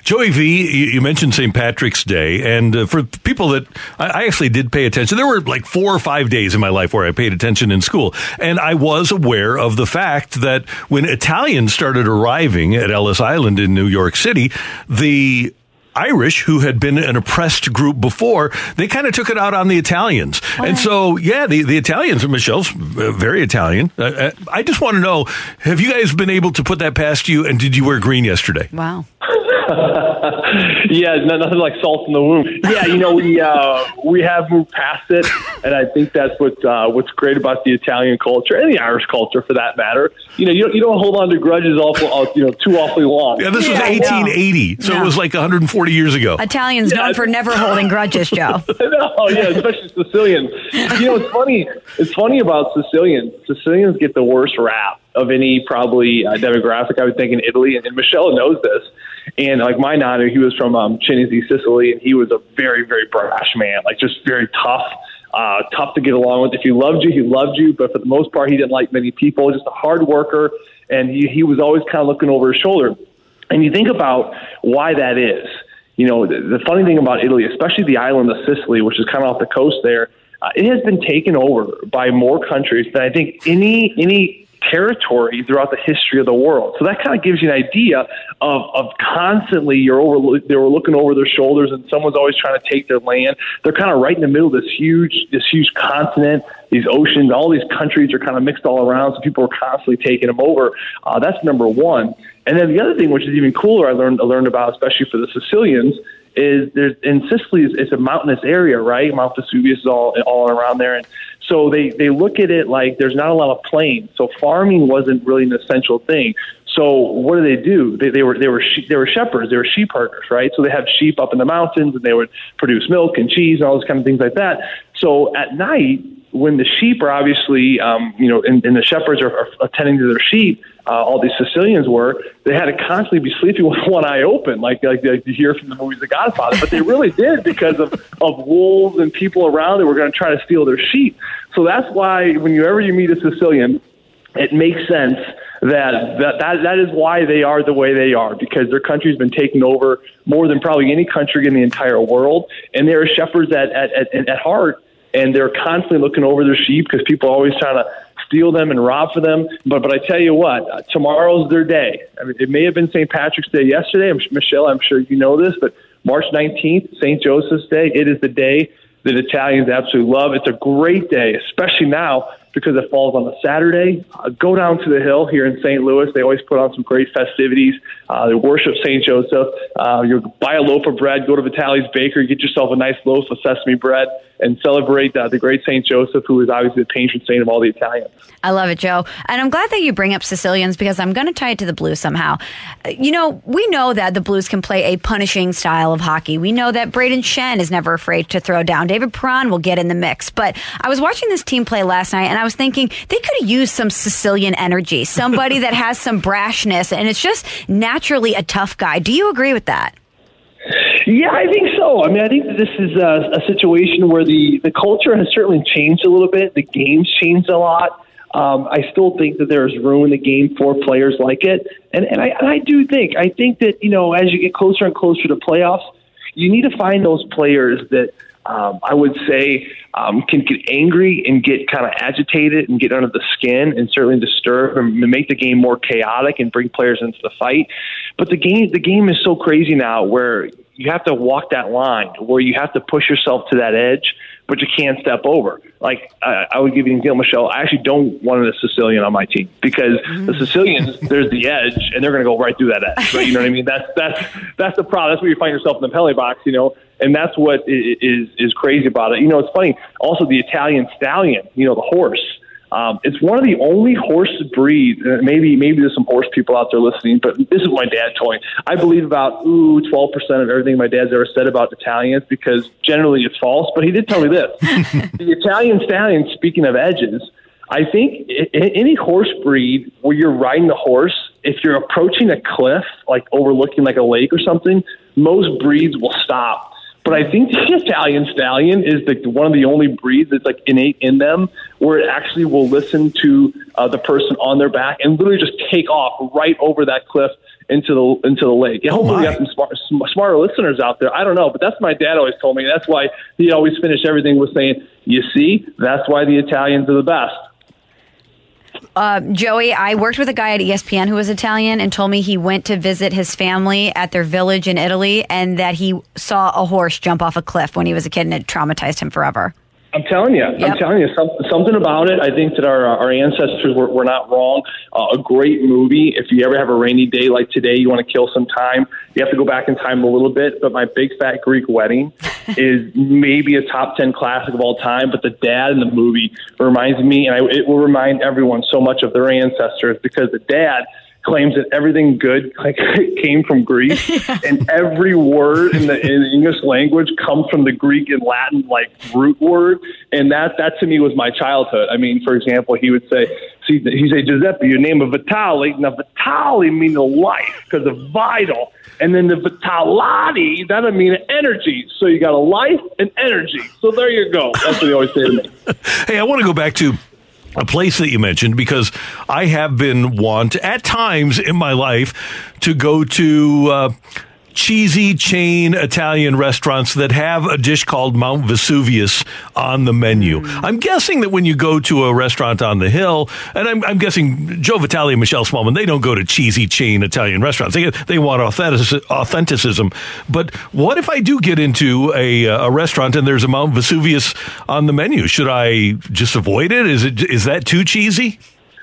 Joey V, you mentioned St. Patrick's Day, and uh, for people that I actually did pay attention, there were like four or five days in my life where I paid attention in school, and I was aware of the fact that when Italians started arriving at Ellis Island in New York City, the Irish, who had been an oppressed group before, they kind of took it out on the Italians. And so, yeah, the, the Italians, Michelle's uh, very Italian. Uh, uh, I just want to know have you guys been able to put that past you, and did you wear green yesterday? Wow. yeah, no- nothing like salt in the wound. Yeah, you know we uh, we have moved past it, and I think that's what uh, what's great about the Italian culture and the Irish culture, for that matter. You know, you don't, you don't hold on to grudges awful, uh, you know, too awfully long. Yeah, this was 1880, so it was like 140 years ago. Italians known for never holding grudges, Joe. no, yeah, especially Sicilians. You know, it's funny. It's funny about Sicilians. Sicilians get the worst rap of any probably uh, demographic. I would think in Italy, and, and Michelle knows this. And like my nana, he was from um, Cinisi, Sicily, and he was a very, very brash man, like just very tough. Uh, tough to get along with. If he loved you, he loved you, but for the most part, he didn't like many people. Just a hard worker, and he, he was always kind of looking over his shoulder. And you think about why that is. You know, the, the funny thing about Italy, especially the island of Sicily, which is kind of off the coast there, uh, it has been taken over by more countries than I think any any territory throughout the history of the world. So that kind of gives you an idea of, of constantly you're over they were looking over their shoulders and someone's always trying to take their land. They're kind of right in the middle of this huge this huge continent, these oceans, all these countries are kind of mixed all around, so people are constantly taking them over. Uh, that's number one. And then the other thing, which is even cooler, I learned I learned about, especially for the Sicilians, is there's in Sicily it's, a mountainous area, right? Mount Vesuvius is all all around there, and so they they look at it like there's not a lot of plains, so farming wasn't really an essential thing. So what do they do? They, they were they were she, they were shepherds, they were sheep herders, right? So they have sheep up in the mountains, and they would produce milk and cheese and all those kind of things like that. So at night, when the sheep are obviously, um, you know, and, and the shepherds are, are attending to their sheep, uh, all these Sicilians were, they had to constantly be sleeping with one eye open, like, like, like you hear from the movies The Godfather. But they really did because of, of wolves and people around that were going to try to steal their sheep. So that's why whenever you meet a Sicilian, it makes sense that, that that that is why they are the way they are because their country's been taken over more than probably any country in the entire world, and they are shepherds at at, at, at heart, and they're constantly looking over their sheep because people are always trying to steal them and rob for them. But but I tell you what, uh, tomorrow's their day. I mean, it may have been St. Patrick's Day yesterday. I'm, Michelle, I'm sure you know this, but March 19th, St. Joseph's Day, it is the day that Italians absolutely love. It's a great day, especially now because it falls on a Saturday. Uh, go down to the hill here in St. Louis. They always put on some great festivities. Uh, they worship St. Joseph. Uh, you buy a loaf of bread, go to Vitale's Bakery, get yourself a nice loaf of sesame bread, and celebrate uh, the great St. Joseph, who is obviously the patron saint of all the Italians. I love it, Joe. And I'm glad that you bring up Sicilians because I'm going to tie it to the Blues somehow. You know, we know that the Blues can play a punishing style of hockey. We know that Brayden Schenn is never afraid to throw down. David Perron will get in the mix. But I was watching this team play last night and I was thinking they could have used some Sicilian energy, somebody that has some brashness and it's just naturally a tough guy. Do you agree with that? Yeah, I think so. I mean, I think this is a, a situation where the, the culture has certainly changed a little bit. The game's changed a lot. Um, I still think that there's room in the game for players like it, and and I, and I do think I think that you know as you get closer and closer to playoffs, you need to find those players that um, I would say um, can get angry and get kind of agitated and get under the skin and certainly disturb and make the game more chaotic and bring players into the fight. But the game the game is so crazy now where you have to walk that line where you have to push yourself to that edge, but you can't step over. Like I, I would give you an example, Michelle. I actually don't want a Sicilian on my team because the Sicilians, there's the edge, and they're going to go right through that edge. Right? You know what I mean? That's that's that's the problem. That's where you find yourself in the penalty box. You know, and that's what is is crazy about it. You know, it's funny. Also, the Italian stallion. You know, the horse. Um, it's one of the only horse breeds. uh, Maybe maybe there's some horse people out there listening, but this is my dad me. I believe about ooh twelve percent of everything my dad's ever said about Italians because generally it's false. But he did tell me this: the Italian stallion. Speaking of edges, I think any horse breed where you're riding the horse, if you're approaching a cliff, like overlooking like a lake or something, most breeds will stop. But I think the Italian stallion is the one of the only breeds that's like innate in them, where it actually will listen to uh, the person on their back and literally just take off right over that cliff into the into the lake. Yeah, hopefully, we have some smart, sm- smarter listeners out there. I don't know, but that's my dad always told me. That's why he always finished everything with saying, "You see, that's why the Italians are the best." Uh, Joey, I worked with a guy at ESPN who was Italian and told me he went to visit his family at their village in Italy and that he saw a horse jump off a cliff when he was a kid and it traumatized him forever. I'm telling you, I'm telling you, some, something about it. I think that our our ancestors were, were not wrong. Uh, a great movie. If you ever have a rainy day like today, you want to kill some time. You have to go back in time a little bit. But my Big Fat Greek Wedding is maybe a top ten classic of all time. But the dad in the movie reminds me, and I, it will remind everyone so much of their ancestors because the dad claims that everything good like came from Greece, and every word in the, in the English language comes from the Greek and Latin like root word, and that that to me was my childhood. I mean, for example, he would say, "See, he say Giuseppe, your name is Vitali. Now Vitali means the life because of vital." And then the Vitalati that'll mean energy. So you got a life and energy. So there you go. That's what they always say to me. Hey, I want to go back to a place that you mentioned because I have been want at times in my life to go to uh, cheesy chain Italian restaurants that have a dish called Mount Vesuvius on the menu. Hmm. I'm guessing that when you go to a restaurant on the hill, and I'm, I'm guessing Joe Vitale and Michelle Smallmon, they don't go to cheesy chain Italian restaurants. They, they want authentic, authenticism. But what if I do get into a, a restaurant and there's a Mount Vesuvius on the menu? Should I just avoid it? Is it is that too cheesy?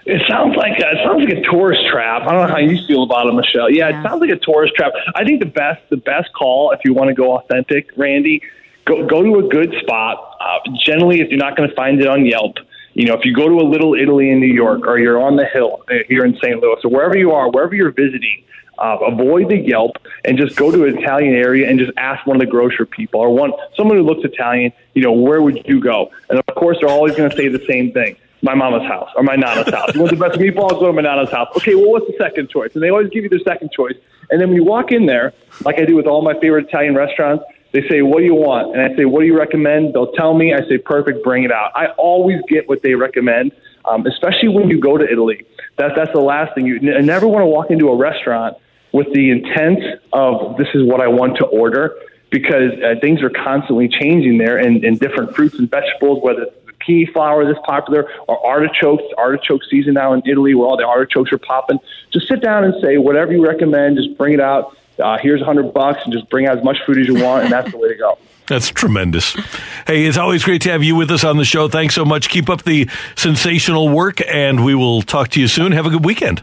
It sounds like a, it sounds like a tourist trap. I don't know how you feel about it, Michelle. Yeah, it sounds like a tourist trap. I think the best the best call if you want to go authentic, Randy, go go to a good spot. Uh, generally, if you're not going to find it on Yelp, you know, if you go to a Little Italy in New York or you're on the hill uh, here in St. Louis or wherever you are, wherever you're visiting, uh, avoid the Yelp and just go to an Italian area and just ask one of the grocery people or one someone who looks Italian. You know, where would you go? And of course, they're always going to say the same thing. My mama's house or my nana's house. You want the best meatballs? Go to my nana's house. Okay, well, what's the second choice? And they always give you their second choice. And then when you walk in there, like I do with all my favorite Italian restaurants, they say, "What do you want?" And I say, "What do you recommend?" They'll tell me. I say, "Perfect, bring it out." I always get what they recommend, um, especially when you go to Italy. That that's the last thing. You n- never want to walk into a restaurant with the intent of this is what I want to order because uh, things are constantly changing there, and, and different fruits and vegetables, whether it's zucchini flower that's popular or artichokes, artichoke season now in Italy where all the artichokes are popping. Just sit down and say whatever you recommend. Just bring it out. Uh, here's a hundred bucks, and just bring out as much food as you want, and that's the way to go. That's tremendous. Hey, it's always great to have you with us on the show. Thanks so much. Keep up the sensational work, and we will talk to you soon. Have a good weekend.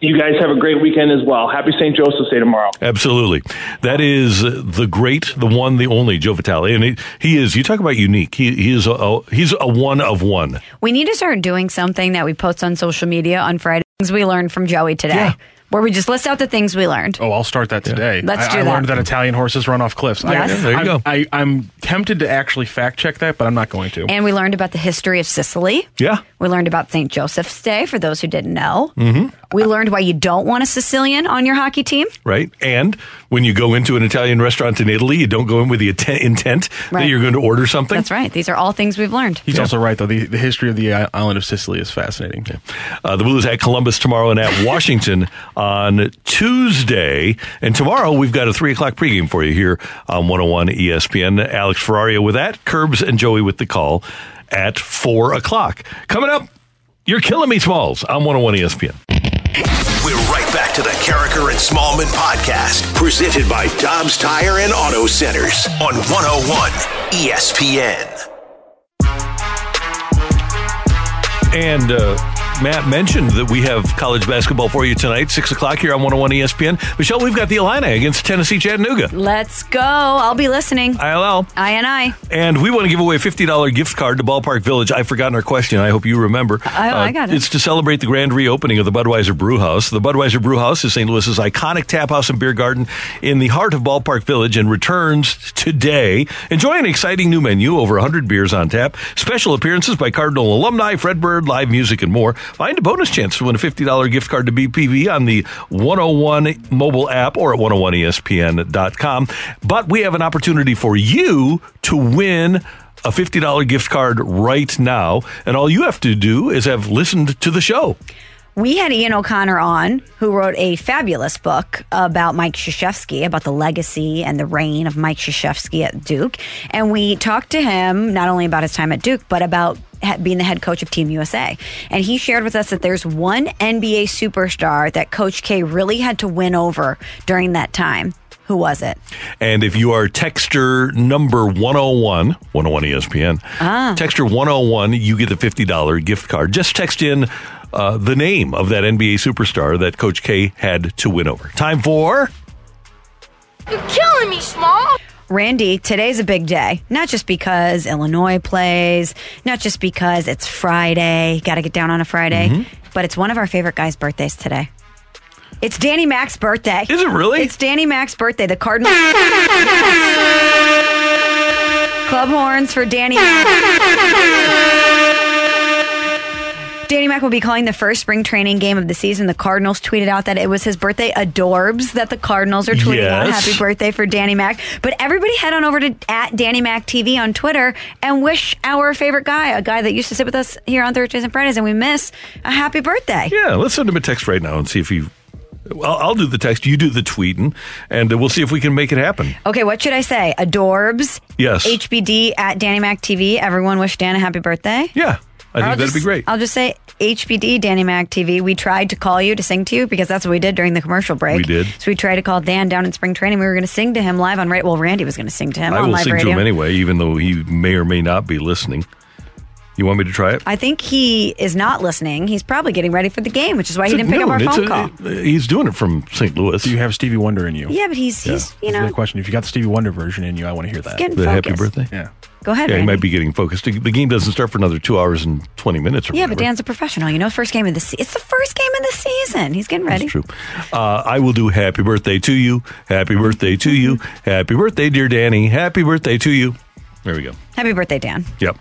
You guys have a great weekend as well. Happy St. Joseph's Day tomorrow. Absolutely. That is the great, the one, the only Joe Vitale. And he, he is, you talk about unique. He, he is a, a, he's a one of one. We need to start doing something that we post on social media on Fridays. We learned from Joey today. Where we just list out the things we learned. Oh, I'll start that today. Let's I, do I that. learned that Italian horses run off cliffs. Yes. I, Yeah, there you I'm, go. I, I'm tempted to actually fact check that, but I'm not going to. And we learned about the history of Sicily. Yeah. We learned about St. Joseph's Day for those who didn't know. Mm-hmm. We learned why you don't want a Sicilian on your hockey team. Right. And when you go into an Italian restaurant in Italy, you don't go in with the atten- intent Right. that you're going to order something. That's right. These are all things we've learned. He's also right, though. The, the history of the island of Sicily is fascinating. Uh, the Blues at Columbus tomorrow and at Washington on Tuesday. And tomorrow we've got a three o'clock pregame for you here on 101 ESPN. Alex Ferrario with that, Curbs and Joey with the call at four o'clock. Coming up, you're killing me, Smalls, on 101 ESPN. We're right back to the Karraker and Smallmon podcast, presented by Dobbs Tire and Auto Centers on 101 ESPN. And uh, Matt mentioned that we have college basketball for you tonight, 6 o'clock here on 101 ESPN. Michelle, we've got the Illini against Tennessee Chattanooga. Let's go. I'll be listening. ILL. I and I. And we want to give away a $50 gift card to Ballpark Village. I've forgotten our question. I hope you remember. Uh, I- I got it. It's to celebrate the grand reopening of the Budweiser Brew House. The Budweiser Brew House is St. Louis's iconic tap house and beer garden in the heart of Ballpark Village and returns today. Enjoy an exciting new menu, over 100 beers on tap, special appearances by Cardinal alumni, Fred Bird, live music, and more. Find a bonus chance to win a $50 gift card to BPV on the 101 mobile app or at 101ESPN.com. But we have an opportunity for you to win a $50 gift card right now. And all you have to do is have listened to the show. We had Ian O'Connor on, who wrote a fabulous book about Mike Krzyzewski, about the legacy and the reign of Mike Krzyzewski at Duke. And we talked to him not only about his time at Duke, but about being the head coach of Team USA. And he shared with us that there's one NBA superstar that Coach K really had to win over during that time. Who was it? And if you are texter number 101, 101 ESPN, Ah. texter 101, you get the $50 gift card. Just text in uh, the name of that NBA superstar that Coach K had to win over. Time for. You're killing me, Small. Randy, today's a big day. Not just because Illinois plays, not just because it's Friday, got to get down on a Friday, Mm-hmm. but it's one of our favorite guys' birthdays today. It's Danny Mac's birthday. Is it really? It's Danny Mac's birthday. The Cardinals. Club horns for Danny Mac. Danny Mac will be calling the first spring training game of the season. The Cardinals tweeted out that it was his birthday. Adorbs that the Cardinals are tweeting out happy birthday for Danny Mac. But everybody head on over to at Danny Mac TV on Twitter and wish our favorite guy, a guy that used to sit with us here on Thursdays and Fridays and we miss, a happy birthday. Yeah, let's send him a text right now and see if he. I'll, I'll do the text, you do the tweeting, and we'll see if we can make it happen. Okay, what should I say? Adorbs. Yes. HBD at Danny Mac TV. Everyone wish Dan a happy birthday. Yeah, I think I'll that'd just- be great. I'll just say HBD Danny Mac TV. We tried to call you to sing to you because that's what we did during the commercial break. We did. So we tried to call Dan down in spring training. We were going to sing to him live on radio. Well, Randy was going to sing to him I on will live sing radio. to him anyway, even though he may or may not be listening. You want me to try it? I think he is not listening. He's probably getting ready for the game, which is why he didn't pick up our it's phone a- call. Uh, he's doing it from St. Louis. Do you have Stevie Wonder in you? Yeah, but he's he's you That's know the question. If you got the Stevie Wonder version in you, I want to hear that. getting the happy birthday? Yeah. Go ahead, Yeah, he might be getting focused. The game doesn't start for another two hours and 20 minutes or Yeah, but whatever. Dan's a professional. You know, first game of the se- it's the first game of the season. He's getting ready. That's true. Uh, I will do happy birthday to you. Happy birthday to you. Happy birthday, dear Danny. Happy birthday to you. There we go. Happy birthday, Dan. Yep.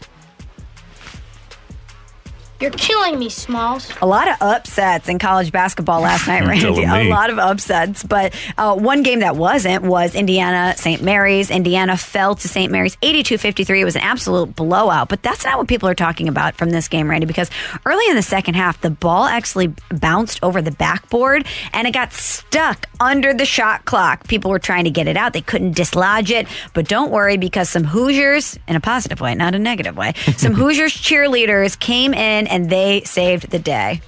You're killing me, Smalls. A lot of upsets in college basketball last night, Randy. A lot of upsets. But uh, one game that wasn't was Indiana St. Mary's. Indiana fell to St. Mary's 82 53. It was an absolute blowout. But that's not what people are talking about from this game, Randy, because early in the second half, the ball actually bounced over the backboard and it got stuck under the shot clock. People were trying to get it out. They couldn't dislodge it. But don't worry, because some Hoosiers, in a positive way, not a negative way, some Hoosiers cheerleaders came in and they saved the day.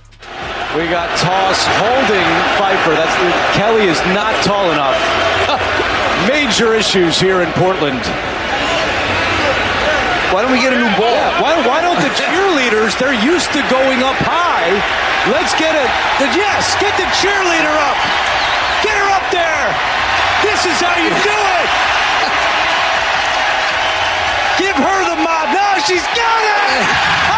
We got Toss holding Pfeiffer. That's Kelly is not tall enough. Major issues here in Portland. Why don't we get a new ball? Why, why don't the cheerleaders, they're used to going up high. Let's get it. yes, get the cheerleader up. Get her up there. This is how you do it. Give her the mob. No, she's got it.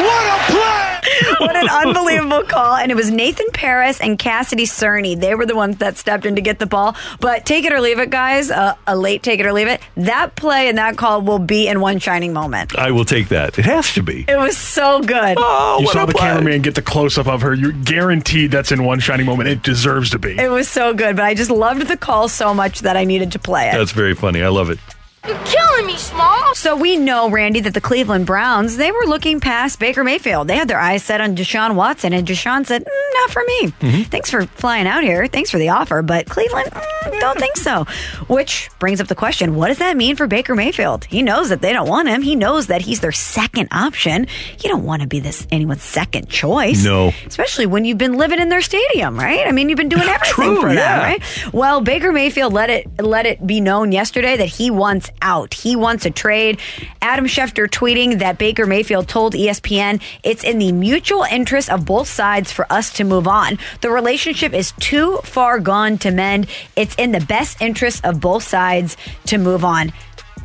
What a play. what an unbelievable call. And it was Nathan Paris and Cassidy Cerny. They were the ones that stepped in to get the ball. But take it or leave it, guys. Uh, a late take it or leave it. That play and that call will be in one shining moment. I will take that. It has to be. It was so good. Oh, you what saw a the play. cameraman get the close up of her. You're guaranteed that's in one shining moment. It deserves to be. It was so good, but I just loved the call so much that I needed to play it. That's very funny. I love it. You're killing me, Small. So we know, Randy, that the Cleveland Browns, they were looking past Baker Mayfield. They had their eyes set on Deshaun Watson, and Deshaun said, "Mm, not for me. Thanks for flying out here. Thanks for the offer, but Cleveland, mm, don't think so. Which brings up the question, what does that mean for Baker Mayfield? He knows that they don't want him. He knows that he's their second option. You don't want to be this anyone's second choice. No. Especially when you've been living in their stadium, right? I mean, you've been doing everything True, for them, right? Well, Baker Mayfield let it let it be known yesterday that he wants out. He wants a trade. Adam Schefter tweeting that Baker Mayfield told ESPN it's in the mutual interest of both sides for us to move on. The relationship is too far gone to mend. It's in the best interest of both sides to move on.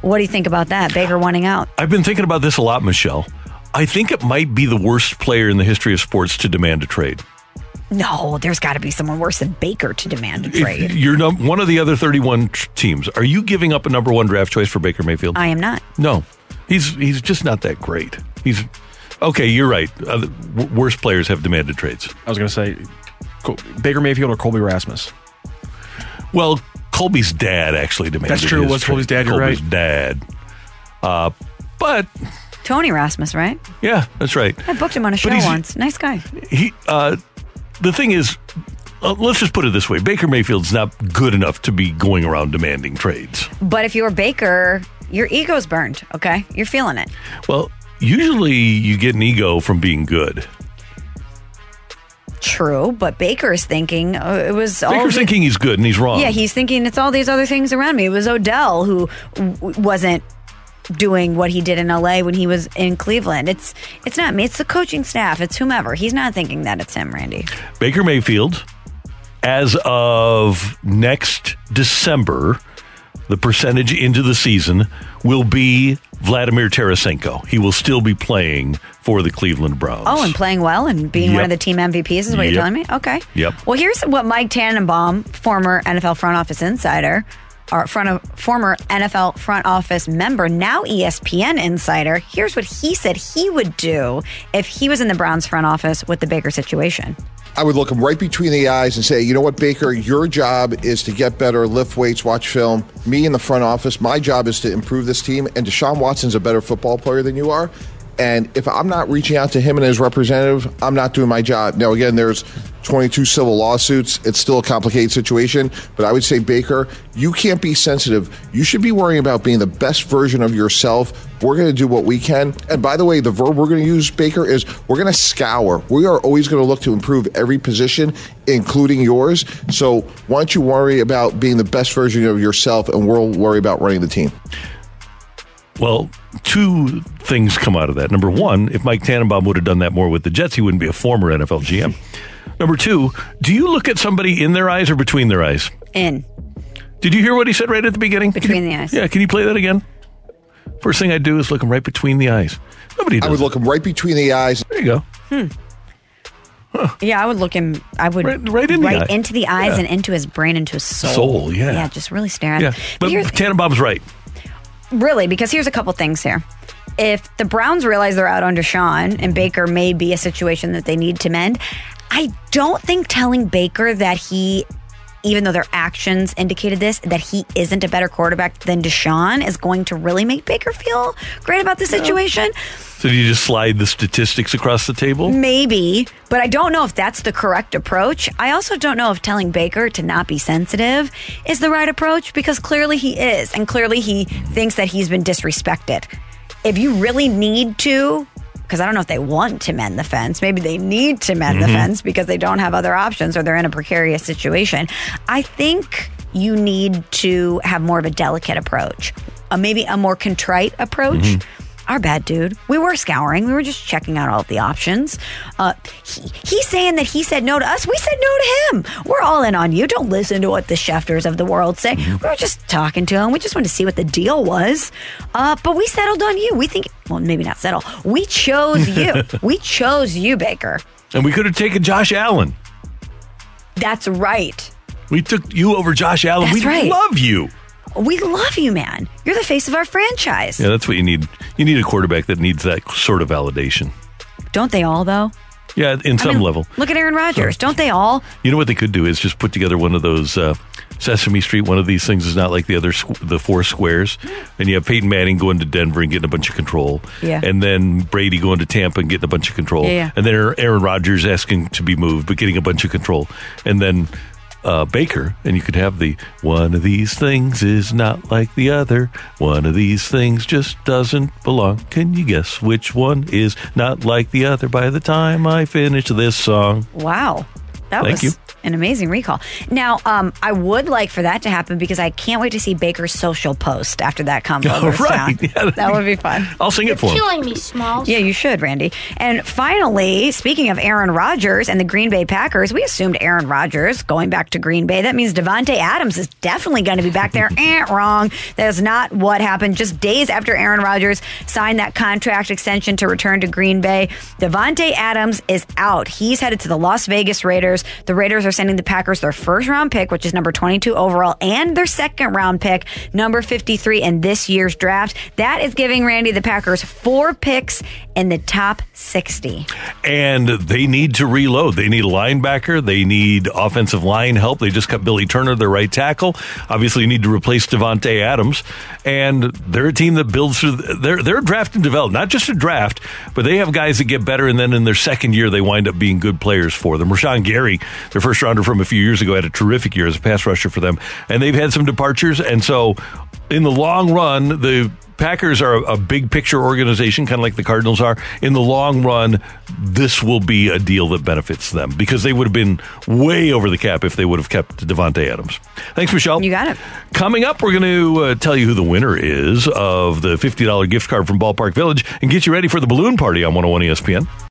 What do you think about that? Baker wanting out. I've been thinking about this a lot, Michelle. I think it might be the worst player in the history of sports to demand a trade. No, there's got to be someone worse than Baker to demand a If trade. you're num- one of the other 31 tr- teams. Are you giving up a number one draft choice for Baker Mayfield? I am not. No, he's he's just not that great. He's okay. You're right. Uh, w- worst players have demanded trades. I was going to say Col- Baker Mayfield or Colby Rasmus. Well, Colby's dad actually demanded. That's true. his Was trade. Colby's dad, you're Colby's dad. Uh, but Tony Rasmus, right? yeah, that's right. I booked him on a show he's- once. Nice guy. He. Uh, the thing is. Uh, let's just put it this way: Baker Mayfield's not good enough to be going around demanding trades. But if you're Baker, your ego's burned, okay? You're feeling it. Well, usually you get an ego from being good. True, but Baker's thinking uh, it was all Baker's the- thinking he's good and he's wrong. Yeah, he's thinking it's all these other things around me. It was Odell who w- wasn't doing what he did in LA when he was in Cleveland. It's it's not me. It's the coaching staff. It's whomever. He's not thinking that it's him, Randy. Baker Mayfield, as of next December, the percentage into the season will be Vladimir Tarasenko. He will still be playing for the Cleveland Browns. Oh, and playing well and being one of the team MVPs is what Yep. you're telling me? Okay. Yep. Well, here's what Mike Tannenbaum, former NFL front office insider, or front of, former NFL front office member, now ESPN insider, here's what he said he would do if he was in the Browns front office with the Baker situation. I would look him right between the eyes and say, you know what, Baker, your job is to get better, lift weights, watch film. Me in the front office, my job is to improve this team. And Deshaun Watson's a better football player than you are. And if I'm not reaching out to him and his representative, I'm not doing my job. Now, again, there's 22 civil lawsuits. It's still a complicated situation. But I would say, Baker, you can't be sensitive. You should be worrying about being the best version of yourself. We're going to do what we can. And by the way, the verb we're going to use, Baker, is we're going to scour. We are always going to look to improve every position, including yours. So why don't you worry about being the best version of yourself, and we'll worry about running the team. Well, two things come out of that. Number one, if Mike Tannenbaum would have done that more with the Jets, he wouldn't be a former NFL GM. Number two, do you look at somebody in their eyes or between their eyes? In. Did you hear what he said right at the beginning? Between the eyes. Yeah, can you play that again? First thing I do is look him right between the eyes. Nobody does. I would look him right between the eyes. There you go. Hmm. Huh. Yeah, I would look him. I would right, right in the eye. into the eyes Yeah. and into his brain, into his soul. Soul, yeah. yeah, just really stare at Yeah, him. but here's, Tannenbaum's right. Really, because here's a couple things here. If the Browns realize they're out on Deshaun and Baker may be a situation that they need to mend, I don't think telling Baker that he, even though their actions indicated this, that he isn't a better quarterback than Deshaun is going to really make Baker feel great about the situation. So do you just slide the statistics across the table? Maybe, but I don't know if that's the correct approach. I also don't know if telling Baker to not be sensitive is the right approach because clearly he is, and clearly he thinks that he's been disrespected. If you really need to, because I don't know if they want to mend the fence, maybe they need to mend the Mhm. fence because they don't have other options or they're in a precarious situation. I think you need to have more of a delicate approach. a maybe a more contrite approach. Mhm. Our bad, dude. We were scouring. We were just checking out all of the options. Uh, he, he's saying that he said no to us. We said no to him. We're all in on you. Don't listen to what the Schefters of the world say. We were just talking to him. We just wanted to see what the deal was. Uh, but we settled on you. We think, well, maybe not settle. We chose you. we chose you, Baker. And we could have taken Josh Allen. That's right. We took you over Josh Allen. That's we right. love you. We love you, man. You're the face of our franchise. Yeah, that's what you need. You need a quarterback that needs that sort of validation. Don't they all, though? Yeah, in I some mean, level. Look at Aaron Rodgers. Don't they all? You know what they could do is just put together one of those uh, Sesame Street. One of these things is not like the other, squ- the four squares. And you have Peyton Manning going to Denver and getting a bunch of control. Yeah. And then Brady going to Tampa and getting a bunch of control. Yeah, yeah. And then Aaron Rodgers asking to be moved but getting a bunch of control. And then uh, Baker, and you could have the one of these things is not like the other. One of these things just doesn't belong. Can you guess which one is not like the other by the time I finish this song? Wow. That Thank was you. an amazing recall. Now, um, I would like for that to happen because I can't wait to see Baker's social post after that combo Oh, goes right. down. Yeah, that would be fun. I'll sing it for him. Killing me, Smalls. Yeah, you should, Randy. And finally, speaking of Aaron Rodgers and the Green Bay Packers, we assumed Aaron Rodgers going back to Green Bay. That means Davante Adams is definitely going to be back there. eh, wrong. That is not what happened. Just days after Aaron Rodgers signed that contract extension to return to Green Bay, Davante Adams is out. He's headed to the Las Vegas Raiders. The Raiders are sending the Packers their first round pick, which is number 22 overall, and their second round pick, number 53 in this year's draft. That is giving Randy the Packers four picks in the top 60. and they need to reload. They need a linebacker. They need offensive line help. They just cut Billy Turner, their right tackle. Obviously, you need to replace Davante Adams. And they're a team that builds through. They're they're draft and develop, not just a draft, but they have guys that get better, and then in their second year, they wind up being good players for them. Rashan Gary, their first rounder from a few years ago, had a terrific year as a pass rusher for them, and they've had some departures. And so, in the long run, the Packers are a, big picture organization, kind of like the Cardinals are. In the long run, this will be a deal that benefits them because they would have been way over the cap if they would have kept Davante Adams. Thanks, Michelle. You got it. Coming up, we're going to uh, tell you who the winner is of the $50 gift card from Ballpark Village and get you ready for the balloon party on 101 ESPN.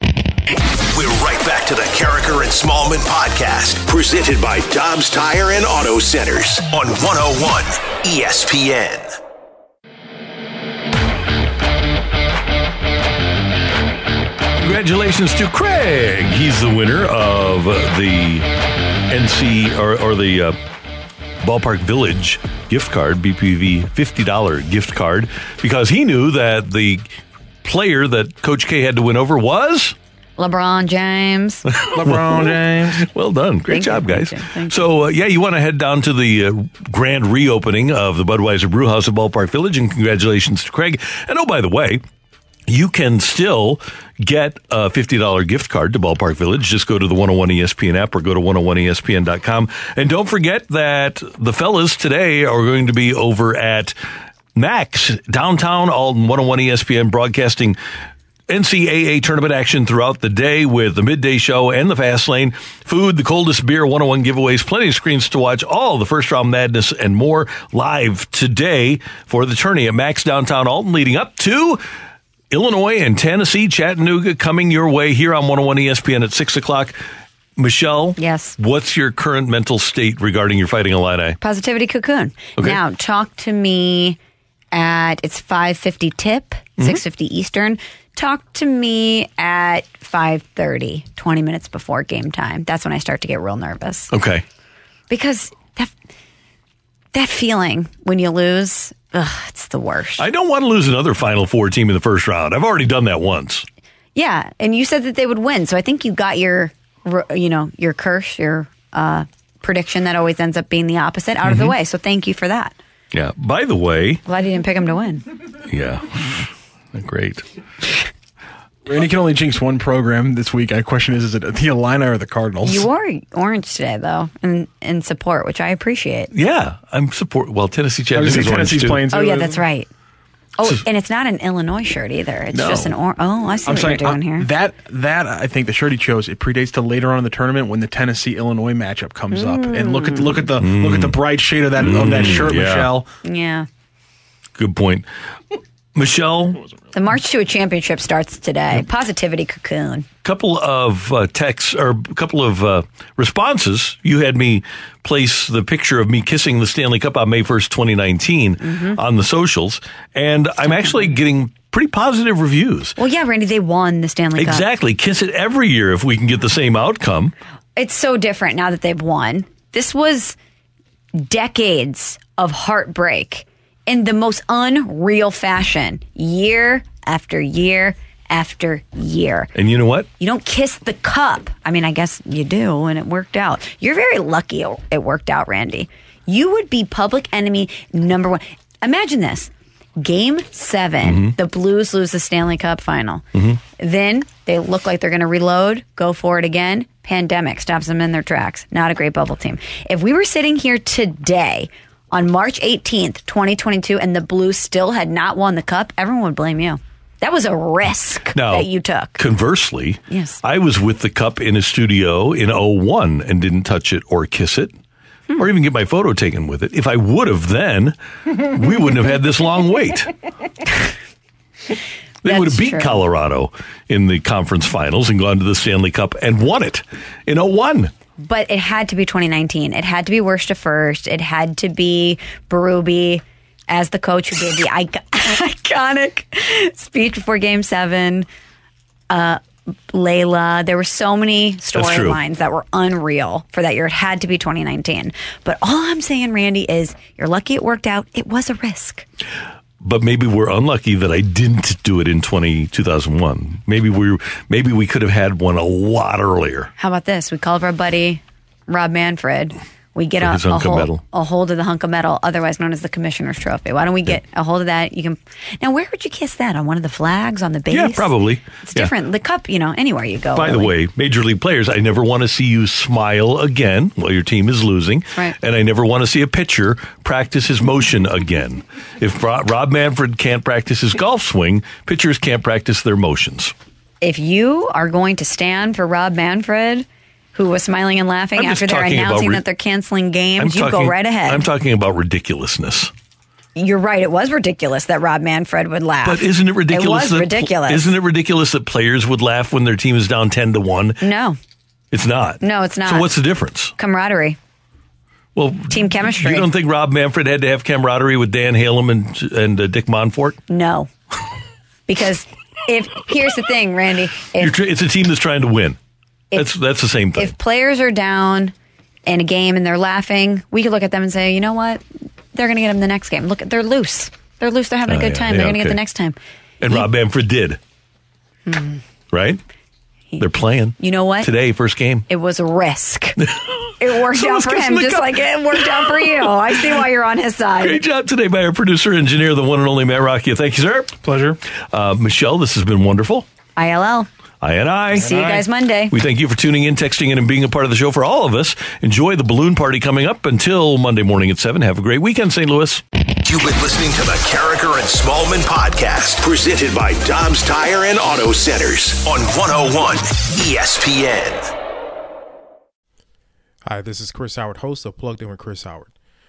We're right back to the Karraker and Smallmon podcast, presented by Dobbs Tire and Auto Centers on 101 ESPN. Congratulations to Craig. He's the winner of the NC or, or the uh, Ballpark Village gift card, BPV $50 gift card, because he knew that the player that Coach K had to win over was. LeBron James. LeBron James. Well done. Great Thank you, job, guys. thank you, so, uh, yeah, you want to head down to the uh, grand reopening of the Budweiser Brew House at Ballpark Village, and congratulations to Craig. And oh, by the way, you can still get a $50 gift card to Ballpark Village. Just go to the 101 ESPN app or go to 101ESPN.com. And don't forget that the fellas today are going to be over at Max downtown, all 101 ESPN broadcasting NCAA tournament action throughout the day with the midday show and the fast lane, food, the coldest beer, 101 giveaways, plenty of screens to watch, all the first round madness and more live today for the tourney at Max Downtown Alton leading up to Illinois and Tennessee, Chattanooga coming your way here on 101 ESPN at 6 o'clock. Michelle? Yes. What's your current mental state regarding your fighting Illini? Positivity cocoon. Okay. Now, talk to me at it's 5:50 tip, Mhm. 6:50 Eastern. Talk to me at 5:30, 20 minutes before game time. That's when I start to get real nervous. Okay. Because that that feeling when you lose, ugh, it's the worst. I don't want to lose another Final Four team in the first round. I've already done that once. Yeah, and you said that they would win, so I think you got your, you know, your curse, your uh, prediction that always ends up being the opposite out of the Mhm. way. So thank you for that. Yeah. By the way, Glad you didn't pick them to win. yeah. Great. Randy can only jinx one program this week. My question is: Is it the Illini or the Cardinals? You wore orange today, though, in, in support, which I appreciate. Yeah, I'm support. Well, Tennessee I was Chattanooga's gonna say orange Tennessee's too. playing Oh, yeah, that's right. Oh, and it's not an Illinois shirt either. It's No. just an orange. Oh, I see I'm what sorry. you're doing uh, here. That that I think the shirt he chose it predates to later on in the tournament when the Tennessee Illinois matchup comes up. And look at look at the look at the bright shade of that of that shirt, yeah. Michelle. Yeah. Good point. Michelle, The march to a championship starts today. Positivity cocoon. couple of uh, texts or a couple of uh, responses. You had me place the picture of me kissing the Stanley Cup on May 1st, 2019 Mhm. on the socials. And I'm actually getting pretty positive reviews. Well, yeah, Randy, they won the Stanley Cup. Exactly. Kiss it every year if we can get the same outcome. It's so different now that they've won. This was decades of heartbreak in the most unreal fashion, year after year after year. And you know what? You don't kiss the cup. I mean, I guess you do, and it worked out. You're very lucky it- worked out, Randy. You would be public enemy number one. Imagine this Game 7 mm-hmm. the Blues lose the Stanley Cup final. Mm-hmm. Then they look like they're going to reload, go for it again. Pandemic stops them in their tracks. Not a great bubble team. If we were sitting here today on March 18th, 2022, and the Blues still had not won the cup, everyone would blame you. That was a risk Now, that you took. Conversely, Yes. I was with the cup in a studio in 01 and didn't touch it or kiss it Hmm. or even get my photo taken with it. If I would have then, we wouldn't have had this long wait. They would have beat true. Colorado in the conference finals and gone to the Stanley Cup and won it in 01. But it had to be 2019. It had to be worst to first. It had to be Berube as the coach who gave the ic- iconic speech before Game Seven. Uh, Layla. There were so many storylines that were unreal for that year. It had to be 2019. But all I'm saying, Randy, is you're lucky it worked out. It was a risk. But maybe we're unlucky that I didn't do it in 20, 2001. Maybe we maybe we could have had one a lot earlier. How about this? We call up our buddy Rob Manfred. We get a, a, hold, a hold of the hunk of metal, otherwise known as the Commissioner's Trophy. Why don't we get a hold of that? You can. Now, where would you kiss that? On one of the flags on the base? Yeah, probably. It's Yeah. different. The cup, you know, anywhere you go. By the way, major league players, I never want to see you smile again while your team is losing. Right. And I never want to see a pitcher practice his motion again. If Rob Manfred can't practice his golf swing, pitchers can't practice their motions. if you are going to stand for Rob Manfred, who was smiling and laughing I'm after they're announcing re- that they're canceling I'm games, you talking, go right ahead. I'm talking about ridiculousness. You're right. It was ridiculous that Rob Manfred would laugh. But isn't it ridiculous? It was that, ridiculous. Isn't it ridiculous that players would laugh when their team is down 10 to 1? No, It's not. no, it's not. So what's the difference? camaraderie? Well, Team chemistry. you don't think Rob Manfred had to have camaraderie with Dan Halem and, and uh, Dick Monfort? No, because if here's the thing, Randy, if tr- it's a team that's trying to win. If- that's that's the same thing. if players are down in a game and they're laughing, we could look at them and say, you know what, they're going to get them the next game. Look, they're loose. They're loose. They're having Oh, a good yeah, time. yeah, they're going to get the next time. and Rob Manfred did, Hmm. right? They're playing. You know what? Today, first game. It was a risk. It worked So out for him, just cup. like it worked out for you. I see why you're on his side. Great job today by our producer engineer, the one and only Matt Rocky. Thank you, sir. Pleasure. Uh, Michelle, this has been wonderful. ILL. I and I. See you guys Monday. We thank you for tuning in, texting in, and being a part of the show for all of us. Enjoy the balloon party coming up until Monday morning at 7. Have a great weekend, St. Louis. You've been listening to the Karraker and Smallmon podcast, presented by Dobbs Tire and Auto Centers on 101 ESPN. Hi, this is Chris Howard, host of Plugged In with Chris Howard.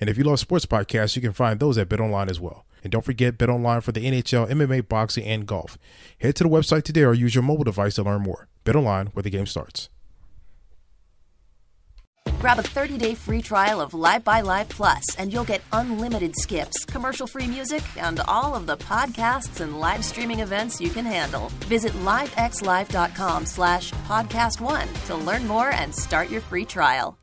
And if you love sports podcasts, you can find those at BetOnline as well. And don't forget BetOnline for the NHL, MMA, boxing, and golf. Head to the website today or use your mobile device to learn more. BetOnline, where the game starts. Grab a 30-day free trial of Live by Live Plus, and you'll get unlimited skips, commercial-free music, and all of the podcasts and live streaming events you can handle. Visit livexlive.com slash podcast one to learn more and start your free trial.